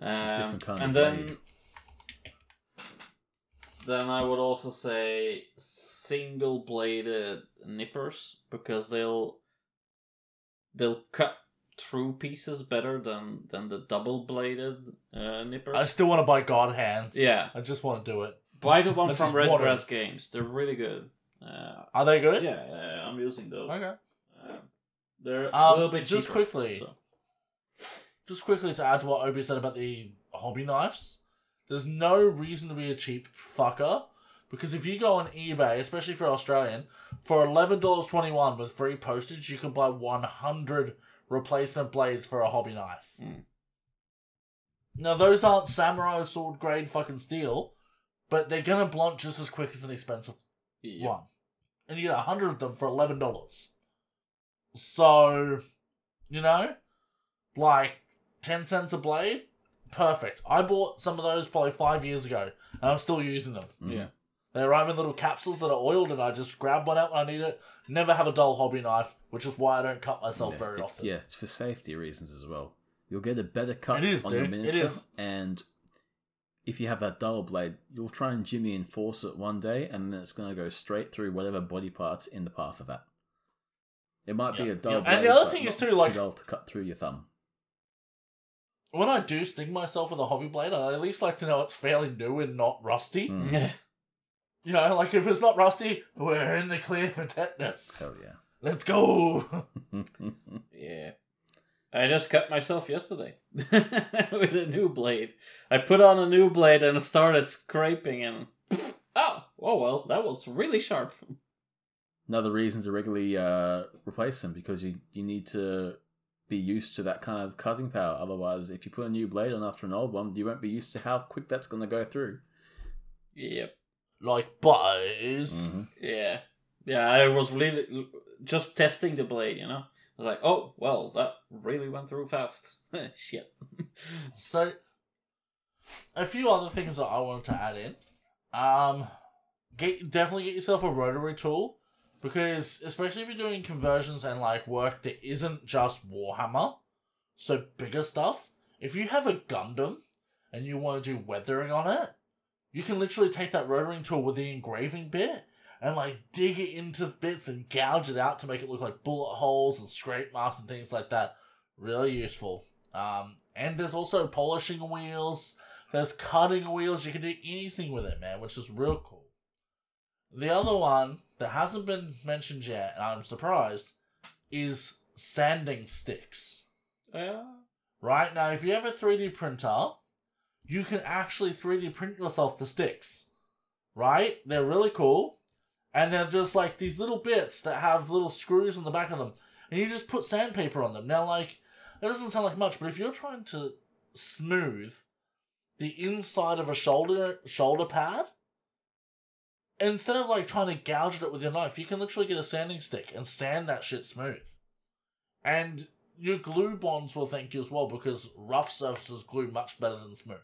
Speaker 3: Different kind
Speaker 2: and
Speaker 3: of
Speaker 2: then,
Speaker 3: blade.
Speaker 2: then I would also say single bladed nippers because they'll they'll cut true pieces better than than the double bladed uh, nippers.
Speaker 1: I still want to buy God hands.
Speaker 2: Yeah.
Speaker 1: I just want to do it.
Speaker 2: Buy the one
Speaker 1: I
Speaker 2: from
Speaker 1: just
Speaker 2: Red
Speaker 1: want
Speaker 2: Games. They're really good. Uh,
Speaker 1: Are they good?
Speaker 2: yeah, I'm using those.
Speaker 1: Okay.
Speaker 2: Uh, they're a
Speaker 1: Um,
Speaker 2: little bit
Speaker 1: just quickly.
Speaker 2: so.
Speaker 1: Just quickly to add to what Obi said about the hobby knives, there's no reason to be a cheap fucker because if you go on eBay, especially for Australian, for eleven dollars twenty one with free postage, you can buy one hundred replacement blades for a hobby knife.
Speaker 2: Mm.
Speaker 1: Now those aren't samurai sword grade fucking steel, but they're gonna blunt just as quick as an expensive
Speaker 2: Yeah.
Speaker 1: one. And you get a hundred of them for eleven dollars. So, you know, like ten cents a blade, perfect. I bought some of those probably five years ago, and I'm still using them.
Speaker 2: Yeah.
Speaker 1: They arrive in little capsules that are oiled, and I just grab one out when I need it. Never have a dull hobby knife, which is why I don't cut myself
Speaker 3: Yeah,
Speaker 1: very
Speaker 3: it's-
Speaker 1: often.
Speaker 3: Yeah, it's for safety reasons as well. You'll get a better cut
Speaker 1: It is,
Speaker 3: on your
Speaker 1: dude. It
Speaker 3: miniature,
Speaker 1: is.
Speaker 3: and if you have that dull blade, you'll try and jimmy and force it one day, and then it's going to go straight through whatever body parts in the path of that. It might be a dull
Speaker 1: Yeah.
Speaker 3: blade,
Speaker 1: And the other thing is too, like-
Speaker 3: dull to cut through your thumb.
Speaker 1: When I do sting myself with a hobby blade, I at least like to know it's fairly new and not rusty.
Speaker 3: Mm.
Speaker 2: Yeah.
Speaker 1: You know, like if it's not rusty, we're in the clear for tetanus.
Speaker 3: Hell yeah.
Speaker 1: Let's go.
Speaker 2: Yeah. I just cut myself yesterday with a new blade. I put on a new blade and started scraping and oh, oh well, that was really sharp.
Speaker 3: Another reason to regularly uh, replace them because you you need to be used to that kind of cutting power. Otherwise, if you put a new blade on after an old one, you won't be used to how quick that's going to go through.
Speaker 2: Yep.
Speaker 1: Like butters.
Speaker 3: Mhm.
Speaker 2: Yeah. Yeah, I was really just testing the blade, you know. I was like, oh well, that really went through fast. Shit.
Speaker 1: So, a few other things that I wanted to add in. Um, get definitely get yourself a rotary tool because especially if you're doing conversions and like work that isn't just Warhammer, so bigger stuff. If you have a Gundam and you want to do weathering on it, you can literally take that rotary tool with the engraving bit and like dig it into bits and gouge it out to make it look like bullet holes and scrape marks and things like that. Really useful. Um, and there's also polishing wheels. There's cutting wheels. You can do anything with it, man, which is real cool. The other one that hasn't been mentioned yet, and I'm surprised, is sanding sticks.
Speaker 2: Uh,
Speaker 1: Right now, if you have a 3D printer, you can actually 3D print yourself the sticks. Right? They're really cool. And they're just like these little bits that have little screws on the back of them. And you just put sandpaper on them. Now, like, that doesn't sound like much, but if you're trying to smooth the inside of a shoulder shoulder pad, instead of like trying to gouge it with your knife, you can literally get a sanding stick and sand that shit smooth. And your glue bonds will thank you as well because rough surfaces glue much better than smooth.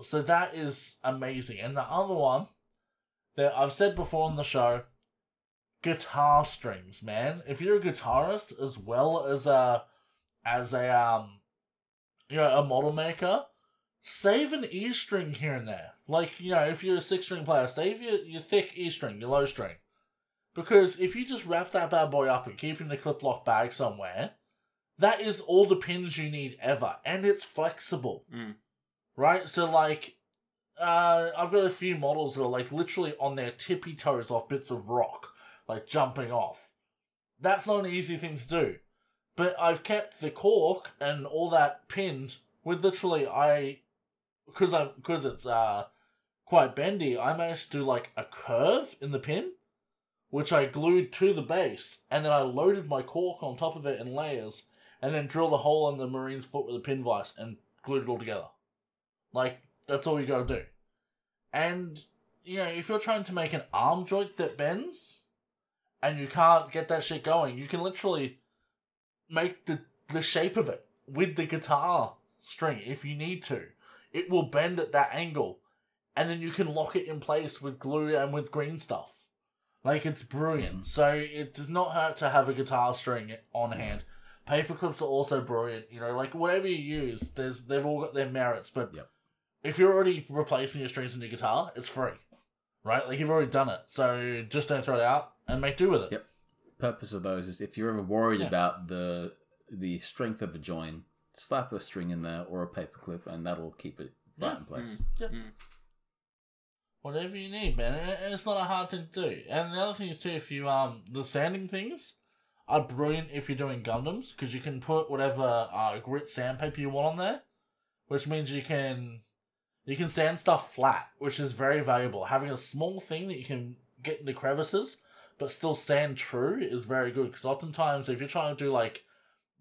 Speaker 1: So that is amazing. And the other one that I've said before on the show, guitar strings, man. If you're a guitarist as well as a as a um you know a model maker, save an E string here and there. Like, you know, if you're a six string player, save your, your thick E string, your low string. Because if you just wrap that bad boy up and keep it in a clip lock bag somewhere, that is all the pins you need ever. And it's flexible.
Speaker 2: Mm.
Speaker 1: Right? So like uh I've got a few models that are like literally on their tippy toes off bits of rock, like jumping off. That's not an easy thing to do. But I've kept the cork and all that pinned with literally I because I'm because it's uh quite bendy, I managed to do like a curve in the pin, which I glued to the base, and then I loaded my cork on top of it in layers, and then drilled a hole in the marine's foot with a pin vise and glued it all together. Like that's all you gotta do. And you know, if you're trying to make an arm joint that bends, and you can't get that shit going, you can literally make the the shape of it with the guitar string if you need to. It will bend at that angle, and then you can lock it in place with glue and with green stuff. Like it's brilliant. So it does not hurt to have a guitar string on hand. Paper clips are also brilliant. You know, like whatever you use, there's they've all got their merits. But
Speaker 3: Yep.
Speaker 1: If you're already replacing your strings in your guitar, it's free, right? Like you've already done it. So just don't throw it out and make do with it.
Speaker 3: Yep. Purpose of those is if you're ever worried
Speaker 1: Yeah.
Speaker 3: about the the strength of a join, slap a string in there or a paper clip, and that'll keep it right
Speaker 1: Yeah.
Speaker 3: in place.
Speaker 1: Yep.
Speaker 2: Mm.
Speaker 1: Whatever you need, man. And it's not a hard thing to do. And the other thing is too, if you um the sanding things are brilliant if you're doing Gundams because you can put whatever uh, grit sandpaper you want on there, which means you can you can sand stuff flat, which is very valuable. Having a small thing that you can get into crevices but still sand true is very good because oftentimes if you're trying to do like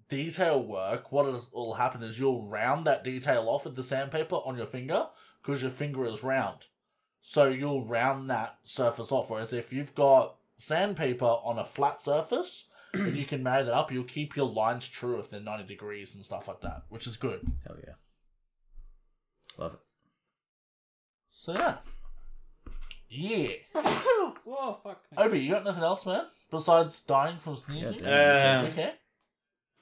Speaker 1: detail work, what is, will happen is you'll round that detail off with the sandpaper on your finger because your finger is round. So you'll round that surface off. Whereas if you've got sandpaper on a flat surface and you can marry that up, you'll keep your lines true if they're 90 degrees and stuff like that, which is good.
Speaker 3: Hell yeah. Love it.
Speaker 1: So yeah. Yeah.
Speaker 2: Whoa, fuck.
Speaker 1: Obi, you got nothing else, man? Besides dying from sneezing?
Speaker 3: Yeah,
Speaker 2: Um,
Speaker 1: okay.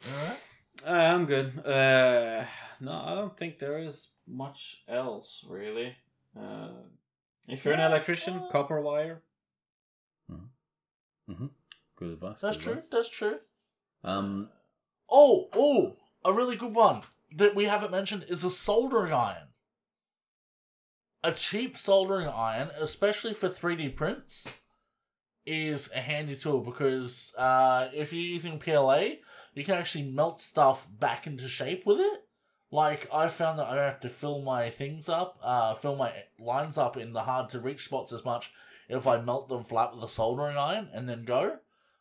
Speaker 1: Alright.
Speaker 2: Uh, I'm good. Uh, no, I don't think there is much else really. Uh, if you're an electrician, copper wire. Mm-hmm.
Speaker 3: Good advice.
Speaker 1: That's
Speaker 3: good
Speaker 1: true.
Speaker 3: advice.
Speaker 1: That's true.
Speaker 3: Um,
Speaker 1: Oh, oh, a really good one that we haven't mentioned is a soldering iron. A cheap soldering iron, especially for 3D prints, is a handy tool because uh, if you're using PLA, you can actually melt stuff back into shape with it. Like, I found that I don't have to fill my things up, uh, fill my lines up in the hard to reach spots as much if I melt them flat with a soldering iron and then go.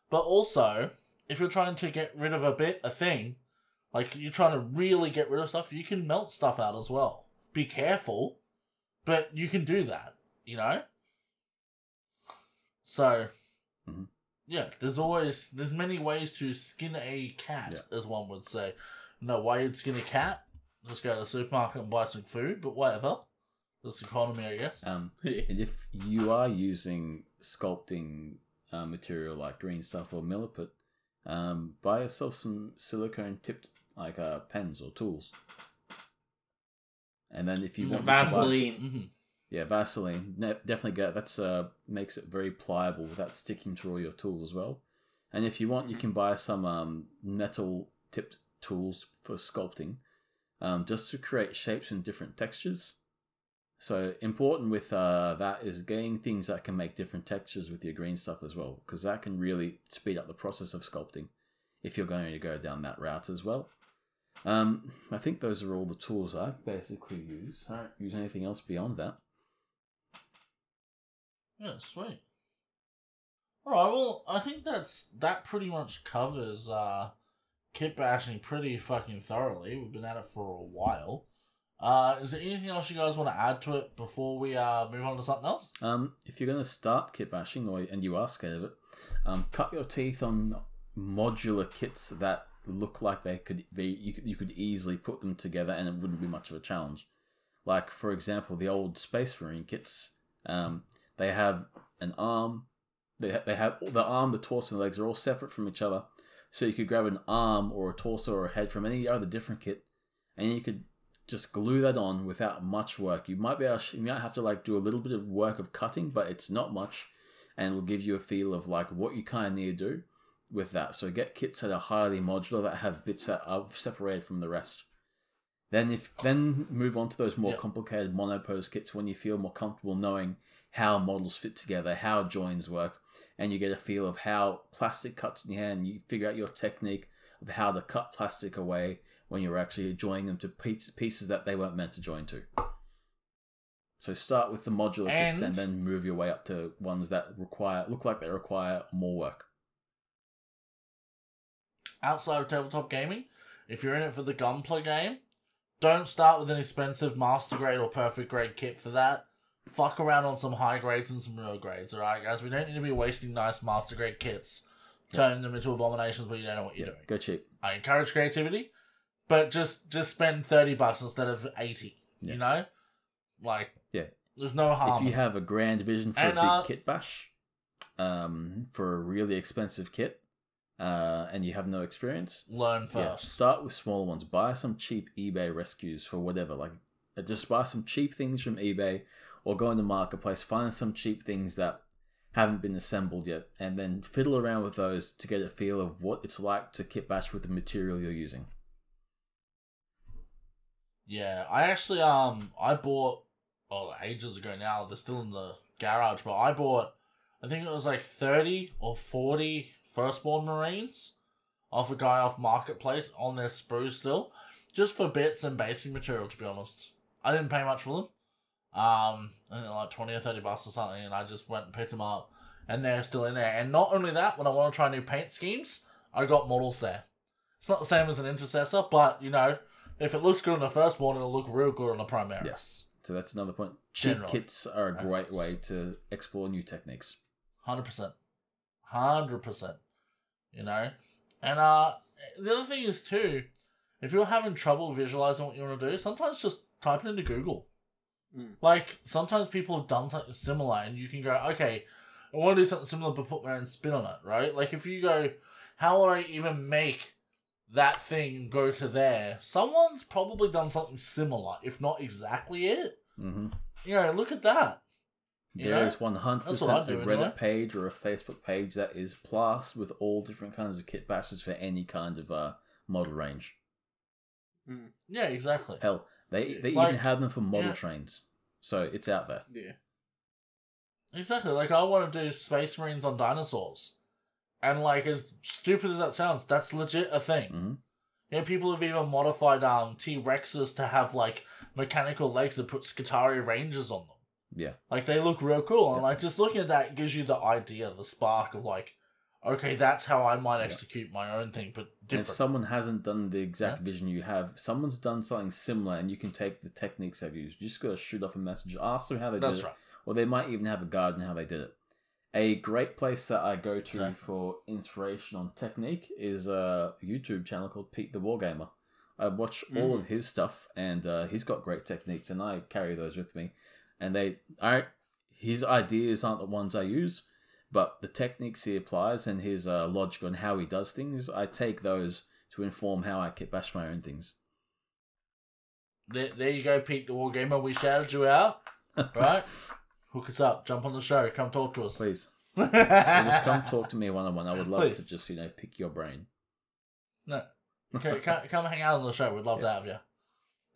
Speaker 1: But also, if you're trying to get rid of a bit, a thing, like you're trying to really get rid of stuff, you can melt stuff out as well. Be careful, but you can do that, you know? So,
Speaker 3: Mhm.
Speaker 1: yeah, there's always, there's many ways to skin a cat, as one would say. No way you'd skin a cat, just go to the supermarket and buy some food, but whatever. This economy, I guess.
Speaker 3: um, and if you are using sculpting uh, material like green stuff or milliput, um, buy yourself some silicone tipped like uh, pens or tools. And then if you want you can buy-
Speaker 2: Vaseline.
Speaker 1: hmm
Speaker 3: Yeah, Vaseline. Ne- definitely get that's uh makes it very pliable without sticking to all your tools as well. And if you want, you can buy some um metal tipped tools for sculpting, um, just to create shapes and different textures. So important with uh, that is getting things that can make different textures with your green stuff as well, because that can really speed up the process of sculpting if you're going to go down that route as well. Um, I think those are all the tools I basically use. I don't use anything else beyond that.
Speaker 1: Yeah, sweet. Alright, well, I think that's that pretty much covers uh kit bashing pretty fucking thoroughly. We've been at it for a while. Uh is there anything else you guys want to add to it before we uh move on to something else?
Speaker 3: Um, if you're going to start kit bashing, or and you are scared of it, um, cut your teeth on modular kits that look like they could be. You could, you could easily put them together, and it wouldn't be much of a challenge. Like for example, the old Space Marine kits. Um, they have an arm. They ha- they have the arm, the torso, and the legs are all separate from each other. So you could grab an arm or a torso or a head from any other different kit, and you could just glue that on without much work. You might be able, you might have to like do a little bit of work of cutting, but it's not much, and will give you a feel of like what you kind of need to do with that. So get kits that are highly modular that have bits that are separated from the rest. Then if then move on to those more
Speaker 1: Yep.
Speaker 3: complicated monopose kits when you feel more comfortable knowing how models fit together, how joins work, and you get a feel of how plastic cuts in your hand. You figure out your technique of how to cut plastic away when you're actually joining them to pieces that they weren't meant to join to. So start with the modular kits and
Speaker 1: And-
Speaker 3: then move your way up to ones that require look like they require more work.
Speaker 1: Outside of tabletop gaming, if you're in it for the gunplay game, don't start with an expensive master grade or perfect grade kit for that. Fuck around on some high grades and some real grades, alright guys? We don't need to be wasting nice master grade kits, turning them into abominations where you don't know what you're
Speaker 3: Yeah,
Speaker 1: doing.
Speaker 3: go cheap.
Speaker 1: I encourage creativity, but just just spend thirty bucks instead of eighty.
Speaker 3: Yeah.
Speaker 1: You know, like
Speaker 3: Yeah.
Speaker 1: there's no harm.
Speaker 3: if you have a grand vision for
Speaker 1: And,
Speaker 3: a big
Speaker 1: uh,
Speaker 3: kit bash, um, for a really expensive kit, uh, and you have no experience,
Speaker 1: learn
Speaker 3: yeah,
Speaker 1: first.
Speaker 3: start with small ones. Buy some cheap eBay rescues for whatever. Like, uh, just buy some cheap things from eBay, or go in the marketplace, find some cheap things that haven't been assembled yet, and then fiddle around with those to get a feel of what it's like to kit bash with the material you're using.
Speaker 1: Yeah, I actually um I bought oh ages ago now. They're still in the garage, but I bought I think it was like thirty or 40 firstborn marines off a guy off marketplace on their sprue still, just for bits and basic material. To be honest, I didn't pay much for them. Um, like twenty or thirty bucks or something, and I just went and picked them up, and they're still in there. And not only that, when I want to try new paint schemes, I got models there. It's not the same as an intercessor, but you know, if it looks good on the firstborn, it'll look real good on the Primaris.
Speaker 3: Yes. So that's another point. Cheap
Speaker 1: Generally.
Speaker 3: kits are a great way to explore new techniques.
Speaker 1: Hundred percent, hundred percent. You know, and uh, the other thing is too, if you're having trouble visualizing what you want to do, sometimes just type it into Google.
Speaker 2: Mm.
Speaker 1: Like sometimes people have done something similar, and you can go, okay, I want to do something similar, but put my own spin on it, right? Like if you go, how would I even make that thing go to there? Someone's probably done something similar, if not exactly it.
Speaker 3: hmm
Speaker 1: You know, look at that. You
Speaker 3: There
Speaker 1: know?
Speaker 3: is one hundred
Speaker 1: That's what I'd
Speaker 3: percent a Reddit
Speaker 1: anyway.
Speaker 3: page or a Facebook page that is plus with all different kinds of kit bashes for any kind of uh, model range.
Speaker 1: Yeah, exactly.
Speaker 3: Hell, they they
Speaker 1: Like,
Speaker 3: even have them for model
Speaker 1: yeah.
Speaker 3: trains, so it's out there.
Speaker 2: Yeah.
Speaker 1: Exactly. Like I want to do Space Marines on dinosaurs, and like as stupid as that sounds, that's legit a thing.
Speaker 3: hmm
Speaker 1: You know, people have even modified um T Rexes to have like mechanical legs that put Skitarii Rangers on them.
Speaker 3: Yeah,
Speaker 1: Like they look real cool, and like just looking at that gives you the idea, the spark of like, okay, that's how I might
Speaker 3: Yeah.
Speaker 1: execute my own thing, but
Speaker 3: and if someone hasn't done the exact vision you have, someone's done something similar, and you can take the techniques they've used. You just gotta shoot off a message, ask them how they
Speaker 1: that's
Speaker 3: did it,
Speaker 1: right.
Speaker 3: or they might even have a guide on how they did it. A great place that I go to
Speaker 1: Exactly.
Speaker 3: for inspiration on technique is a YouTube channel called Pete the Wargamer. I watch all
Speaker 1: Mm.
Speaker 3: of his stuff, and uh, he's got great techniques, and I carry those with me. And they, I, his ideas aren't the ones I use, but the techniques he applies and his uh, logic on how he does things, I take those to inform how I kit bash my own things.
Speaker 1: There, there you go, Pete the Wargamer. We shouted you out, right? Hook us up, jump on the show, come talk to us.
Speaker 3: Please, just come talk to me one on one. I would love
Speaker 1: Please.
Speaker 3: to just you know pick your brain.
Speaker 1: No, okay, come, come hang out on the show. We'd love to have you,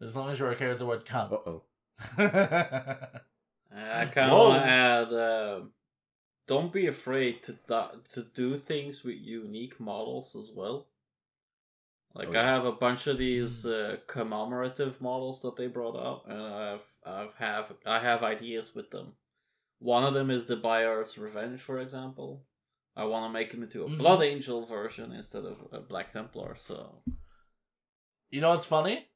Speaker 1: as long as you're okay with the word
Speaker 3: Uh oh.
Speaker 2: I kind of want to add. Uh, don't be afraid to do- to do things with unique models as well. Like
Speaker 3: Oh,
Speaker 2: I have a bunch of these uh, commemorative models that they brought out, and I've I've have I have ideas with them. One of them is the Bayard's Revenge, for example. I want to make him into a
Speaker 1: Mhm.
Speaker 2: Blood Angel version instead of a Black Templar. So
Speaker 1: you know what's funny?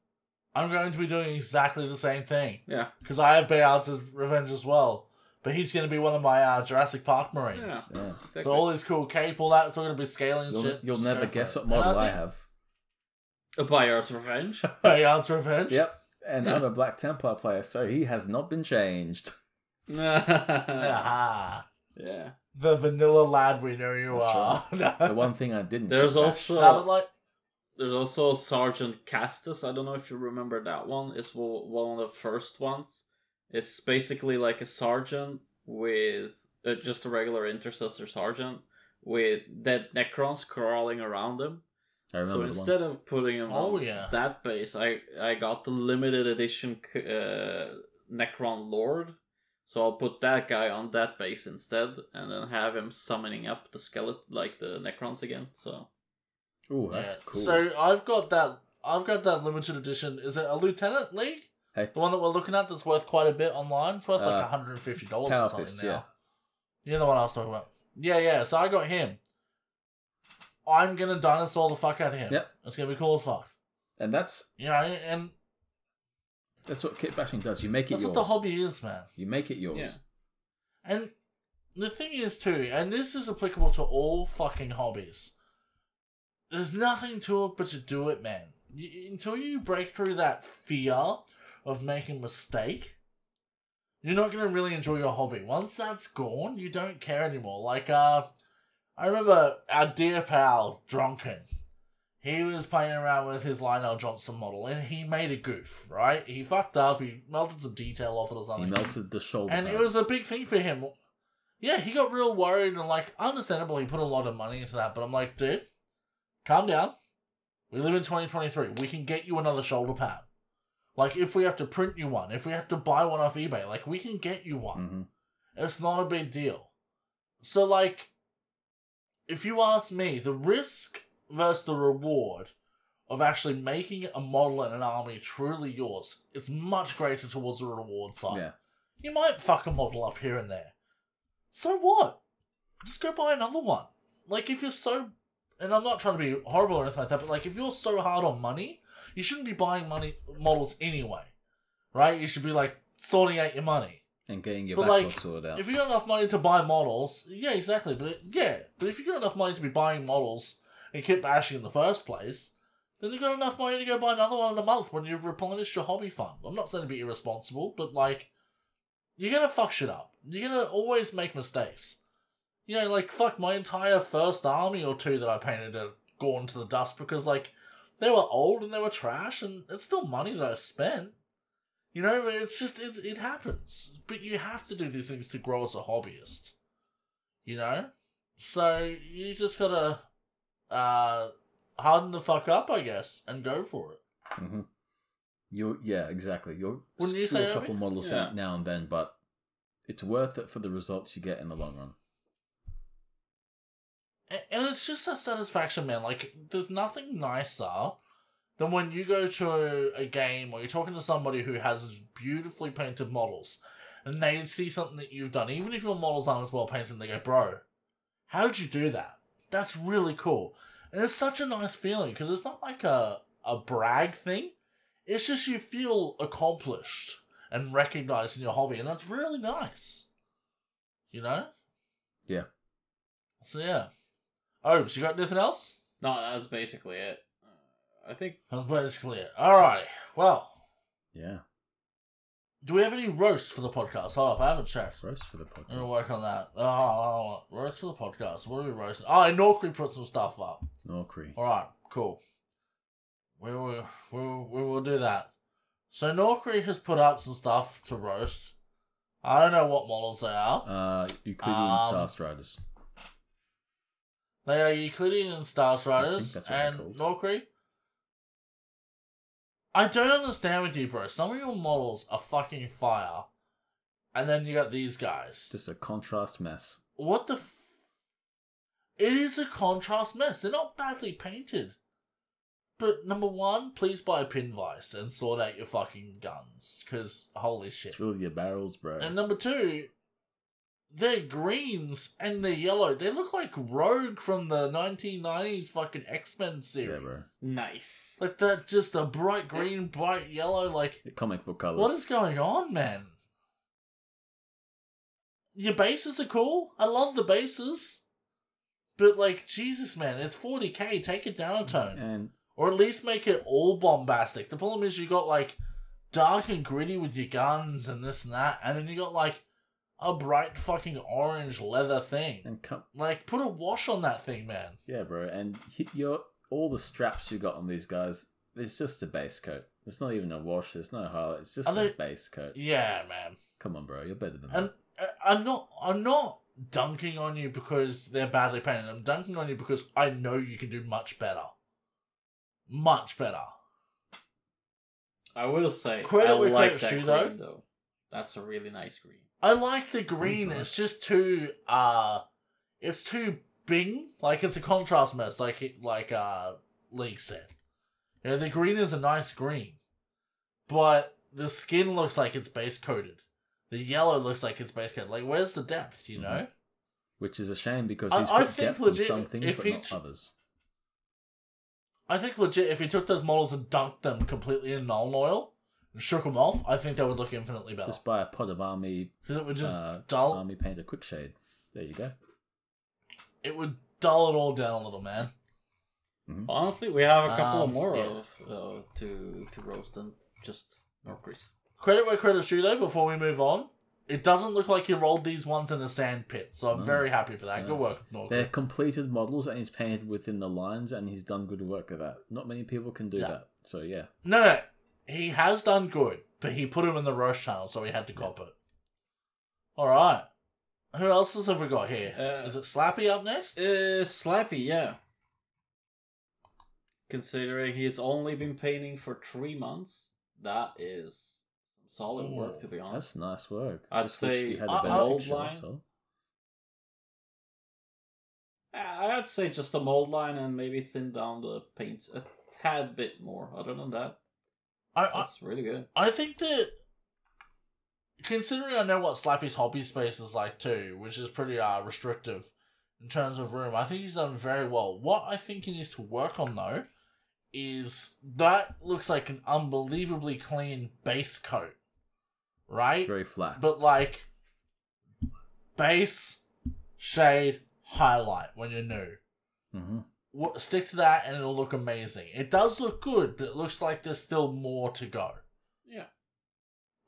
Speaker 1: I'm going to be doing exactly the same thing
Speaker 2: yeah,
Speaker 1: because I have Bayard's Revenge as well, but he's going to be one of my uh, Jurassic Park Marines.
Speaker 2: Yeah.
Speaker 3: Yeah.
Speaker 2: exactly.
Speaker 1: So all this cool cape, all that, it's all going to be scaling
Speaker 3: You'll,
Speaker 1: shit.
Speaker 3: you'll
Speaker 1: Just
Speaker 3: never guess what model
Speaker 1: And
Speaker 3: I,
Speaker 1: think
Speaker 3: have.
Speaker 2: a Bayard's Revenge.
Speaker 1: Bayard's Revenge.
Speaker 3: Yep. And I'm a Black Templar player, so he has not been changed.
Speaker 1: Aha.
Speaker 2: yeah.
Speaker 1: The vanilla lad we know you
Speaker 3: That's
Speaker 1: are. No.
Speaker 3: The one thing I didn't.
Speaker 2: There's also
Speaker 1: No, but like,
Speaker 2: there's also Sergeant Castus. I don't know if you remember that one. It's one of the first ones. It's basically like a sergeant with uh, just a regular intercessor sergeant with dead Necrons crawling around him.
Speaker 3: I remember
Speaker 2: So instead of putting him
Speaker 1: Oh,
Speaker 2: on
Speaker 1: yeah.
Speaker 2: that base, I I got the limited edition uh, Necron Lord. So I'll put that guy on that base instead, and then have him summoning up the skeleton like the Necrons again. So
Speaker 3: Ooh, that's
Speaker 1: yeah.
Speaker 3: cool.
Speaker 1: So I've got that. I've got that limited edition. Is it a Lieutenant League?
Speaker 3: Hey.
Speaker 1: The one that we're looking at that's worth quite a bit online. It's worth like
Speaker 3: Uh,
Speaker 1: one hundred and fifty dollars or something
Speaker 3: Fist,
Speaker 1: now.
Speaker 3: yeah.
Speaker 1: You're the one I was talking about. Yeah, yeah. So I got him. I'm gonna dinosaur the fuck out of him.
Speaker 3: Yep.
Speaker 1: It's gonna be cool as fuck.
Speaker 3: and that's
Speaker 1: You know, and
Speaker 3: that's what kit bashing does. You make it
Speaker 1: that's
Speaker 3: yours.
Speaker 1: what the hobby is, man.
Speaker 3: You make it yours.
Speaker 2: Yeah.
Speaker 1: And the thing is too, and this is applicable to all fucking hobbies. There's nothing to it but to do it, man. You, until you break through that fear of making a mistake, you're not gonna really enjoy your hobby. Once that's gone, you don't care anymore. Like uh, I remember our dear pal Drunken. He was playing around with his Lion El'Jonson model, and he made a goof. Right? He fucked up. He melted some detail off it or something.
Speaker 3: He melted the shoulder.
Speaker 1: and it was a big thing for him. yeah, he got real worried and like understandable he put a lot of money into that, but I'm like, dude, calm down. We live in 2023. We can get you another shoulder pad. Like if we have to print you one, if we have to buy one off eBay, like we can get you one.
Speaker 3: hmm
Speaker 1: It's not a big deal. So, like, if you ask me, the risk versus the reward of actually making a model and an army truly yours, it's much greater towards the reward side.
Speaker 3: Yeah.
Speaker 1: You might fuck a model up here and there. So what? Just go buy another one. Like, if you're so. And I'm not trying to be horrible or anything like that, but like, if you're so hard on money, you shouldn't be buying money models anyway. Right? You should be like sorting out your money.
Speaker 3: And getting your
Speaker 1: But,
Speaker 3: backlog
Speaker 1: like,
Speaker 3: sorted out.
Speaker 1: If you got enough money to buy models, yeah, exactly. But it, yeah, but if you got enough money to be buying models and keep bashing in the first place, then you got enough money to go buy another one in a month when you've replenished your hobby fund. I'm not saying to be irresponsible, but like, you're gonna fuck shit up. You're gonna always make mistakes. You know, like fuck my entire first army or two that I painted had gone to the dust because like they were old and they were trash, and it's still money that I spent. You know, it's just it it happens. But you have to do these things to grow as a hobbyist. You know? So you just gotta uh harden the fuck up, I guess, and go for it.
Speaker 3: Mm-hmm. You yeah, exactly. You'll
Speaker 1: Wouldn't you
Speaker 3: screw
Speaker 1: say,
Speaker 3: a couple
Speaker 1: Obi?
Speaker 3: models
Speaker 2: Yeah.
Speaker 3: out now and then, but it's worth it for the results you get in the long run.
Speaker 1: And it's just a satisfaction, man. Like, there's nothing nicer than when you go to a game or you're talking to somebody who has beautifully painted models and they see something that you've done, even if your models aren't as well painted, and they go, Bro, how did you do that? That's really cool. And it's such a nice feeling because it's not like a, a brag thing, it's just you feel accomplished and recognized in your hobby, and that's really nice. You know?
Speaker 3: Yeah.
Speaker 1: So, yeah. Oh, so you got nothing else?
Speaker 2: No, that's basically it. Uh, I think
Speaker 1: That's basically it. Alright. Well,
Speaker 3: Yeah.
Speaker 1: do we have any roasts for the podcast? Hold up, I haven't checked.
Speaker 3: Roast for the podcast.
Speaker 1: I'm gonna work on that. Oh, roast for the podcast. What are we roasting? Oh, and Norkri put some stuff up.
Speaker 3: Norcree.
Speaker 1: Alright, cool. We will, we will, we will do that. So Norkri has put up some stuff to roast. I don't know what models they are.
Speaker 3: Uh, Elucidian
Speaker 1: Um,
Speaker 3: Star Striders.
Speaker 1: They are Elucidian and Star Striders
Speaker 3: that's what they're
Speaker 1: and. Norkri. I don't understand with you, bro. Some of your models are fucking fire, and then you got these guys.
Speaker 3: Just a contrast mess.
Speaker 1: What the? F- it is a contrast mess. They're not badly painted, but number one, please buy a pin vise and sort out your fucking guns, because holy shit.
Speaker 3: Drill your barrels, bro.
Speaker 1: And number two, they're greens and they're yellow. They look like Rogue from the 1990s fucking X Men
Speaker 3: yeah,
Speaker 1: series.
Speaker 3: bro.
Speaker 2: nice.
Speaker 1: Like that, just a bright green, bright yellow. Like,
Speaker 3: The comic book colors.
Speaker 1: what is going on, man? Your bases are cool. I love the bases. But, like, Jesus, man, it's 40k. Take it down a tone.
Speaker 3: And
Speaker 1: Or at least make it all bombastic. The problem is you got like dark and gritty with your guns and this and that, and then you got like a bright fucking orange leather thing.
Speaker 3: and come,
Speaker 1: Like put a wash on that thing, man.
Speaker 3: yeah, bro. And hit your all the straps you got on these guys. It's just a base coat. It's not even a wash. There's no highlight. It's just
Speaker 1: Are
Speaker 3: a
Speaker 1: they-
Speaker 3: base coat.
Speaker 1: Yeah, man.
Speaker 3: Come on, bro. You're better than
Speaker 1: And
Speaker 3: that.
Speaker 1: uh, I'm not I'm not dunking on you because they're badly painted. I'm dunking on you because I know you can do much better. Much better.
Speaker 2: I will say
Speaker 1: Credit
Speaker 2: I
Speaker 1: where
Speaker 2: like
Speaker 1: credit's
Speaker 2: that
Speaker 1: due,
Speaker 2: green
Speaker 1: though.
Speaker 2: though. That's a really nice green.
Speaker 1: I like the green.
Speaker 3: nice.
Speaker 1: It's just too uh it's too bing. Like it's a contrast mess, like it like uh League said. You know, the green is a nice green. But the skin looks like it's base coated. The yellow looks like it's base coated. Like where's the depth, you know?
Speaker 3: Which is a shame because
Speaker 1: I-
Speaker 3: he's
Speaker 1: I
Speaker 3: put
Speaker 1: think
Speaker 3: depth on
Speaker 1: legit,
Speaker 3: some things, but not
Speaker 1: t-
Speaker 3: others.
Speaker 1: I think legit if he took those models and dunked them completely in Nuln Oil and shook them off, I think they would look infinitely better.
Speaker 3: Just buy a pot of army,
Speaker 1: Because it would just
Speaker 3: uh,
Speaker 1: dull
Speaker 3: army painter quick shade. There you go.
Speaker 1: it would dull it all down a little, man.
Speaker 2: Honestly, we have a couple
Speaker 1: Um,
Speaker 2: more
Speaker 1: yeah.
Speaker 2: of uh, to to roast than just Norcris.
Speaker 1: Credit where credit's due, though. Before we move on, it doesn't look like you rolled these ones in a sand pit, so I'm
Speaker 3: No.
Speaker 1: very happy for that.
Speaker 3: No.
Speaker 1: Good work, Norgrid.
Speaker 3: They're completed models and he's painted within the lines and he's done good work with that. Not many people can do
Speaker 1: Yeah.
Speaker 3: that. So yeah.
Speaker 1: No, no, he has done good, but he put him in the roast channel, so he had to cop it. All right. Who else have we got here?
Speaker 2: Uh,
Speaker 1: Is it Slappy up next?
Speaker 2: Uh, Slappy, yeah. Considering he's only been painting for three months, that is some solid work, to be honest.
Speaker 3: That's nice work.
Speaker 2: I'd
Speaker 3: Just
Speaker 2: say
Speaker 3: we had
Speaker 1: I-
Speaker 3: a better
Speaker 1: I-
Speaker 2: Old
Speaker 3: picture,
Speaker 2: line.
Speaker 3: that's.
Speaker 2: Uh, I'd say just a mold line and maybe thin down the paint a tad bit more. Other than that,
Speaker 1: I, I
Speaker 2: that's really good.
Speaker 1: I think that considering I know what Slappy's hobby space is like too, which is pretty uh restrictive in terms of room, I think he's done very well. What I think he needs to work on though is that looks like an unbelievably clean base coat. Right?
Speaker 3: Very flat.
Speaker 1: But like base, shade, highlight when you're new.
Speaker 3: hmm
Speaker 1: Wha- Stick to that and it'll look amazing. It does look good, but it looks like there's still more to go.
Speaker 2: Yeah.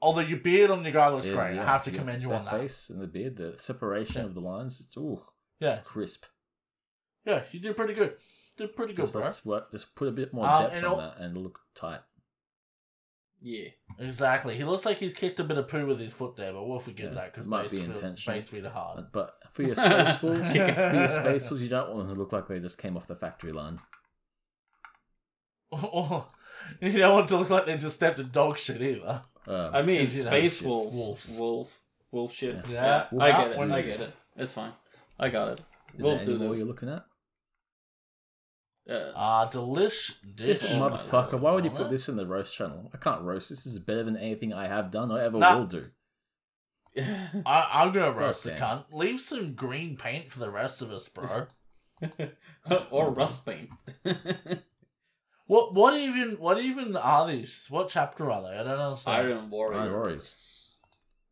Speaker 1: Although your beard on your guy looks
Speaker 3: Yeah,
Speaker 1: great. I have to
Speaker 3: yeah.
Speaker 1: commend you
Speaker 3: that
Speaker 1: on that.
Speaker 3: face and the beard, the separation
Speaker 1: Yeah.
Speaker 3: of the lines. It's ooh,
Speaker 1: Yeah.
Speaker 3: it's crisp.
Speaker 1: Yeah, you did pretty good. Did pretty good,
Speaker 3: Just,
Speaker 1: bro.
Speaker 3: let's work, just put a bit more
Speaker 1: Um,
Speaker 3: depth
Speaker 1: and
Speaker 3: on
Speaker 1: al-
Speaker 3: that and look tight.
Speaker 2: Yeah.
Speaker 1: Exactly. He looks like he's kicked a bit of poo with his foot there, but we'll forgive
Speaker 3: Yeah,
Speaker 1: that because
Speaker 3: it might
Speaker 1: base,
Speaker 3: be intentional.
Speaker 1: base feet are hard.
Speaker 3: But for your space balls, for your space balls, you don't want them to look like they just came off the factory line.
Speaker 1: Or you don't want to look like they just stepped in dog shit either.
Speaker 3: Um,
Speaker 2: I mean,
Speaker 1: Gives you that
Speaker 2: space
Speaker 3: shit.
Speaker 2: wolf,
Speaker 1: Wolves.
Speaker 2: wolf, wolf shit.
Speaker 1: Yeah.
Speaker 2: I
Speaker 1: Yeah,
Speaker 2: get it.
Speaker 1: when
Speaker 2: I get it. It's fine. I got it.
Speaker 3: is
Speaker 2: wolf
Speaker 3: there any more you're looking at?
Speaker 2: Uh,
Speaker 1: Ah, delish dish.
Speaker 3: This
Speaker 2: Oh
Speaker 3: motherfucker, why would you put this in the roast channel? I can't roast. This is better than anything I have done or ever
Speaker 1: Nah.
Speaker 3: will do.
Speaker 1: I, I'm gonna roast the cunt. Leave some green paint for the rest of us, bro.
Speaker 2: or rust paint.
Speaker 1: what? What even? What even are these? What chapter are they? I don't understand.
Speaker 2: Iron Warrior.
Speaker 3: Iron Warriors.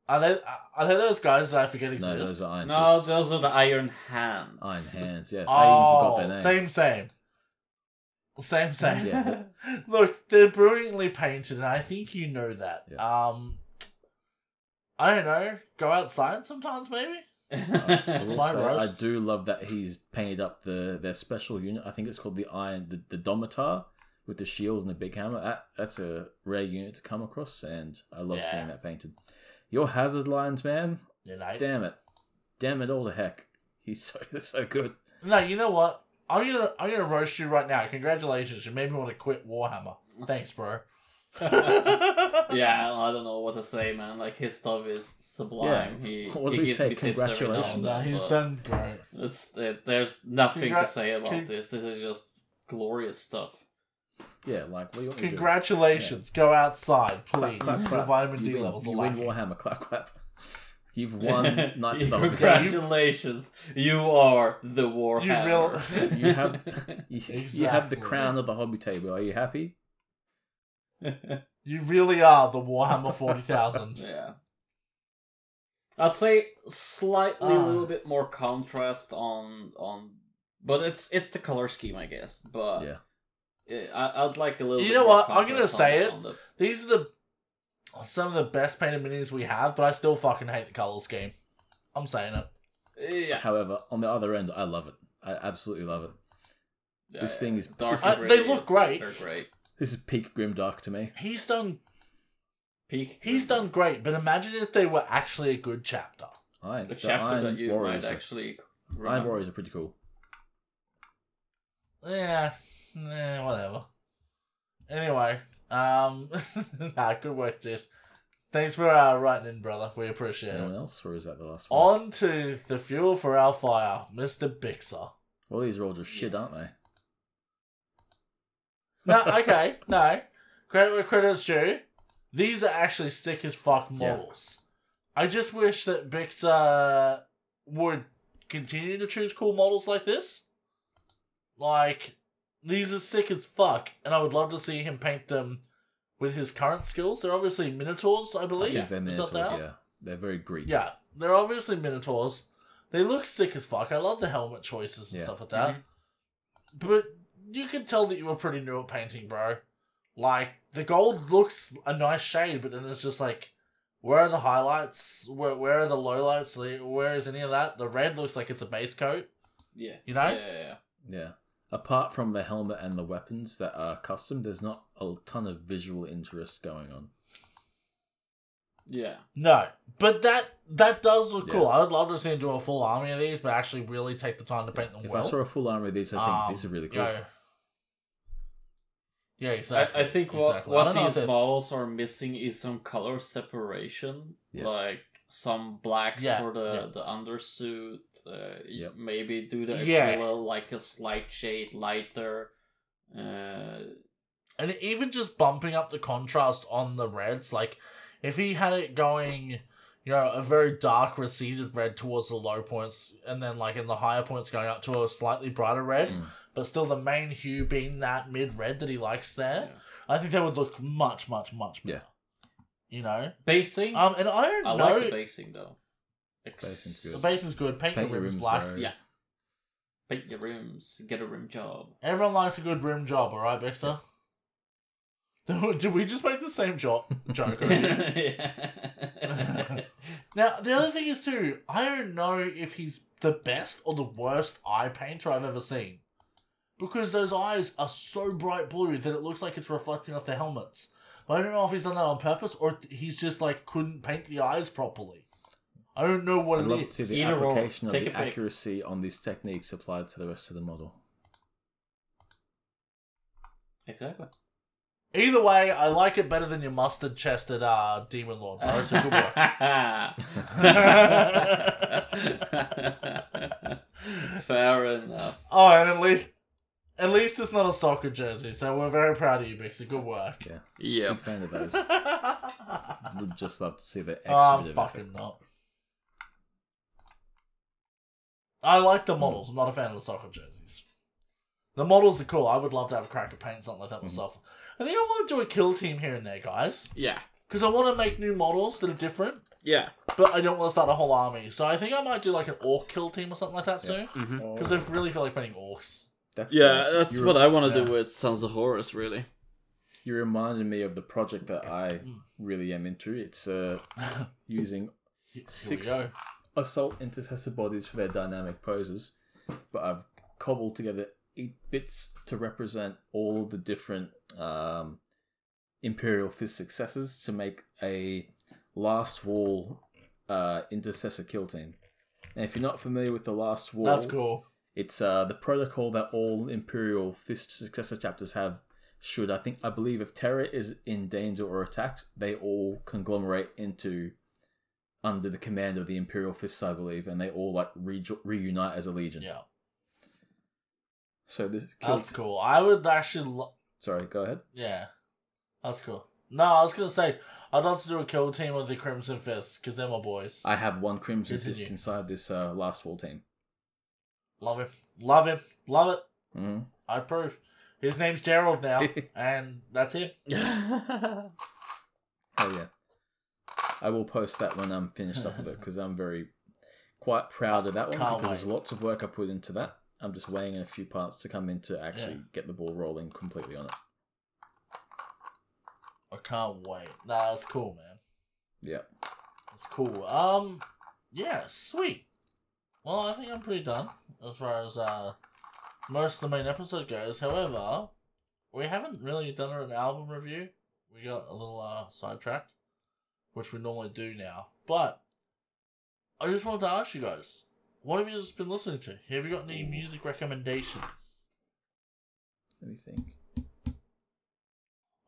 Speaker 1: Are they? Are they those guys that I forget
Speaker 3: No, those are Iron
Speaker 2: No, those are the Iron Hands.
Speaker 3: Iron Hands, yeah. I even forgot
Speaker 1: Oh,
Speaker 3: their name.
Speaker 1: same, same, same, same.
Speaker 3: Yeah.
Speaker 1: Look, they're brilliantly painted, and I think you know that.
Speaker 3: Yeah.
Speaker 1: Um, I don't know. Go outside sometimes, maybe.
Speaker 3: I
Speaker 1: It's
Speaker 3: will
Speaker 1: my
Speaker 3: I do love that he's painted up the their special unit. I think it's called the Iron the, the Domitar with the shield and the big hammer. That that's a rare unit to come across, and I love
Speaker 1: Yeah.
Speaker 3: seeing that painted. Your hazard lines, man.
Speaker 1: You.
Speaker 3: Damn it, damn it all the heck. He's so so good.
Speaker 1: No, you know what? I'm gonna I'm gonna roast you right now. Congratulations, you made me want to quit Warhammer. Thanks, bro.
Speaker 2: yeah, I don't know what to say, man. Like his stuff is sublime.
Speaker 3: Yeah.
Speaker 2: He,
Speaker 3: What do
Speaker 2: he
Speaker 3: we
Speaker 2: gives
Speaker 3: say?
Speaker 2: me tips every now
Speaker 3: Congratulations.
Speaker 1: No, he's done great.
Speaker 2: It's it, there's nothing
Speaker 1: Congra-
Speaker 2: to say about
Speaker 1: con-
Speaker 2: this. This is just glorious stuff.
Speaker 3: Yeah, like what you want me to?
Speaker 1: Congratulations. Go outside, please.
Speaker 3: Clap, clap, clap.
Speaker 1: Your vitamin
Speaker 3: You
Speaker 1: D
Speaker 3: win.
Speaker 1: levels are
Speaker 3: You win
Speaker 1: lacking.
Speaker 3: Warhammer. Clap clap. You've won Knights of the Hobby.
Speaker 2: Congratulations, you are the Warhammer.
Speaker 1: real-
Speaker 3: You have you, you have the
Speaker 1: Exactly.
Speaker 3: crown of the hobby table. Are you happy?
Speaker 1: You really are the Warhammer 40,000.
Speaker 2: yeah. I'd say slightly a
Speaker 1: Ah.
Speaker 2: little bit more contrast on on, but it's it's the color scheme, I guess. But
Speaker 3: Yeah.
Speaker 2: yeah, I, I'd like a little.
Speaker 1: You
Speaker 2: bit
Speaker 1: know
Speaker 2: more
Speaker 1: what? I'm gonna
Speaker 2: contrast
Speaker 1: say
Speaker 2: on-
Speaker 1: it.
Speaker 2: on the-
Speaker 1: These are the some of the best painted minis we have, but I still fucking hate the color scheme. I'm saying it.
Speaker 2: Yeah,
Speaker 3: However, on the other end, I love it. I absolutely love it.
Speaker 2: yeah,
Speaker 3: This
Speaker 2: yeah.
Speaker 3: thing is-
Speaker 2: dark.
Speaker 3: this
Speaker 1: is- Uh, they look great.
Speaker 2: They're great.
Speaker 3: This is peak grimdark to me.
Speaker 1: He's done
Speaker 2: Peak.
Speaker 1: he's done great, but imagine if they were actually a good chapter.
Speaker 3: Iron,
Speaker 2: the
Speaker 3: the
Speaker 2: chapter
Speaker 3: Iron
Speaker 2: that you
Speaker 3: Warriors.
Speaker 2: might
Speaker 3: are-
Speaker 2: actually.
Speaker 3: Iron
Speaker 2: remember.
Speaker 3: Warriors are pretty cool.
Speaker 1: Yeah, eh, whatever. Anyway, um, nah, good work, Tish. Thanks for uh, writing in, brother. We appreciate
Speaker 3: Anyone
Speaker 1: it.
Speaker 3: else, or is that the last one?
Speaker 1: On to the fuel for our fire, Mr. Bixer.
Speaker 3: Well, these are all just shit, aren't they?
Speaker 1: No, okay, no. Credit where credit's due. These are actually sick as fuck models. I just wish that Bixer would continue to choose cool models like this. Like, these are sick as fuck, and I would love to see him paint them with his current skills. They're obviously Minotaurs, I
Speaker 3: I
Speaker 1: believe.
Speaker 3: think they're minotaurs.
Speaker 1: that?
Speaker 3: Yeah, they're very Greek.
Speaker 1: Yeah, they're obviously Minotaurs. They look sick as fuck. I love the helmet choices and
Speaker 3: Yeah.
Speaker 1: stuff like that. Mhm. But you can tell that you were pretty new at painting, bro. Like, the gold looks a nice shade, but then there's just like, where are the highlights? Where, where are the lowlights? Where is any of that? The red looks like it's a base coat.
Speaker 2: Yeah.
Speaker 1: You know?
Speaker 2: Yeah, yeah, yeah.
Speaker 3: Yeah. Apart from the helmet and the weapons that are custom, there's not a ton of visual interest going on.
Speaker 2: Yeah.
Speaker 1: No, but that that does look cool. I would love to see him do a full army of these, but actually really take the time to paint them
Speaker 3: If
Speaker 1: well.
Speaker 3: I saw a full army of these, I think
Speaker 1: Um,
Speaker 3: these are really cool.
Speaker 1: know- yeah, exactly.
Speaker 2: I think what,
Speaker 1: exactly. I
Speaker 2: what
Speaker 1: don't know if
Speaker 2: these models are missing is some color separation.
Speaker 3: Yeah.
Speaker 2: Like some blacks
Speaker 1: Yeah,
Speaker 2: for the,
Speaker 1: yeah.
Speaker 2: the undersuit. Uh, y-
Speaker 3: Yep.
Speaker 2: Maybe do the
Speaker 1: Yeah.
Speaker 2: Aquila like a slight shade lighter. Uh,
Speaker 1: and even just bumping up the contrast on the reds, like if he had it going, you know, a very dark receded red towards the low points, and then like in the higher points going up to a slightly brighter red,
Speaker 3: Mm.
Speaker 1: but still the main hue being that mid red that he likes there,
Speaker 2: Yeah.
Speaker 1: I think that would look much, much, much better.
Speaker 3: Yeah.
Speaker 1: You know,
Speaker 2: basing.
Speaker 1: um, and I don't
Speaker 2: I
Speaker 1: know.
Speaker 2: like the basing though. Ex-
Speaker 3: Basing's
Speaker 1: the
Speaker 3: good.
Speaker 1: base is good. Paint,
Speaker 3: Paint
Speaker 1: your
Speaker 3: your
Speaker 1: rims
Speaker 3: rims,
Speaker 1: black.
Speaker 3: bro.
Speaker 2: Yeah. Paint your rooms, get a rim job.
Speaker 1: Everyone likes a good rim job, all right, Bixer? Did we just make the same job joke? already? Now, the other thing is too, I don't know if he's the best or the worst eye painter I've ever seen. Because those eyes are so bright blue that it looks like it's reflecting off the helmets. But I don't know if he's done that on purpose or he's just like couldn't paint the eyes properly. I don't know what
Speaker 3: I'd
Speaker 1: it
Speaker 3: love
Speaker 1: is.
Speaker 3: to see the
Speaker 2: Either or.
Speaker 3: application of
Speaker 2: Take
Speaker 3: the
Speaker 2: a pick.
Speaker 3: accuracy on these techniques applied to the rest of the model.
Speaker 2: exactly.
Speaker 1: Either way, I like it better than your mustard chested uh, demon lord. Bro. So good work.
Speaker 2: Fair enough.
Speaker 1: Oh, and at least, at not a soccer jersey. So we're very proud of you, Bixie. Good work.
Speaker 3: Yeah,
Speaker 2: Yep.
Speaker 3: big fan of those. Would just love to see the extra
Speaker 1: Oh,
Speaker 3: bit
Speaker 1: I'm
Speaker 3: of
Speaker 1: fucking
Speaker 3: effort.
Speaker 1: not. I like the models. I'm not a fan of the soccer jerseys. The models are cool. I would love to have a crack at painting something like that mm-hmm. myself. I think I want to do a kill team here and there, guys,
Speaker 2: Yeah.
Speaker 1: because I want to make new models that are different,
Speaker 2: Yeah.
Speaker 1: but I don't want to start a whole army. So I think I might do like an orc kill team or something like that soon,
Speaker 3: Oh,
Speaker 1: because I really feel like painting orcs.
Speaker 3: That's,
Speaker 2: Yeah, that's what I want to
Speaker 1: yeah.
Speaker 2: do with Sons of Horus, really.
Speaker 3: You reminded me of the project that I really am into. It's uh, using Six- assault intercessor bodies for their dynamic poses, but I've cobbled together eight bits to represent all the different um, Imperial Fist successes to make a last wall uh, intercessor kill team. And if you're not familiar with the last wall,
Speaker 1: That's cool.
Speaker 3: It's uh, the protocol that all Imperial Fist successor chapters have. Should I think I believe if Terra is in danger or attacked, they all conglomerate into under the command of the Imperial Fists, I believe, and they all like re- reunite as a legion.
Speaker 1: Yeah,
Speaker 3: So this
Speaker 1: that's cool. I would actually. Lo-
Speaker 3: Sorry, go ahead.
Speaker 1: Yeah, that's cool. No, I was gonna say I'd love to do a kill team with the Crimson Fist because they're my boys.
Speaker 3: I have one Crimson
Speaker 1: Continue.
Speaker 3: Fist inside this uh, last wall team.
Speaker 1: Love him, love him, love it.
Speaker 3: hmm
Speaker 1: I approve. His name's Gerald now, and that's him.
Speaker 3: Hell yeah! I will post that when I'm finished up with it because I'm very quite proud of that one
Speaker 1: Can't
Speaker 3: because there's lots of work I put into that. I'm just weighing in a few parts to come in to actually
Speaker 1: Yeah.
Speaker 3: get the ball rolling completely on it.
Speaker 1: I can't wait. Nah, that's cool, man.
Speaker 3: Yeah.
Speaker 1: That's cool. Um, yeah, sweet. Well, I think I'm pretty done as far as uh most of the main episode goes. However, we haven't really done an album review. We got a little uh sidetracked, which we normally do now. But I just wanted to ask you guys, what have you just been listening to? Have you got any music recommendations?
Speaker 3: Let me think.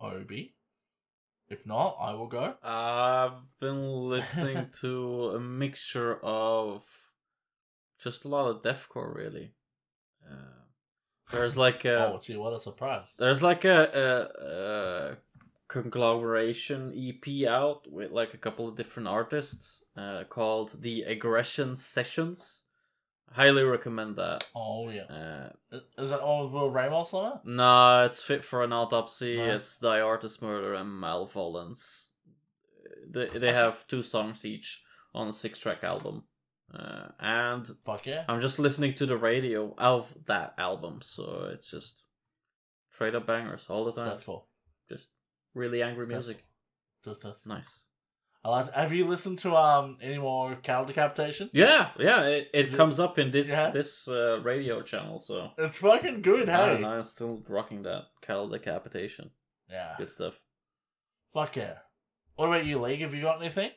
Speaker 1: Obi. If not, I will go.
Speaker 2: I've been listening to a mixture of just a lot of deathcore, really. Uh, there's like a
Speaker 1: oh, gee, what a surprise!
Speaker 2: there's like a, a, a conglomeration EP out with like a couple of different artists uh, called the Aggression Sessions. Highly recommend that.
Speaker 1: Oh yeah,
Speaker 2: Uh,
Speaker 1: is that all with Will Ramos on it?
Speaker 2: No, it's fit for an autopsy.
Speaker 1: No.
Speaker 2: It's the artist murder and malevolence. They they have two songs each on a six track album, uh, and
Speaker 1: Fuck yeah!
Speaker 2: I'm just listening to the radio of that album, so it's just straight up bangers all the time.
Speaker 1: That's cool.
Speaker 2: Just really angry
Speaker 1: That's
Speaker 2: music.
Speaker 1: Just that's
Speaker 2: Nice.
Speaker 1: I like. Have you listened to um any more cattle decapitation?
Speaker 2: Yeah, yeah. It, it
Speaker 1: Is it-
Speaker 2: comes up in this
Speaker 1: Yeah?
Speaker 2: this uh, radio channel, so
Speaker 1: It's fucking good, hey.
Speaker 2: know, I'm still rocking that cattle decapitation.
Speaker 1: Yeah.
Speaker 2: Good stuff.
Speaker 1: Fuck yeah. What about you, League? Have you got anything?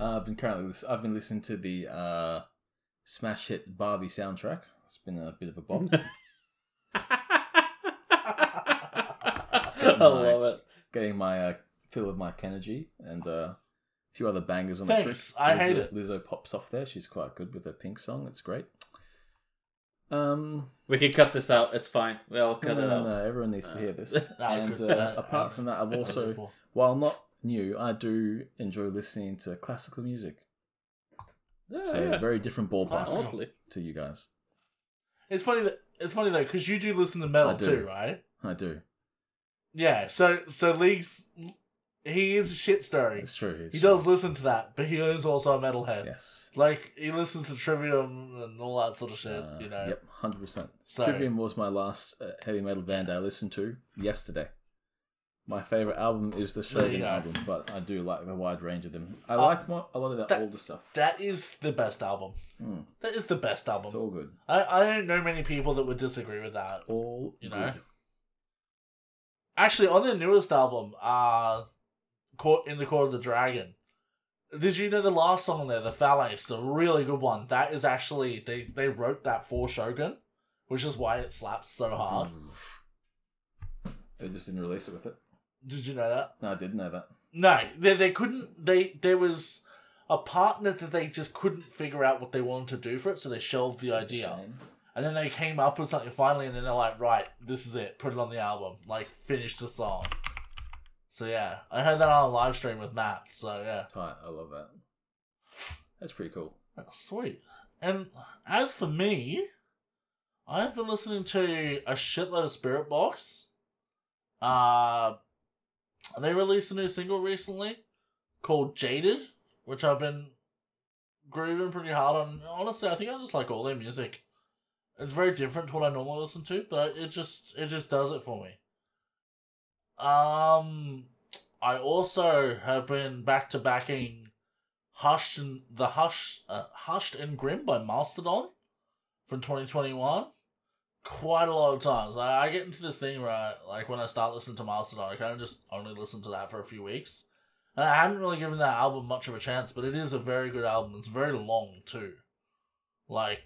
Speaker 3: Uh, I've been currently I've been listening to the uh, smash hit Barbie soundtrack. It's been a bit of a bop.
Speaker 2: I love it.
Speaker 3: Getting my uh, fill of Mike Energy and uh, a few other bangers on
Speaker 1: Thanks,
Speaker 3: the trip.
Speaker 1: I hate
Speaker 3: Lizzo,
Speaker 1: it.
Speaker 3: Lizzo pops off there. She's quite good with her pink song. It's great. Um,
Speaker 2: We can cut this out. It's fine. We'll cut
Speaker 3: no,
Speaker 2: it
Speaker 3: no,
Speaker 2: out.
Speaker 3: no, everyone needs to hear this. And uh, apart from that, I've also, while not new, I do enjoy listening to classical music.
Speaker 2: Yeah,
Speaker 3: So
Speaker 2: yeah.
Speaker 3: very different ballpark.
Speaker 2: Honestly.
Speaker 3: to you guys.
Speaker 1: It's funny that it's funny though because you do listen to metal too, right?
Speaker 3: I do.
Speaker 1: Yeah. So so League's he is a shit stirring.
Speaker 3: It's true. It's
Speaker 1: He
Speaker 3: true.
Speaker 1: does listen to that, but he is also a metalhead.
Speaker 3: Yes.
Speaker 1: Like he listens to Trivium and all that sort of shit.
Speaker 3: Uh,
Speaker 1: you know.
Speaker 3: Yep, hundred percent.
Speaker 1: So
Speaker 3: Trivium was my last uh, heavy metal band I listened to yesterday. My favorite album is the Shogun album, but I do like the wide range of them. I
Speaker 1: Uh,
Speaker 3: like mo- a lot of that,
Speaker 1: that-
Speaker 3: older stuff.
Speaker 1: that is the best album.
Speaker 3: Mm,
Speaker 1: That is the best
Speaker 3: it's
Speaker 1: album.
Speaker 3: all good.
Speaker 1: I, I don't know many people that would disagree with that.
Speaker 3: All
Speaker 1: You know?
Speaker 3: good.
Speaker 1: Actually, on the newest album, uh, in the Court of the Dragon, did you know the last song on there, the Phalanx, a really good one? That is actually they they wrote that for Shogun, which is why it slaps so hard.
Speaker 3: They just didn't release it with it.
Speaker 1: Did you know that?
Speaker 3: No, I didn't know that.
Speaker 1: No, they they couldn't. They there was a partner that they just couldn't figure out what they wanted to do for it, so they shelved the idea. And then they came up with something finally, and then they're like, right, this is it. Put it on the album. Like, finish the song. So yeah, I heard that on a live stream with Matt. So yeah,
Speaker 3: Tight. I love that. That's pretty cool.
Speaker 1: sweet. And as for me, I've been listening to a shitload of Spiritbox. Uh, they released a new single recently called Jaded, which I've been grooving pretty hard on. Honestly, I think I just like all their music. It's very different to what I normally listen to, but it just it just does it for me. Um, I also have been back to backing Hushed and the Hush uh, Hushed and Grim by Mastodon from 2021 quite a lot of times. I, I get into this thing where, like, when I start listening to Mastodon, I kind of just only listen to that for a few weeks. And I hadn't really given that album much of a chance, but it is a very good album. It's very long, too. Like,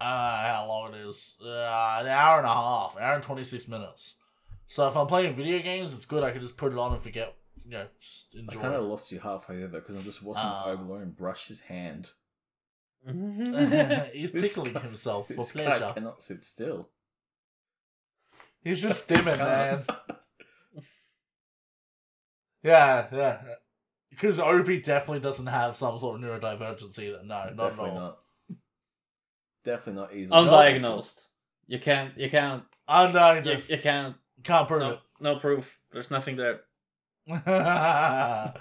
Speaker 1: I don't know how long it is. Uh, an hour and a half, an hour and 26 minutes. So if I'm playing video games, it's good. I can just put it on and forget, you know, just
Speaker 3: I kind of lost you halfway there though, because I'm just watching
Speaker 1: Ah.
Speaker 3: Oberlin brush his hand. Mm-hmm.
Speaker 1: He's
Speaker 3: This
Speaker 1: tickling
Speaker 3: guy-
Speaker 1: himself for
Speaker 3: This guy cannot sit still.
Speaker 1: He's just stimming, man. Yeah, yeah. Because Obi definitely doesn't have some sort of neurodivergence either. No, not at
Speaker 3: Definitely
Speaker 1: all.
Speaker 3: not. Definitely not easily.
Speaker 2: Undiagnosed. You can't. You can't.
Speaker 1: Undiagnosed.
Speaker 2: You, you can't.
Speaker 1: Can't prove
Speaker 2: No, no proof. There's nothing there.
Speaker 1: I,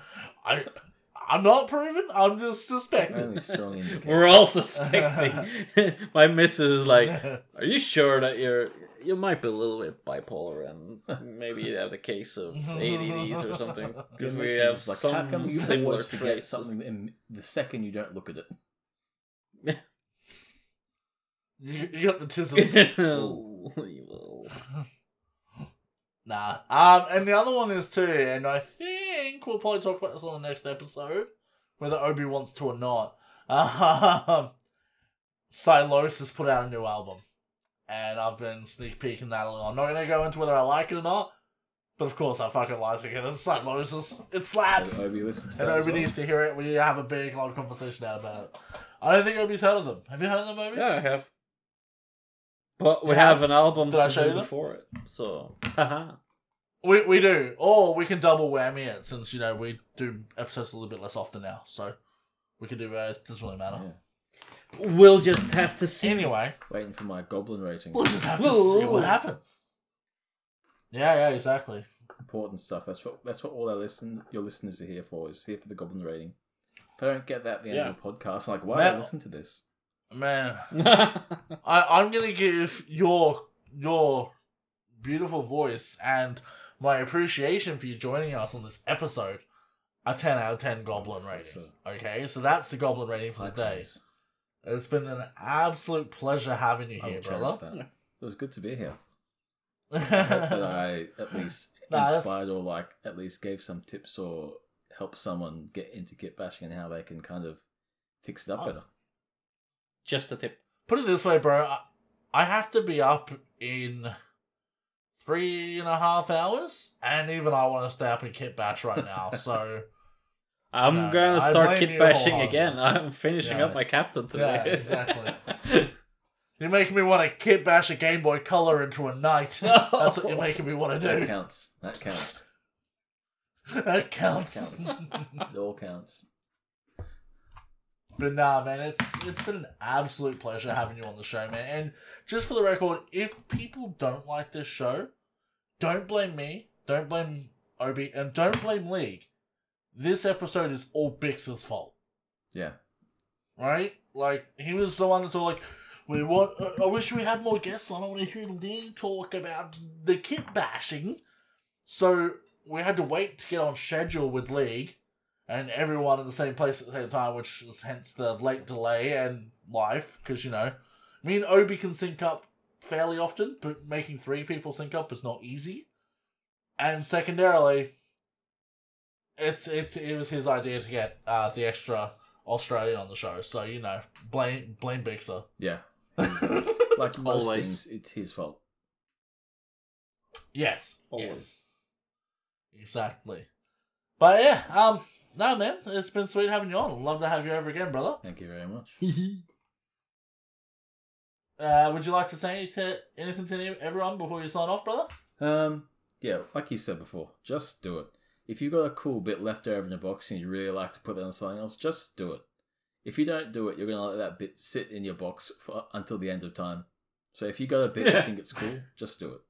Speaker 1: I'm not proven. I'm just suspecting.
Speaker 3: Only strong indicator.
Speaker 2: We're all suspecting. My missus is like, "Are you sure that you're? You might be a little bit bipolar, and maybe you have a case of ADDs or something." Because we have
Speaker 3: like,
Speaker 2: some
Speaker 3: how come you
Speaker 2: similar
Speaker 3: forget
Speaker 2: traits.
Speaker 3: something in the second you don't look at it?
Speaker 1: you, you got the tisms.
Speaker 2: Oh, evil.
Speaker 1: Nah. Um, and the other one is too, and I think we'll probably talk about this on the next episode, whether Obi wants to or not. Um, Silos has put out a new album, and I've been sneak peeking that a little. I'm not gonna go into whether I like it or not, but of course I fucking like it. It's Silosis. It slaps.
Speaker 3: Obi to
Speaker 1: And Obi
Speaker 3: well.
Speaker 1: needs to hear it. We need to have a big, long conversation out about it. I don't think Obi's heard of them. Have you heard of them, Obi?
Speaker 2: Yeah, I have. But we
Speaker 1: You
Speaker 2: have
Speaker 1: have?
Speaker 2: an album
Speaker 1: Did I
Speaker 2: to
Speaker 1: show
Speaker 2: do
Speaker 1: you
Speaker 2: before it, so haha.
Speaker 1: We we do. Or we can double whammy it since, you know, we do episodes a little bit less often now. So we can do uh, it. Doesn't really matter.
Speaker 3: Yeah.
Speaker 2: We'll just have to see.
Speaker 1: Anyway,
Speaker 3: Waiting for my goblin rating.
Speaker 1: we'll just have to see what happens. Yeah, yeah, exactly.
Speaker 3: Important stuff. That's what that's what all our listen your listeners are here for. Is here for the goblin rating. If I don't get that at the end
Speaker 2: Yeah.
Speaker 3: of the podcast, I'm like, why did I
Speaker 1: Man-
Speaker 3: listen to this?
Speaker 1: Man, I, I'm gonna give your your beautiful voice and my appreciation for you joining us on this episode a 10 out of 10 goblin
Speaker 3: That's
Speaker 1: rating. Okay, so that's the goblin rating for the day.
Speaker 3: praise.
Speaker 1: It's been an absolute pleasure having you here, brother.
Speaker 3: that. It was good to be here. I hope that I at least
Speaker 1: Nah,
Speaker 3: inspired or like at least gave some tips or help someone get into kit bashing and how they can kind of fix it up
Speaker 1: Oh.
Speaker 3: better.
Speaker 2: Just a tip.
Speaker 1: Put it this way, bro. I, I have to be up in three and a half hours, and even I want to stay up and kit bash right now. So
Speaker 2: I'm
Speaker 1: No,
Speaker 2: gonna start
Speaker 1: blame
Speaker 2: kit bashing again. I'm finishing
Speaker 1: Yeah,
Speaker 2: up my captain today.
Speaker 1: yeah, exactly. you're making me want to kit bash a Game Boy Color into a knight. That's what you're making me want to do.
Speaker 3: That counts. That counts.
Speaker 1: that counts.
Speaker 3: That counts. It all counts.
Speaker 1: But nah, man, it's it's been an absolute pleasure having you on the show, man. And just for the record, if people don't like this show, don't blame me, don't blame Obi, and don't blame League. This episode is all Bix's fault,
Speaker 3: Yeah.
Speaker 1: right? Like he was the one that's all like, "We want. I wish we had more guests on. I want to hear Lee talk about the kit bashing." So we had to wait to get on schedule with League and everyone in the same place at the same time, which is hence the late delay and life. Because you know, me and Obi can sync up fairly often, but making three people sync up is not easy. And secondarily, it's it's it was his idea to get uh, the extra Australian on the show, so you know, blame blame Bixer.
Speaker 3: Yeah. Like most
Speaker 2: Always.
Speaker 3: things, it's his fault.
Speaker 1: yes,
Speaker 2: Always.
Speaker 1: yes, exactly. But yeah, um, no man, it's been sweet having you on. Love to have you over again, brother.
Speaker 3: Thank you very much.
Speaker 1: Uh, would you like to say to, anything to any- everyone before you sign off, brother?
Speaker 3: Um, yeah, like you said before, just do it. If you've got a cool bit left over in your box and you really like to put that on something else, just do it. If you don't do it, you're gonna let that bit sit in your box for, until the end of time. So if you got a bit you think it's cool, just do it.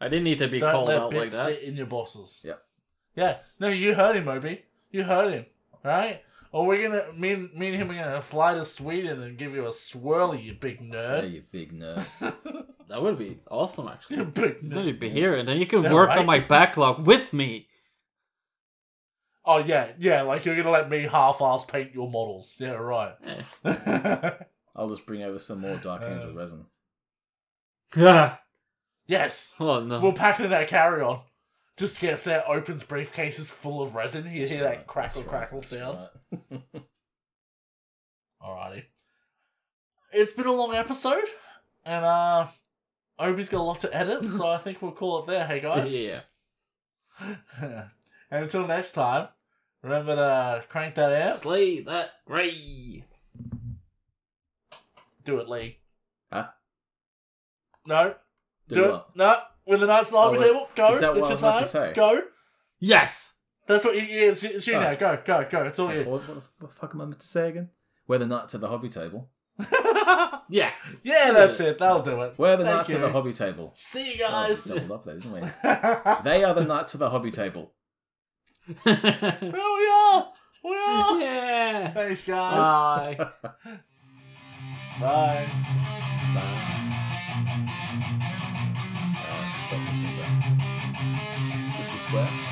Speaker 2: I didn't need to be
Speaker 1: Don't
Speaker 2: called
Speaker 1: let
Speaker 2: out
Speaker 1: bits
Speaker 2: like that.
Speaker 1: sit in your bosses.
Speaker 3: Yep.
Speaker 1: Yeah. No, you heard him, Obi. You heard him, right? Or we're gonna me and me and him are gonna fly to Sweden and give you a swirly, you big
Speaker 3: Hey,
Speaker 1: nerd.
Speaker 3: you big nerd.
Speaker 2: That would be awesome, actually.
Speaker 1: you big
Speaker 2: Then
Speaker 1: nerd.
Speaker 2: you'd be here, and then you can
Speaker 1: Yeah,
Speaker 2: work
Speaker 1: right?
Speaker 2: on my backlog with me.
Speaker 1: Oh yeah, yeah. Like you're gonna let me half-ass paint your models. Yeah, right.
Speaker 2: Eh.
Speaker 3: I'll just bring over some more Dark Angel
Speaker 1: Uh,
Speaker 3: resin.
Speaker 1: yes.
Speaker 2: oh no.
Speaker 1: We'll pack it in our carry-on. Just gets there, opens briefcases full of resin. You hear that crackle, crackle sound. Alrighty. It's been a long episode, and uh, Obi's got a lot to edit, so I think we'll call it there. Hey guys.
Speaker 2: yeah.
Speaker 1: and until next time, remember to crank that out.
Speaker 2: Slay that gray.
Speaker 1: Do it, Lee.
Speaker 3: Huh?
Speaker 1: No.
Speaker 3: Do
Speaker 1: Do, it.
Speaker 3: what?
Speaker 1: No. With the Knights of the Hobby
Speaker 3: Oh.
Speaker 1: Table. Go.
Speaker 3: Is that
Speaker 1: it's
Speaker 3: what I
Speaker 1: your
Speaker 3: was about
Speaker 1: time.
Speaker 3: to say?
Speaker 1: Go.
Speaker 2: Yes.
Speaker 1: That's what you, yeah, it's, it's you
Speaker 3: Oh.
Speaker 1: now. Go, go, go. It's all
Speaker 3: So,
Speaker 1: you.
Speaker 3: what, what, the- what the fuck am I meant to say again? We're the knights of the hobby table.
Speaker 2: Yeah.
Speaker 1: yeah, that's it. That'll do it.
Speaker 3: We're the
Speaker 1: Thank
Speaker 3: knights of
Speaker 1: you.
Speaker 3: the hobby table.
Speaker 1: See you
Speaker 3: Oh,
Speaker 1: guys.
Speaker 3: we doubled up there, didn't we? They are the knights of the hobby table.
Speaker 1: oh, we are. We are.
Speaker 2: yeah.
Speaker 1: Thanks, guys.
Speaker 2: Bye.
Speaker 1: Bye.
Speaker 3: Uh, stop